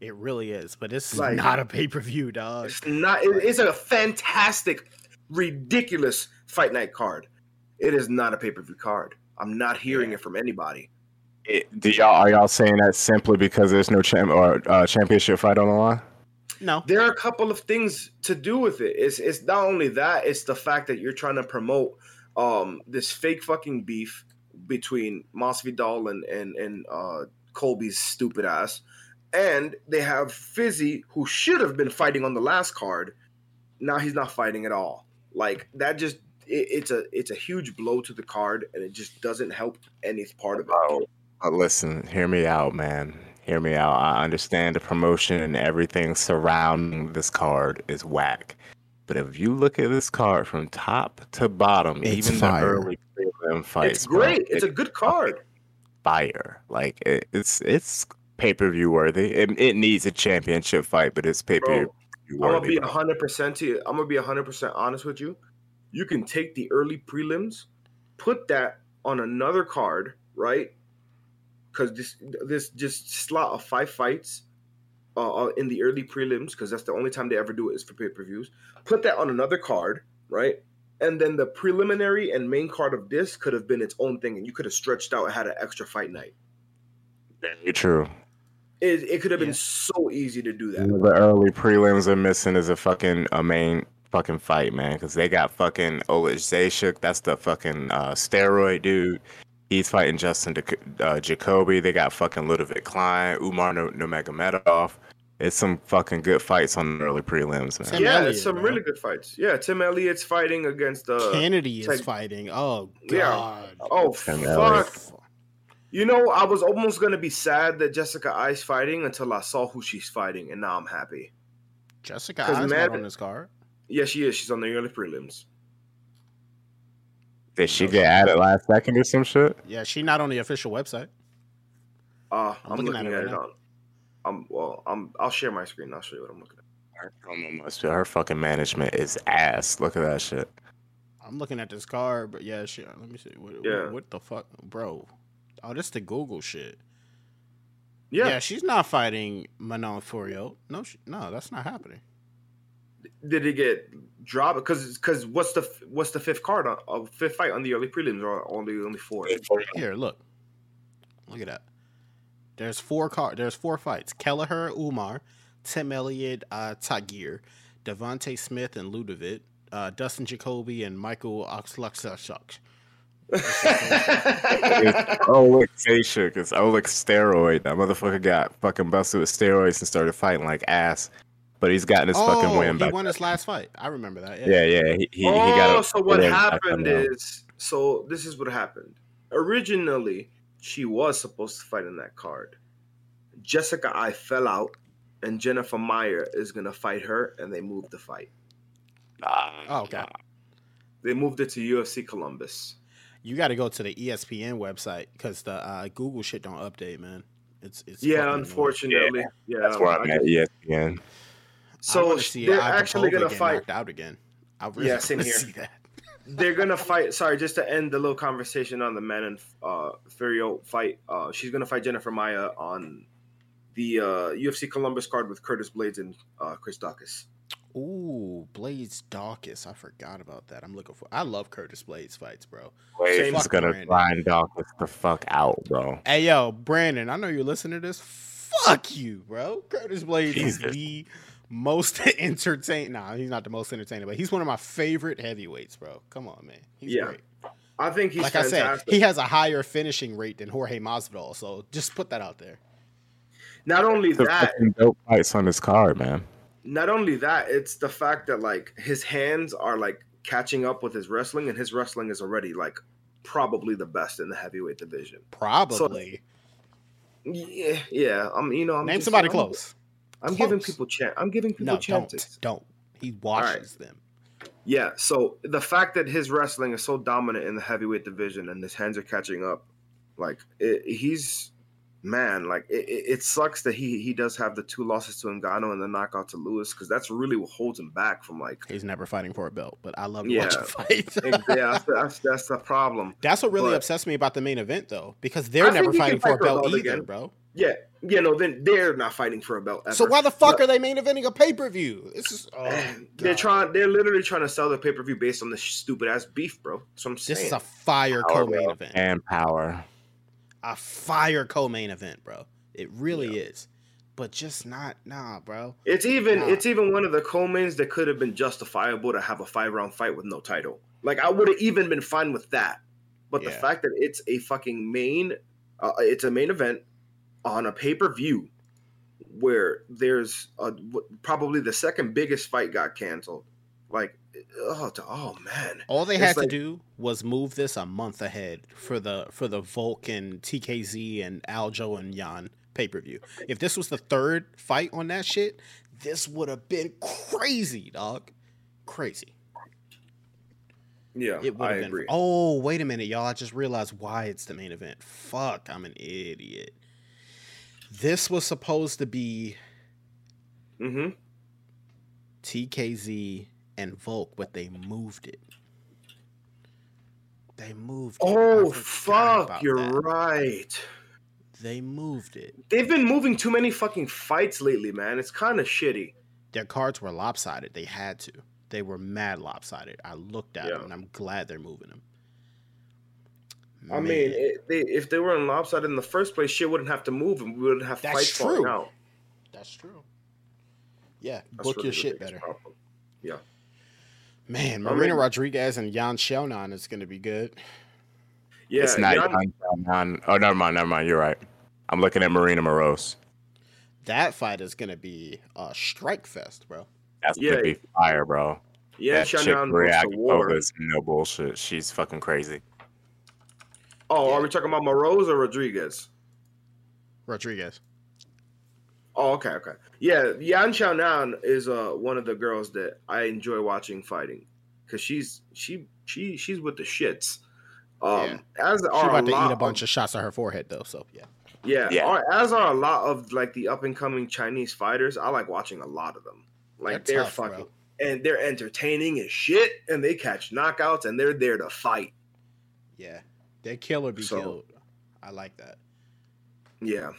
It really is, but this is Like- not a pay per view, dog. It's not. It, it's a fantastic, ridiculous fight night card. It is not a pay per view card. I'm not hearing Yeah. it from anybody. It, do y'all are y'all saying that simply because there's no champ or uh, championship fight on the line? No, There are a couple of things to do with it. It's it's not only that. It's the fact that you're trying to promote um this fake fucking beef between Masvidal and and and uh, Colby's stupid ass, and they have Fizzy who should have been fighting on the last card. Now he's not fighting at all. Like that just it, it's a it's a huge blow to the card, and it just doesn't help any part of it. Bro, but listen, hear me out, man. Hear me out. I understand the promotion and everything surrounding this card is whack. But if you look at this card from top to bottom, It's even fire. the early prelim fights, It's bro, great. It's it- a good card. fire. Like it, it's it's pay per view worthy. It, it needs a championship fight, but it's pay per Bro, view I'm gonna worthy. be bro. hundred percent to you. I'm gonna be hundred percent honest with you. You can take the early prelims, put that on another card, right? Because this this just slot of five fights uh, uh, in the early prelims, because that's the only time they ever do it is for pay per views. Put that on another card, right? And then the preliminary and main card of this could have been its own thing, and you could have stretched out and had an extra fight night. Very true. It, it could have been Yeah. so easy to do that. The early prelims are missing is a fucking a main fucking fight, man, because they got fucking Oleg Zayshuk. That's the fucking uh, steroid dude. He's fighting Justin Jac- uh, Jacoby. They got fucking Ludovic Klein, Umar No- Nurmagomedov. It's some fucking good fights on the early prelims, man. Tim yeah, Elliott, it's some bro. really good fights. Yeah, Tim Elliott's fighting against uh Kennedy is like- fighting. Oh Yeah. god. oh Tim fuck. Elliott. You know, I was almost gonna be sad that Jessica Eye's fighting until I saw who she's fighting, and now I'm happy. Jessica Eye's Mad- not on this card. Yeah, she is. She's on the early prelims. Did she get added last second or some shit? Yeah, she not on the official website. Uh, I'm I'm, looking looking, at it at, right it now. on. I'm well. I'm. I'll share my screen. I'll show you what I'm looking at. Her promo must be- Her fucking management is ass. Look at that shit. I'm looking at this card, but yeah, shit. Let me see. What, Yeah. what, what the fuck, bro? Oh, this the Google shit. Yeah. Yeah, she's not fighting Manon Fiorot. No, she, no, that's not happening. Did it get dropped? Because because what's the what's the fifth card on uh, fifth fight on the early prelims or only only four? Here, look. Look at that. There's four car. There's four fights: Kelleher, Umar, Tim Elliott, uh, Tagir, Devonte Smith, and Ludovic, uh, Dustin Jacoby, and Michael Oxlaxashuk. It's Oleg Zayshuk. It's Oleg steroid. That motherfucker got fucking busted with steroids and started fighting like ass. But he's gotten his fucking Oh, win he won his last fight. I remember that. Yeah. Yeah, yeah. He, he, oh, he got a, so what happened is so this is what happened. Originally, she was supposed to fight in that card. Jessica Eye fell out, and Jennifer Maia is gonna fight her, and they moved the fight. Oh, okay. They moved it to UFC Columbus. You got to go to the ESPN website because the uh, Google shit don't update, man. It's it's Yeah, fucking annoying. unfortunately. Yeah, That's where I'm at. Just- ESPN. I So wanna see they're Ivan actually Pova gonna fight. out again. I really Yeah, same here. See that. [laughs] They're gonna fight. Sorry, just to end the little conversation on the Manon uh, Fiorot fight. Uh, she's gonna fight Jennifer Maia on the uh, UFC Columbus card with Curtis Blaydes and uh, Chris Daukaus. Ooh, Blaydes Daukaus. I forgot about that. I'm looking for. I love Curtis Blaydes fights, bro. Wade's Fuck gonna Brandon. grind Daukaus the fuck out, bro. Hey yo, Brandon. I know you're listening to this. Fuck you, bro. Curtis Blaydes Jesus. is the most [laughs] entertaining. Nah, he's not the most entertaining, but he's one of my favorite heavyweights, bro. Come on, man. He's Yeah. great. I think he's like fantastic. I said, he has a higher finishing rate than Jorge Masvidal. So just put that out there. Not only The that, dope fights on his card, man. not only that, it's the fact that like his hands are like catching up with his wrestling, and his wrestling is already like probably the best in the heavyweight division. Probably. Yeah, yeah. I'm, you know, I'm Name just- somebody I'm- close. I'm giving people chance. I'm giving people No, chances. don't. Don't. He watches them. Yeah. So the fact that his wrestling is so dominant in the heavyweight division and his hands are catching up, like it, he's man, like it, it sucks that he he does have the two losses to Ngannou and the knockout to Lewis because that's really what holds him back from like. He's never fighting for a belt, but I love to Yeah. watch him [laughs] fight. yeah, that's, that's that's the problem. That's what really But- upsets me about the main event, though, because they're I never fighting for fight a for a belt belt either, again. bro. Yeah, yeah. No, then they're not fighting for a belt. Ever. So why the fuck But- are they main eventing a pay per view? This is oh, they're God. trying. They're literally trying to sell the pay per view based on this stupid ass beef, bro. So I'm saying. This is a fire co-main event. And power. A fire co-main event, bro. It really is. But just not nah, bro. It's even Nah. it's even one of the co-mains that could have been justifiable to have a five round fight with no title. Like I would have even been fine with that. But the fact that it's a fucking main, uh, it's a main event on a pay per view where there's a, probably the second biggest fight got canceled. Like, oh, oh man, All they It's had like- to do was move this a month ahead for the for the Volk and TKZ and Aljo and Yan pay per view. If this was the third fight on that shit, this would have been crazy, dog. Crazy. yeah, It would I have been. agree. Oh, wait a minute, y'all. I just realized why it's the main event. Fuck, I'm an idiot. This was supposed to be hmm TKZ and Volk, but they moved it. They moved it. Oh fuck, you're that. right. They moved it. They've been moving too many fucking fights lately, man. It's kind of shitty. Their cards were lopsided. They had to. They were mad lopsided. I looked at Yeah. them and I'm glad they're moving them. I mean, it, they, if they were in lopsided in the first place, shit wouldn't have to move, and we wouldn't have That's fights falling true. out. that's true. Yeah, That's book really your shit better. problem. Man, I Marina mean- Rodriguez and Yan Xiaonan is going to be good. Yeah, it's not. Jan- Jan- oh, never mind. Never mind. You're right. I'm looking at Marina Moroz. That fight is going to be a strike fest, bro. That's Yeah. gonna be fire, bro. yeah, that chick goes to war. No bullshit. She's fucking crazy. Oh, Yeah. are we talking about Moroz or Rodriguez? Rodriguez. Oh, okay, okay. Yeah, Yan Xiaonan is uh one of the girls that I enjoy watching fighting because she's she she she's with the shits. Um, as She are about a to lot eat a bunch of, of shots at her forehead, though. So yeah, yeah, Yeah. are- as are a lot of like the up and coming Chinese fighters. I like watching a lot of them. Like They're they're, tough, bro. fucking and they're entertaining as shit, and they catch knockouts, and they're there to fight. yeah, they kill or be So- killed. I like that. Yeah,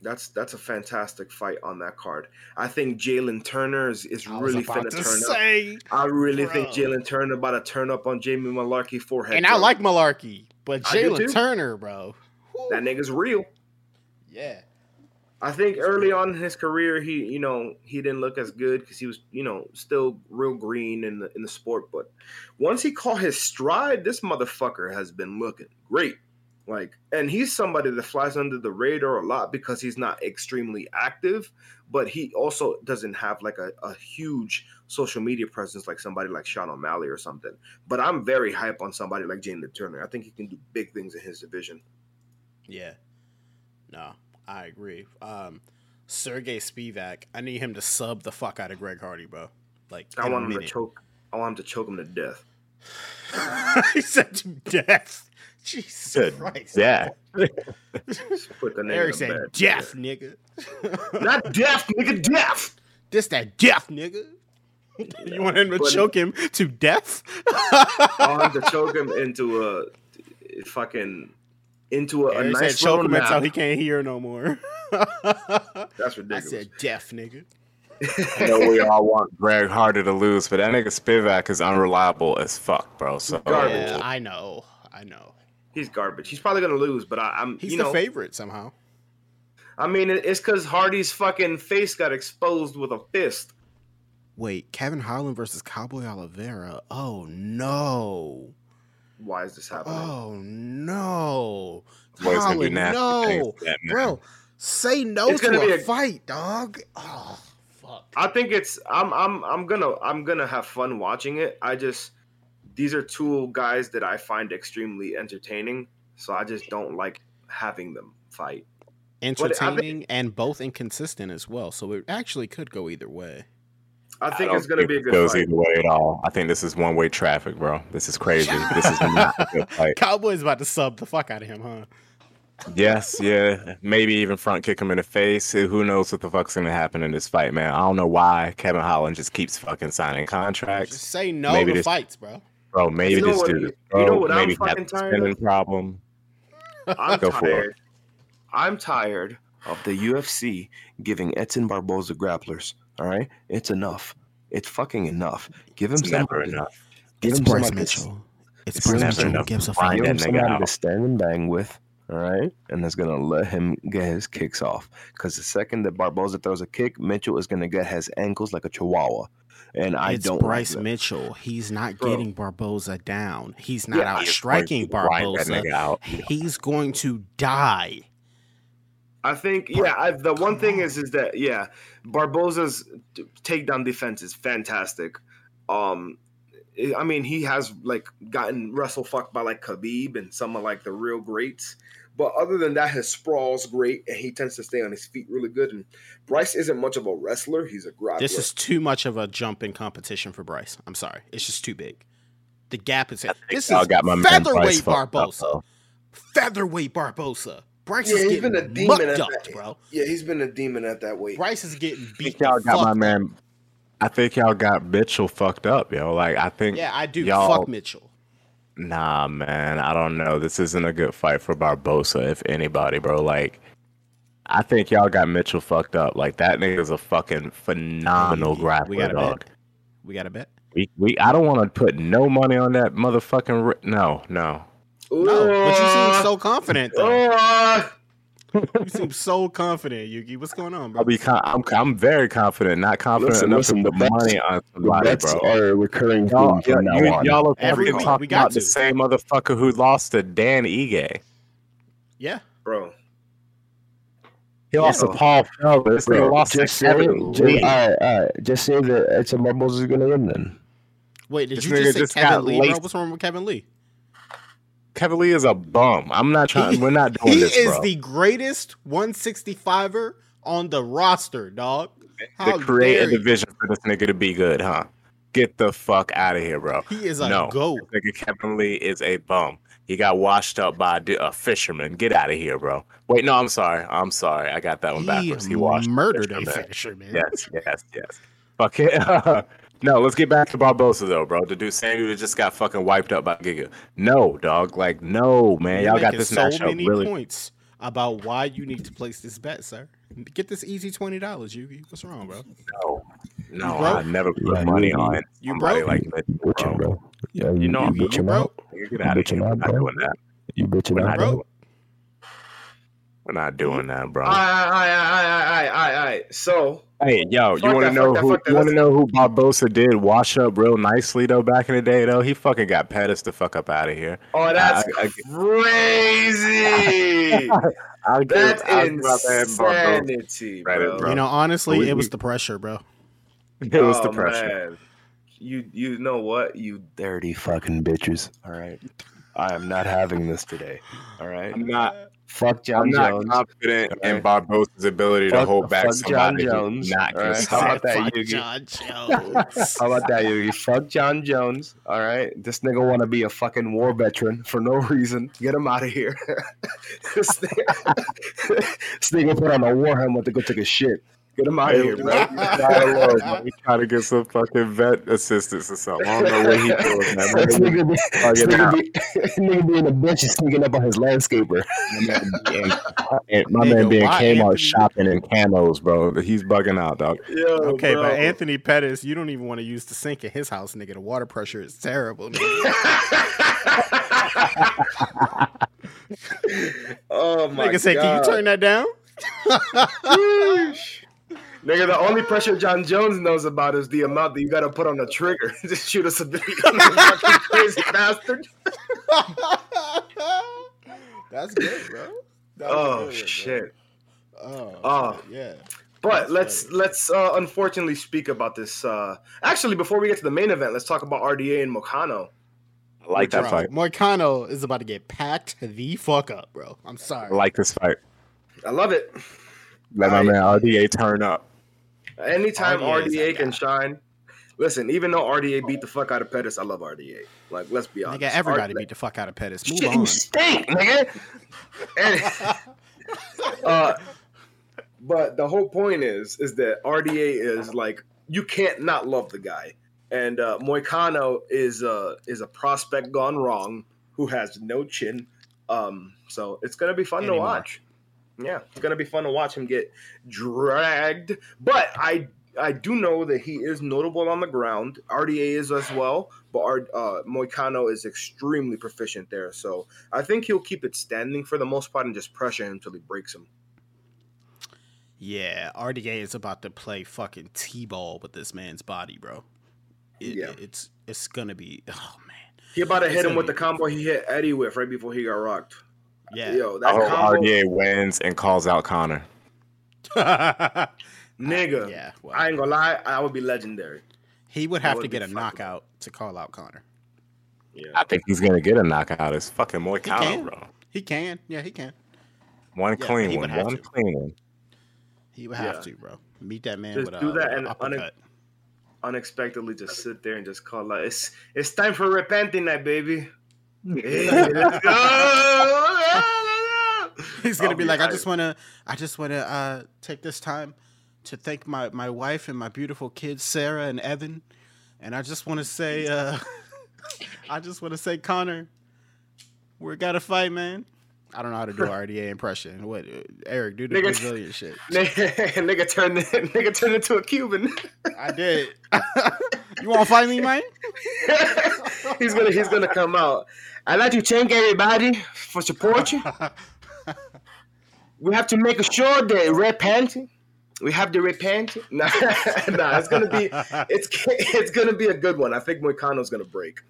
that's that's a fantastic fight on that card. I think Jalin Turner is, is really finna to turn up. I really think Jalin Turner about to turn up on Jamie Mullarkey forehead. and I like Mullarkey, but Jalin. Turner, bro. Whew. that nigga's real. yeah, I think early on in his career, he you know he didn't look as good because he was you know still real green in the in the sport. But once he caught his stride, this motherfucker has been looking great. Like, and he's somebody that flies under the radar a lot because he's not extremely active, but he also doesn't have like a, a huge social media presence like somebody like Sean O'Malley or something. But I'm very hype on somebody like Jalin Turner. I think he can do big things in his division. yeah. No, I agree. Um, Sergey Spivak, I need him to sub the fuck out of Greg Hardy, bro. Like, I want him to choke. I want him to choke him to death. [laughs] he said to death. Jesus Good. Christ. Yeah. [laughs] Put the name Eric said death, nigga. [laughs] Not death, nigga, death. this that death, nigga. you want him to choke him to death? I want him to choke him into a fucking into a, a nice said choke him until he can't hear no more. [laughs] That's ridiculous. I ridiculous. said deaf nigga. [laughs] I know we all want Greg Hardy to lose, but that nigga Spivak is unreliable as fuck, bro. So Garbage. Yeah, I know. I know. He's garbage. He's probably gonna lose, but I, I'm He's you the know favorite somehow. I mean it's because Hardy's fucking face got exposed with a fist. Wait, Kevin Holland versus Cowboy Oliveira. Oh no. Why is this happening? Oh no, Boy's gonna Colin, nasty no, things to that man. bro. Say no It's gonna to be a, a- fight, dog. Oh fuck. I think it's I'm I'm I'm gonna I'm gonna have fun watching it. I just these are two guys that I find extremely entertaining, so I just don't like having them fight. I think- Entertaining and both inconsistent as well, so it actually could go either way. I I think don't it's gonna be a it good goes fight. either way at all. I think this is one way traffic, bro. This is crazy. [laughs] this is not a good fight. Cowboys about to sub the fuck out of him, huh? Yes, yeah, maybe even front kick him in the face. Who knows what the fuck's gonna happen in this fight, man? I don't know why Kevin Holland just keeps fucking signing Just contracts, say no Maybe to this- fights, bro. bro. Maybe You know this what- dude, you bro, know what I'm fucking a tired of? problem. I'm Go for it. tired. I'm tired of the UFC giving Edson Barboza grapplers. All right, it's enough. It's fucking enough. Give him It's never somebody. enough. Give It's him Bryce Mitchell. It's It's Bryce never Mitchell. Enough gives a fuck? Give him that somebody to stand and bang with. All right, and that's gonna let him get his kicks off. Because the second that Barboza throws a kick, Mitchell is gonna get his ankles like a chihuahua, and I it's don't. Bryce like. Mitchell. He's not Bro. getting Barboza down. He's not Yeah, out striking to Barboza. He's going to die. I think yeah. I, the one thing is is that yeah, Barboza's takedown defense is fantastic. Um, I- I mean he has like gotten wrestle fucked by like Khabib and some of like the real greats. But other than that, his sprawl's great, and he tends to stay on his feet really good. And Bryce isn't much of a wrestler; he's a grappler. This is too much of a jump in competition for Bryce. I'm sorry. It's just too big. The gap is this Y'all is got my man featherweight fucked up, Barboza. featherweight Barboza. Bryce Yeah, is he's been a demon at up, that. bro. yeah, he's been a demon at that weight. Bryce is getting I beat. think y'all got my man. I think y'all got Mitchell fucked up, yo. Like I think Yeah, I do. Y'all- Fuck Mitchell. Nah, man. I don't know. This isn't a good fight for Barboza, if anybody, bro. Like, I think y'all got Mitchell fucked up. Like, that nigga's a fucking phenomenal We grappler, got a dog. bet. We got a bet. We, we, I don't want to put no money on that motherfucking. Ri- no, no. No, but you seem so confident though. You seem so confident, Yugi. What's going on, bro? I'll be. Con- I'm. I'm very confident. Not confident Listen, enough listen, to the put bets- money on The somebody, bets bro. are recurring Y'all, theme from now you, on. y'all are Every probably week, talking we got about the same motherfucker who lost to Dan Ige. Yeah. bro. He lost to Yeah. Paul Felder. This nigga Bro, lost to just say, Kevin just, Lee. all right, all right. Just say that Edson Barboza is gonna win then. Wait, did This you just say just Kevin Lee, bro? What's wrong with Kevin Lee? Kevin Lee is a bum. I'm not trying. He- we're not doing He this, He is bro. the greatest 165er on the roster, dog. How to create a division for this nigga to be good, huh? Get the fuck out of here, bro. He is a no, goat. nigga Kevin Lee is a bum. He got washed up by a, fisherman. Get out of here, bro. Wait, no, I'm sorry. I'm sorry. I got that one backwards. He washed murdered a fisherman. fisherman. Yes, yes, yes. Fuck it. [laughs] [laughs] no, let's get back to Barboza though, bro. The dude saying who just got fucking wiped up by Giga. No, dog. Like, no, man. You're Y'all got this so matchup many really. points about why you need to place this bet, sir. Get this easy twenty dollars, Yugi. What's wrong, bro? No, no, I never put Yeah, money you- on you somebody broke? like Mitchell, Bitching, bro. bro. Yeah, You know I'm bitching broke. out. Nigga, Get out of here. bitching We're not doing that. You bitching out, bro. Doing. We're not mm-hmm. doing that, bro. All right, all right, all right, all right, all right, all right. So Hey, yo, you want to know that, who? that. You want to know who Barboza did wash up real nicely though back in the day though? He fucking got Pettis the fuck up out of here. Oh, that's I- I- crazy. [laughs] I'll give, that's I'll give my man Barboza insanity, credit, bro. bro. You know, honestly, We- it was the pressure, bro. [laughs] It was the Oh, pressure. man. You you know what? You dirty fucking bitches. All right. I am not having this today. All right. I'm not. Fuck Jon Jones. I'm not Jones. confident in Okay. Barboza's ability to hold back fuck Jon Jones, not all right? good. How about that, Fuck Yugi? Jon [laughs] Jones. How about that, you? Fuck Jon Jones. All right. This nigga want to be a fucking war veteran for no [laughs] reason. Get him out of here. [laughs] this, nigga, this nigga put on a war helmet to go take a shit. Get him out of here, bro. He's trying to get some fucking vet assistance or something. I don't know what he doing, man. [laughs] This nigga be, Fuck this nigga be, nigga be in the bench and sneaking up on his landscaper. My man being, and my Nigga, man being Kmart Anthony- shopping in camos, bro. He's bugging out, dog. Yo, Okay, bro. but Anthony Pettis, you don't even want to use the sink in his house, nigga. The water pressure is terrible. Nigga. [laughs] oh my god. nigga said, "Can you turn that down?" [laughs] Sheesh. Nigga, the only pressure Jon Jones knows about is the amount that you gotta put on the trigger [laughs] to shoot a civilian. [laughs] Fucking crazy bastard. That's good, bro. That Oh good one, bro. shit! Oh, Oh. shit, yeah. But That's let's funny. let's uh, unfortunately speak about this. Uh, actually, before we get to the main event, let's talk about RDA and Moicano. I like that bro, fight. Moicano is about to get packed the fuck up, bro. I'm sorry. I like this fight. I love it. Let my I- man RDA turn up. Anytime RDA RDA, can guy. shine. Listen, even though RDA beat the fuck out of Pettis, I love RDA. Like, let's be honest. Nigga, everybody R- beat the fuck out of Pettis. Move Shit, on. you stink, nigga. And- [laughs] uh, but the whole point is, is that RDA is like you can't not love the guy, and uh, Moicano is uh, is a prospect gone wrong who has no chin. Um, so it's gonna be fun Anymore. to watch. Yeah, it's gonna be fun to watch him get dragged. But I I do know that he is notable on the ground. RDA is as well, but our, uh, Moicano is extremely proficient there. So I think he'll keep it standing for the most part and just pressure him until he breaks him. Yeah, RDA is about to play fucking t-ball with this man's body, bro. It, Yeah. it's it's gonna be. Oh man. He about to It's hit him with the combo he hit Eddie with right before he got rocked. Yeah. Yo, I that hope combo, RDA wins and calls out Conor. [laughs] nigga. yeah. Well, I ain't gonna lie, I would be legendary. he would have would to get a fucking- knockout to call out Conor. Yeah. I think he's gonna get a knockout. It's fucking Moicano, can. bro. He can. Yeah, he can. One Yeah, clean one. One to. clean one. He would have Yeah. to, bro. Meet that man Just with a, do that a and uppercut. Unexpectedly, just sit there and just call out. it's it's time for repenting night, baby. [laughs] Hey, let's go. [laughs] He's gonna I'll be be like, I just wanna, I just wanna uh, take this time to thank my my wife and my beautiful kids, Sarah and Evan, and I just want to say, uh, [laughs] I just want to say, Conor, we got to fight, man. I don't know how to do RDA impression. What, uh, Eric? Do the Nigga. Brazilian shit. nigga, [laughs] nigga turned nigga turned into a Cuban. I did. you want to fight me, man? He's gonna he's gonna come out. I'd like to thank everybody for support you. We have to make sure that repent. We have to repent. [laughs] Nah, nah, it's gonna be it's it's gonna be a good one. I think Moicano's gonna break.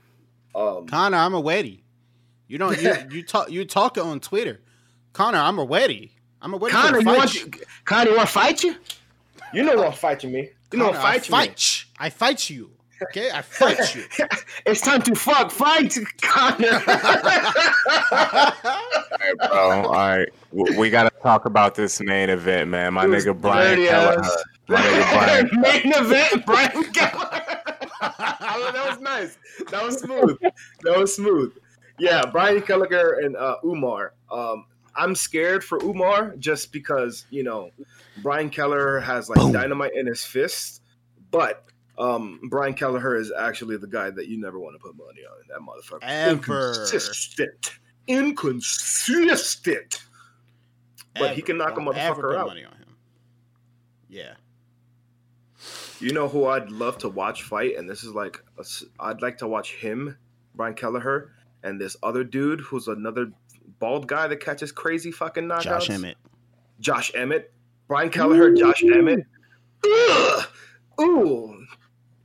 Um, Conor, I'm a weddie. You don't you you talk you talk on Twitter. Conor, I'm a weddie. I'm a weddie. Conor, you want you. Conor, you want to fight you? You know what fight you me. You know what Conor, I fight you me. fight. I fight you. Okay, I fight you. [laughs] it's time to fuck fight, Conor. [laughs] Hey, bro. All right, we gotta talk about this main event, man. My Who's nigga Brian Keller. My nigga Brian. [laughs] Main event, Brian Keller. that was nice. That was smooth. That was smooth. Yeah, Brian Kelleher and uh, Umar. Um, I'm scared for Umar just because you know Brian Keller has like Boom. dynamite in his fist, but um, Brian Kelleher is actually the guy that you never want to put money on. That motherfucker. Ever. Inconsistent. Inconsistent. But he can knock a Don't ever motherfucker out. Money on him. Yeah. You know who I'd love to watch fight, and this is like a I'd like to watch him, Brian Kelleher, and this other dude who's another bald guy that catches crazy fucking knockouts. Josh Emmett. Josh Emmett, Brian Kelleher, Josh Emmett. Ugh! Ooh,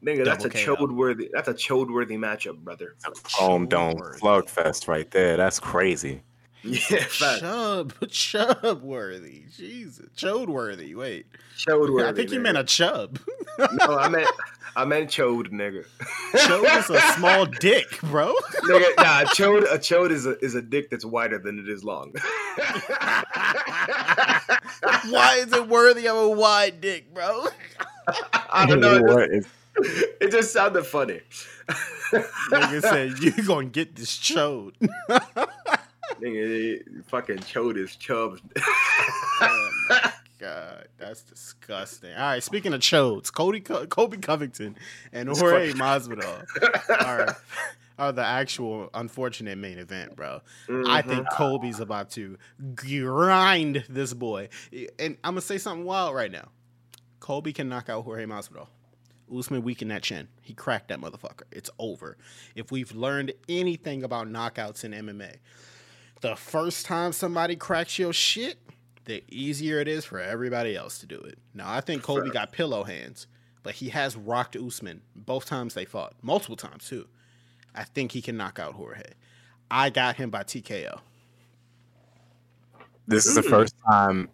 nigga, that's a chode worthy. That's a chode worthy matchup, brother. Home dome Worthy. slugfest right there. That's crazy. [laughs] Yeah, fact. Chub, [laughs] chub worthy. Jesus, chode worthy. Wait, Chode worthy. I think you nigga. meant a chub. no, I [laughs] meant I meant chode, nigga. chode is a small dick, bro. nigga, nah, a chode, a chode is a is a dick that's wider than it is long. Why is it worthy of a wide dick, bro? I don't know. What is- [laughs] it just sounded funny. [laughs] Nigga said you gonna get this chode. [laughs] Nigga, fucking chode is chub. Oh my God, that's disgusting. All right, speaking of chodes, Cody, Co- Colby Covington and Jorge Masvidal are, are the actual unfortunate main event, bro. I Mm-hmm. think Colby's about to grind this boy. And I'm gonna say something wild right now. Colby can knock out Jorge Masvidal. Usman weakened that chin. He cracked that motherfucker. It's over. If we've learned anything about knockouts in MMA, the first time somebody cracks your shit, the easier it is for everybody else to do it. Now, I think Colby Fair. got pillow hands, but he has rocked Usman both times they fought, multiple times too. I think he can knock out Jorge. I got him by TKO. This is the first time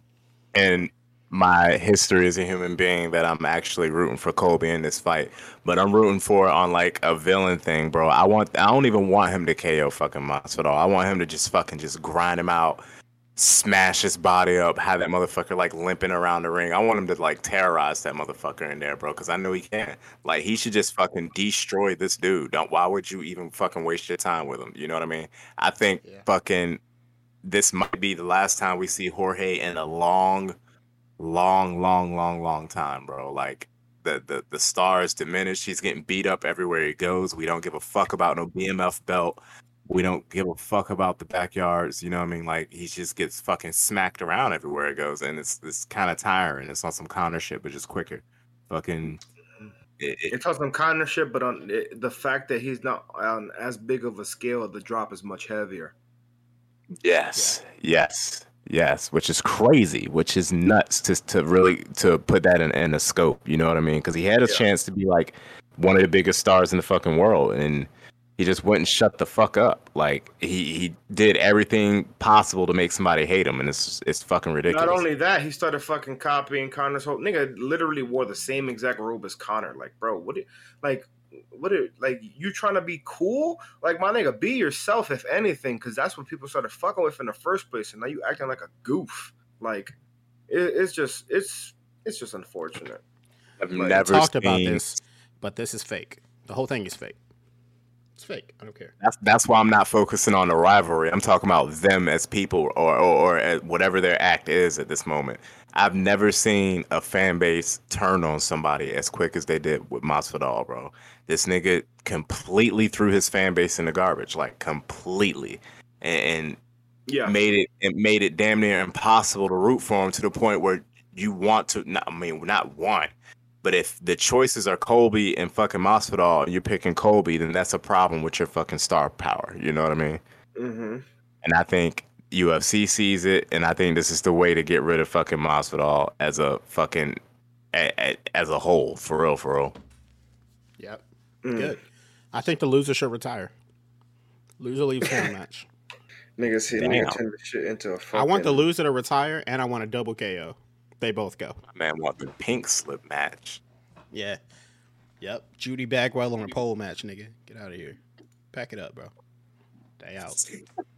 in my history as a human being that I'm actually rooting for Colby in this fight. But I'm rooting for it on like a villain thing, bro. I want I don't even want him to KO fucking Masvidal. I want him to just fucking just grind him out, smash his body up, have that motherfucker like limping around the ring. I want him to like terrorize that motherfucker in there, bro, because I know he can. Like he should just fucking destroy this dude. Don't why would you even fucking waste your time with him? You know what I mean? I think Yeah. fucking this might be the last time we see Jorge in a long, long, long, long, long time, bro. Like the the the star is diminished. He's getting beat up everywhere he goes. We don't give a fuck about no BMF belt. We don't give a fuck about the backyards. You know what I mean? Like he just gets fucking smacked around everywhere he goes, and it's it's kind of tiring. It's on some Conor shit, but just quicker. Fucking. It, it, It's on some kind of shit, but on it, the fact that he's not on as big of a scale, the drop is much heavier. Yes, yes, yes. Which is crazy. Which is nuts to to really to put that in, in a scope. You know what I mean? Because he had a Yeah. chance to be like one of the biggest stars in the fucking world, and he just wouldn't shut the fuck up. Like he he did everything possible to make somebody hate him, and it's it's fucking ridiculous. Not only that, he started fucking copying Conor's whole nigga. Literally wore the same exact robe as Conor. Like, bro, what? It, like, what? It, like, you trying to be cool? Like, my nigga, be yourself if anything, because that's what people started fucking with in the first place, and now you acting like a goof. Like, it, it's just, it's, it's just unfortunate. I've we We never talked about this, but this is fake. The whole thing is fake. It's fake. I don't care. That's that's why I'm not focusing on the rivalry. I'm talking about them as people or or, or eh, whatever their act is at this moment. I've never seen a fan base turn on somebody as quick as they did with Masvidal, bro. This nigga completely threw his fan base in the garbage, like completely, and, Yeah, made it it made it damn near impossible to root for him to the point where you want to. Not, I mean, not want. But if the choices are Colby and fucking Masvidal, and you're picking Colby, then that's a problem with your fucking star power. You know what I mean? Mm-hmm. And I think UFC sees it, and I think this is the way to get rid of fucking Masvidal as a fucking a, a, as a whole, for real, for real. Yep. Mm. Good. I think the loser should retire. Loser leaves for a [laughs] match. Niggas, see, Damn. nigga turned this shit into a fucking. I want the loser to retire, and I want a double KO. They both go. Man, want the pink slip match? Yeah. Yep. Judy Bagwell on a pole match, nigga. Get out of here. Pack it up, bro. Day out. [laughs]